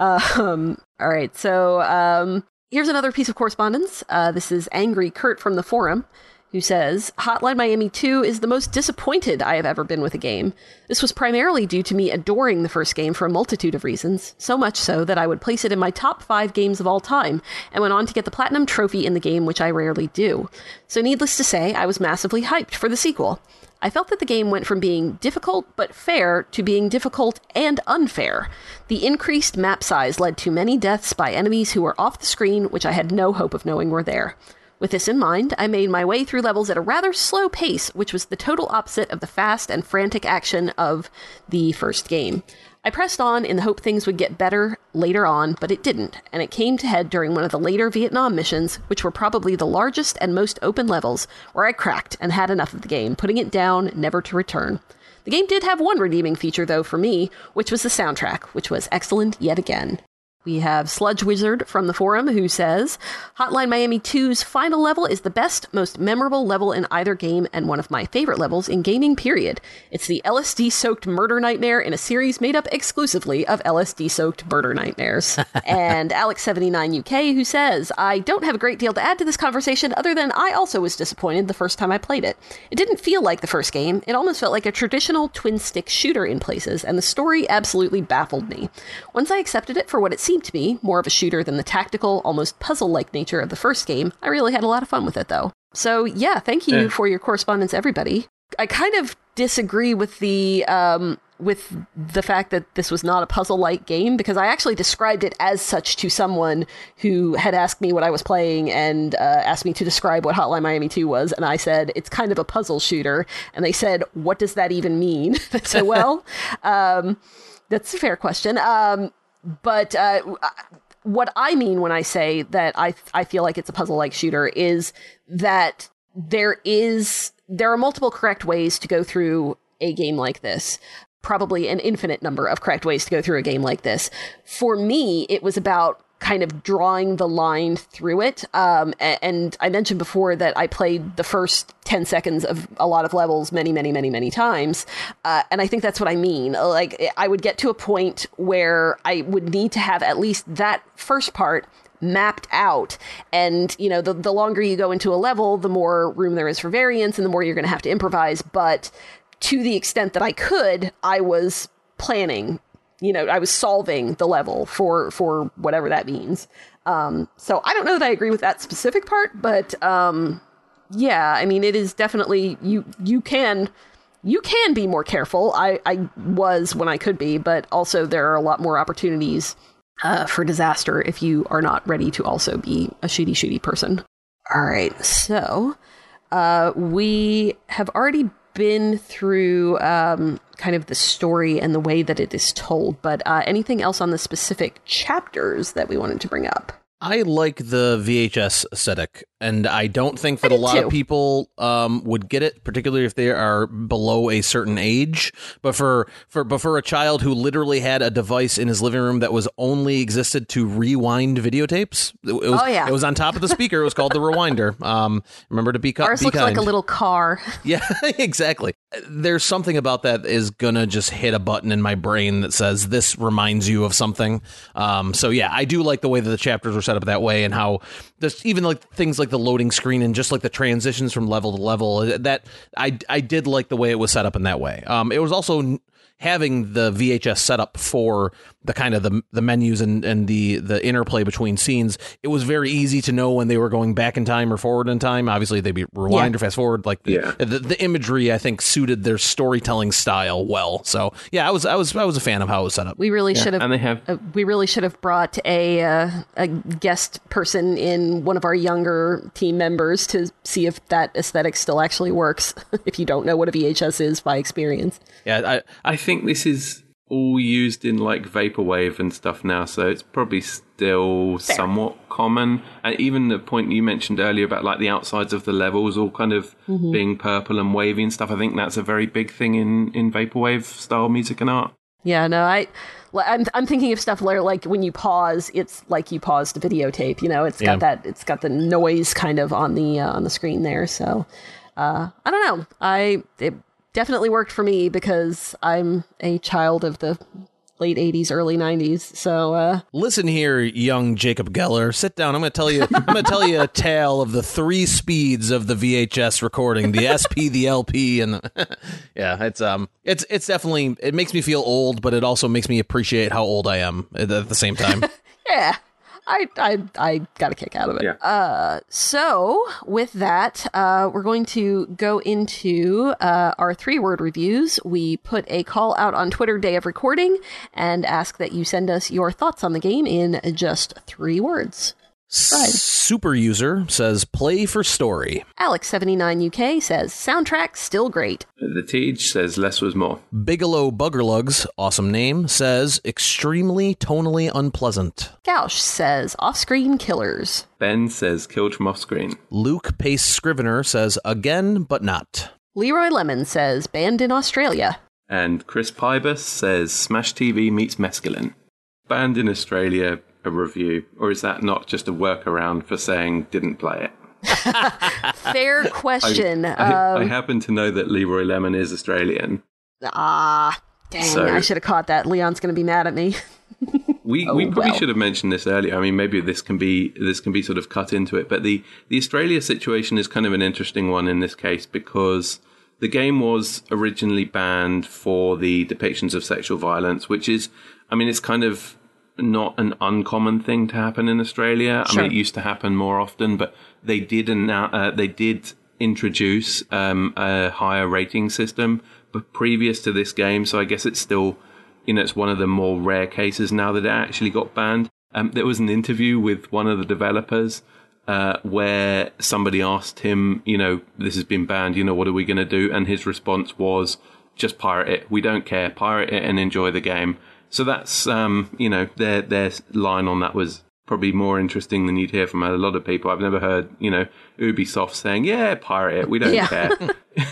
Um, all right. So um, here's another piece of correspondence. Uh, this is Angry Kurt from the forum. Who says, Hotline Miami 2 is the most disappointed I have ever been with a game. This was primarily due to me adoring the first game for a multitude of reasons, so much so that I would place it in my top five games of all time, and went on to get the Platinum Trophy in the game, which I rarely do. So, needless to say, I was massively hyped for the sequel. I felt that the game went from being difficult but fair to being difficult and unfair. The increased map size led to many deaths by enemies who were off the screen, which I had no hope of knowing were there. With this in mind, I made my way through levels at a rather slow pace, which was the total opposite of the fast and frantic action of the first game. I pressed on in the hope things would get better later on, but it didn't, and it came to head during one of the later Vietnam missions, which were probably the largest and most open levels, where I cracked and had enough of the game, putting it down, never to return. The game did have one redeeming feature, though, for me, which was the soundtrack, which was excellent yet again. We have Sludge Wizard from the forum who says Hotline Miami 2's final level is the best, most memorable level in either game and one of my favorite levels in gaming, period. It's the LSD soaked murder nightmare in a series made up exclusively of LSD soaked murder nightmares. and Alex79UK who says I don't have a great deal to add to this conversation other than I also was disappointed the first time I played it. It didn't feel like the first game, it almost felt like a traditional twin stick shooter in places, and the story absolutely baffled me. Once I accepted it for what it seemed to be, more of a shooter than the tactical, almost puzzle like nature of the first game, I really had a lot of fun with it though. So, yeah, thank you Yeah. for your correspondence, everybody. I kind of disagree with the um, with the fact that this was not a puzzle like game because I actually described it as such to someone who had asked me what I was playing and uh, asked me to describe what Hotline Miami 2 was. And I said, it's kind of a puzzle shooter. And they said, what does that even mean? Said, well, um, that's a fair question. Um, but uh, what I mean when I say that I I feel like it's a puzzle like shooter is that there is there are multiple correct ways to go through a game like this. Probably an infinite number of correct ways to go through a game like this. For me, it was about kind of drawing the line through it. Um, and I mentioned before that I played the first 10 seconds of a lot of levels many, many, many, many times. Uh, and I think that's what I mean. Like, I would get to a point where I would need to have at least that first part mapped out and you know the, the longer you go into a level the more room there is for variance and the more you're going to have to improvise but to the extent that i could i was planning you know i was solving the level for for whatever that means. Um so i don't know that i agree with that specific part but um yeah i mean it is definitely you you can you can be more careful. I i was when i could be but also there are a lot more opportunities uh, for disaster if you are not ready to also be a shooty shooty person. All right, so uh, we have already been through um, kind of the story and the way that it is told, but uh, anything else on the specific chapters that we wanted to bring up? I like the VHS aesthetic, and I don't think that a lot too. of people um, would get it, particularly if they are below a certain age. But for for but for a child who literally had a device in his living room that was only existed to rewind videotapes, it, was Oh, yeah. it was on top of the speaker. It was called the rewinder. Um, remember to be, cu- Ours be looks kind. like a little car. Yeah, exactly. There's something about that is gonna just hit a button in my brain that says this reminds you of something. Um, so yeah, I do like the way that the chapters were set up that way, and how just even like things like the loading screen and just like the transitions from level to level. That I I did like the way it was set up in that way. Um, it was also having the VHS setup for the kind of the the menus and and the the interplay between scenes. It was very easy to know when they were going back in time or forward in time. Obviously, they'd be rewind Yeah. or fast forward. Like Yeah. the, the imagery, I think, suited their storytelling style well. So yeah, I was I was I was a fan of how it was set up. We really should have. and they have uh, we really should have brought a uh, a guest person in one of our younger team members to see if that aesthetic still actually works. if you don't know what a VHS is by experience, Yeah, I, I think this is all used in like vaporwave and stuff now, so it's probably still somewhat common. And even the point you mentioned earlier about like the outsides of the levels all kind of being purple and wavy and stuff, I think that's a very big thing in in vaporwave style music and art. Yeah, no, I. I'm, I'm thinking of stuff where like when you pause, it's like you paused a videotape. You know, it's got that, it's got the noise kind of on the uh, on the screen there. So uh, I don't know. I it definitely worked for me because I'm a child of the late '80s, early '90s. So uh, Listen here, young Jacob Geller. Sit down. I'm going to tell you. I'm going to tell you a tale of the three speeds of the VHS recording: the SP, the LP, and the yeah. It's um, it's it's definitely. It makes me feel old, but it also makes me appreciate how old I am at the same time. yeah. I, I I got a kick out of it. Yeah. So, with that, uh, we're going to go into uh, our three word reviews. We put a call out on Twitter day of recording and ask that you send us your thoughts on the game in just three words. Super user says play for story. Alex79UK says soundtrack still great. The Tage says less was more. Bigelow Buggerlugs, awesome name, says extremely tonally unpleasant. Gauch says off screen killers. Ben says killed from off screen. Luke Pace Scrivener says again, but not. Leroy Lemon says banned in Australia. And Chris Pybus says Smash TV meets Mescaline. Banned in Australia, a review. Or is that not just a workaround for saying didn't play it? Fair question. I, I Um, happen to know that Leroy Lemon is Australian. ah, dang, So- I should have caught that. Leon's going to be mad at me. We we probably well. should have mentioned this earlier. I mean, maybe this can be this can be sort of cut into it, but the the Australia situation is kind of an interesting one in this case because the game was originally banned for the depictions of sexual violence, which is, I mean, it's kind of not an uncommon thing to happen in Australia. I mean, it used to happen more often, but they did annou- uh, they did introduce um, a higher rating system, but previous to this game, so I guess it's still you know, it's one of the more rare cases now that it actually got banned. Um, there was an interview with one of the developers uh, where somebody asked him, you know, this has been banned, you know, what are we going to do? And his response was, just pirate it. We don't care. Pirate it and enjoy the game. So that's, um, you know, their their line on that was probably more interesting than you'd hear from a lot of people. I've never heard, you know, Ubisoft saying, yeah, pirate it. We don't Yeah. care.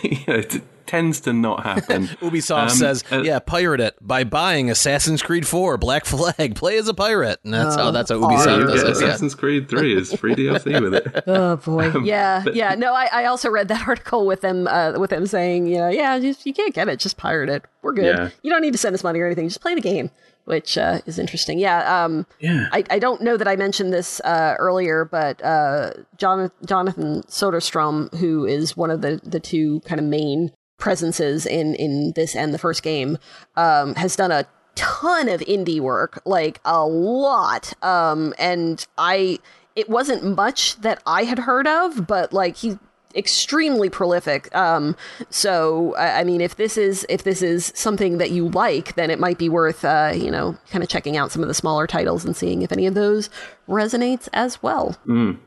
you know, it tends to not happen. Ubisoft Um, says, uh, "Yeah, pirate it by buying Assassin's Creed 4 Black Flag. Play as a pirate." And that's how that's how Ubisoft you does get it. Yeah. Assassin's Creed 3 is free DLC with it. Oh boy. Um, yeah, yeah. No, I, I also read that article with them uh, with them saying, you know, yeah, just, you can't get it, just pirate it. We're good. Yeah. You don't need to send us money or anything. Just play the game, which uh, is interesting. Yeah. Um, Yeah. I, I don't know that I mentioned this uh, earlier, but uh, John, Jonathan Soderstrom, who is one of the the two kind of main presences in in this and the first game, um, has done a ton of indie work, like a lot. Um, and I, it wasn't much that I had heard of, but like he extremely prolific. Um, so I I mean, if this is if this is something that you like, then it might be worth uh, you know kind of checking out some of the smaller titles and seeing if any of those resonates as well.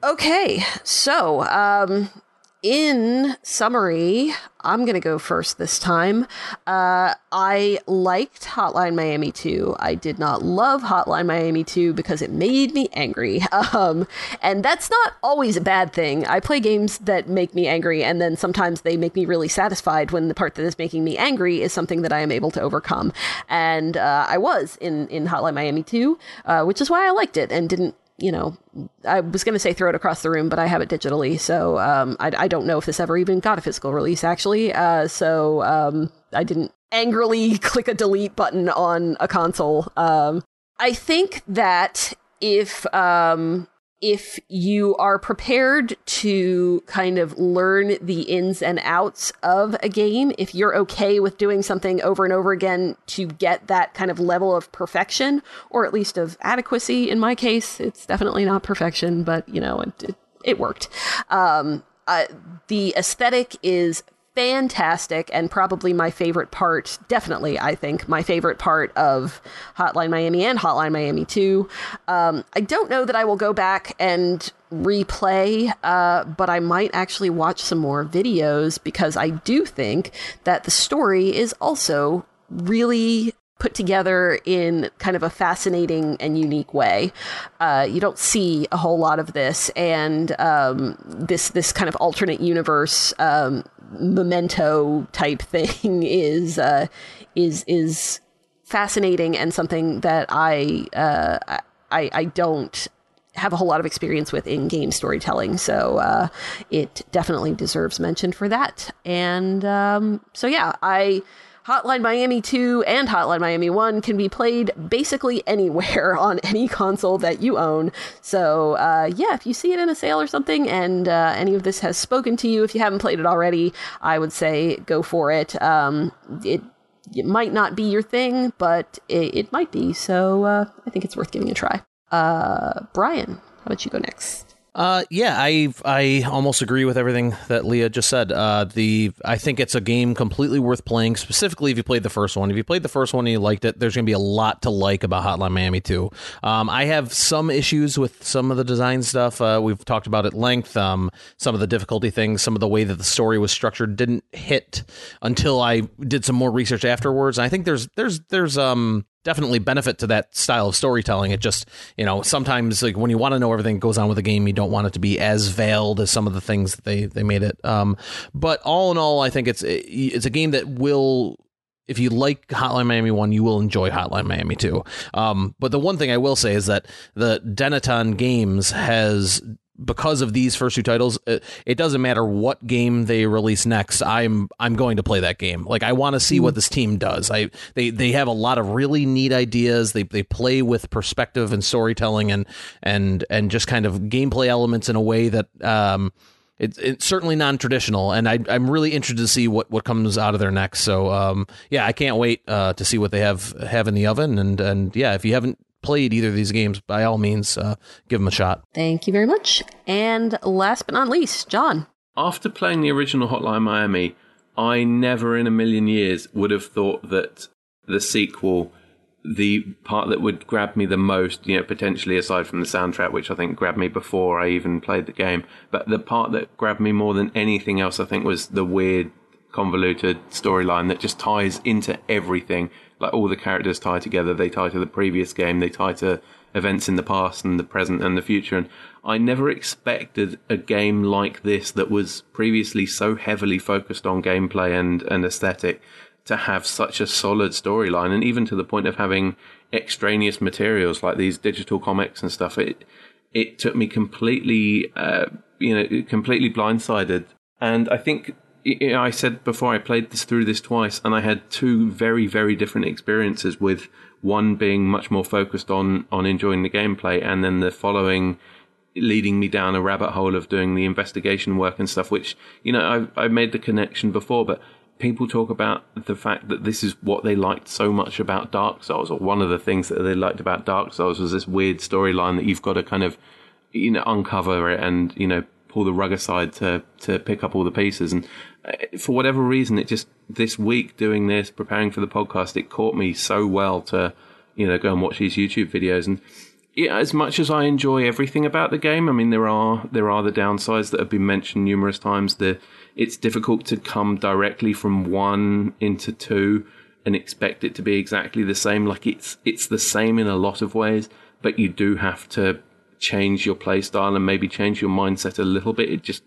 Okay, so um, in summary, I'm going to go first this time. Uh, I liked Hotline Miami 2. I did not love Hotline Miami 2 because it made me angry. Um, and that's not always a bad thing. I play games that make me angry, and then sometimes they make me really satisfied when the part that is making me angry is something that I am able to overcome. And uh, I was in, in Hotline Miami 2, uh, which is why I liked it and didn't you know, I was going to say throw it across the room, but I have it digitally, so um, I, I don't know if this ever even got a physical release, actually. Uh, so um, I didn't angrily click a delete button on a console. Um, I think that if um, if you are prepared to kind of learn the ins and outs of a game, if you're okay with doing something over and over again to get that kind of level of perfection, or at least of adequacy, in my case, it's definitely not perfection, but you know, it, it, it worked. Um, uh, the aesthetic is fantastic and probably my favorite part definitely i think my favorite part of hotline miami and hotline miami 2 um, i don't know that i will go back and replay uh, but i might actually watch some more videos because i do think that the story is also really put together in kind of a fascinating and unique way. Uh, you don't see a whole lot of this, and um, this this kind of alternate universe um, memento type thing is uh, is is fascinating and something that I uh, I, I don't have a whole lot of experience with in game storytelling. So uh, it definitely deserves mention for that. And um, so, yeah, I. Hotline Miami 2 and Hotline Miami 1 can be played basically anywhere on any console that you own. So, uh, yeah, if you see it in a sale or something and uh, any of this has spoken to you, if you haven't played it already, I would say go for it. Um, it it might not be your thing, but it, it might be. So uh, I think it's worth giving a try. Uh, Brian, how about you go next? Uh, yeah, I I almost agree with everything that Leah just said. Uh, the I think it's a game completely worth playing. Specifically, if you played the first one. If you played the first one and you liked it, there's going to be a lot to like about Hotline Miami 2. Um, I have some issues with some of the design stuff. Uh, we've talked about at length. Um, some of the difficulty things, some of the way that the story was structured didn't hit until I did some more research afterwards. And I think there's there's there's um definitely benefit to that style of storytelling. It just, you know, sometimes like when you want to know everything that goes on with a game, you don't want it to be as veiled as some of the things that they they made it. Um, but all in all, I think it's it's a game that will. If you like Hotline Miami 1, you will enjoy Hotline Miami 2. Um, but the one thing I will say is that the Dennaton Games has because of these first two titles, it, it, doesn't matter what game they release next. I'm I'm going to play that game. Like I want to see what this team does. I they they have a lot of really neat ideas. They they play with perspective and storytelling and and and just kind of gameplay elements in a way that um it's, it's certainly non-traditional and I, i'm really interested to see what, what comes out of their next so um, yeah i can't wait uh, to see what they have have in the oven and and yeah if you haven't played either of these games, by all means, uh, give them a shot. Thank you very much. And last but not least, John. After playing the original Hotline Miami, I never in a million years would have thought that the sequel, the part that would grab me the most, you know, potentially aside from the soundtrack, which I think grabbed me before I even played the game, but the part that grabbed me more than anything else, I think, was the weird, convoluted storyline that just ties into everything like all the characters tie together. They tie to the previous game. They tie to events in the past and the present and the future. And I never expected a game like this that was previously so heavily focused on gameplay and, and aesthetic to have such a solid storyline and even to the point of having extraneous materials like these digital comics and stuff. It, it took me completely, uh, you know, completely blindsided. And I think I said before I played this through this twice, and I had two very, very different experiences. With one being much more focused on on enjoying the gameplay, and then the following leading me down a rabbit hole of doing the investigation work and stuff. Which you know I've I've made the connection before, but people talk about the fact that this is what they liked so much about Dark Souls, or one of the things that they liked about Dark Souls was this weird storyline that you've got to kind of you know uncover it and you know pull the rug aside to to pick up all the pieces. And uh, for whatever reason, it just this week doing this, preparing for the podcast, it caught me so well to you know go and watch these YouTube videos. And yeah, as much as I enjoy everything about the game, I mean there are there are the downsides that have been mentioned numerous times. The it's difficult to come directly from one into two and expect it to be exactly the same. Like it's it's the same in a lot of ways, but you do have to change your playstyle and maybe change your mindset a little bit. It just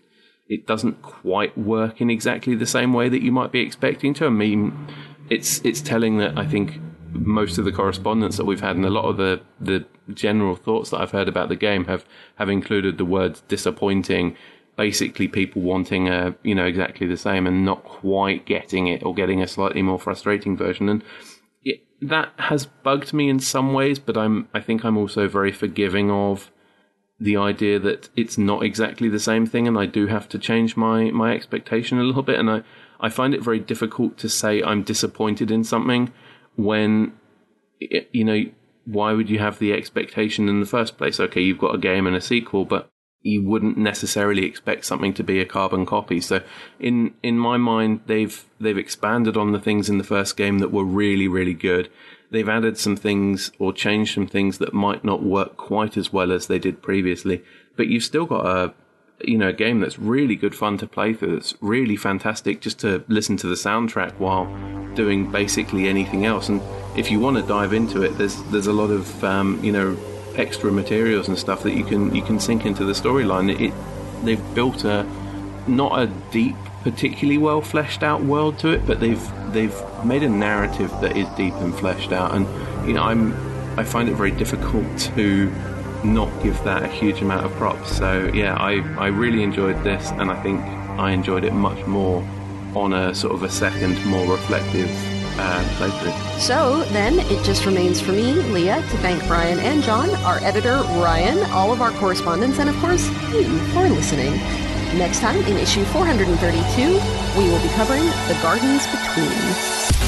it doesn't quite work in exactly the same way that you might be expecting to. I mean, it's it's telling that I think most of the correspondence that we've had and a lot of the the general thoughts that I've heard about the game have have included the words disappointing. Basically, people wanting a you know exactly the same and not quite getting it or getting a slightly more frustrating version. And that has bugged me in some ways, but I'm I think I'm also very forgiving of the idea that it's not exactly the same thing and I do have to change my, my expectation a little bit. And I, I find it very difficult to say I'm disappointed in something when, you know, why would you have the expectation in the first place? Okay, you've got a game and a sequel, but you wouldn't necessarily expect something to be a carbon copy. So in in my mind they've they've expanded on the things in the first game that were really really good they've added some things or changed some things that might not work quite as well as they did previously. But you've still got a you know a game that's really good fun to play through. It's really fantastic just to listen to the soundtrack while doing basically anything else. And if you want to dive into it, there's there's a lot of um, you know extra materials and stuff that you can you can sink into the storyline. It, it they've built a not a deep, particularly well fleshed out world to it, but they've they've made a narrative that is deep and fleshed out, and you know, I'm I find it very difficult to not give that a huge amount of props. So yeah, I I really enjoyed this, and I think I enjoyed it much more on a sort of a second, more reflective uh, playthrough. So then it just remains for me, Leah, to thank Brian and John, our editor, Ryan, all of our correspondents, and of course, you for listening. Next time, in issue 432, we will be covering The Gardens Between.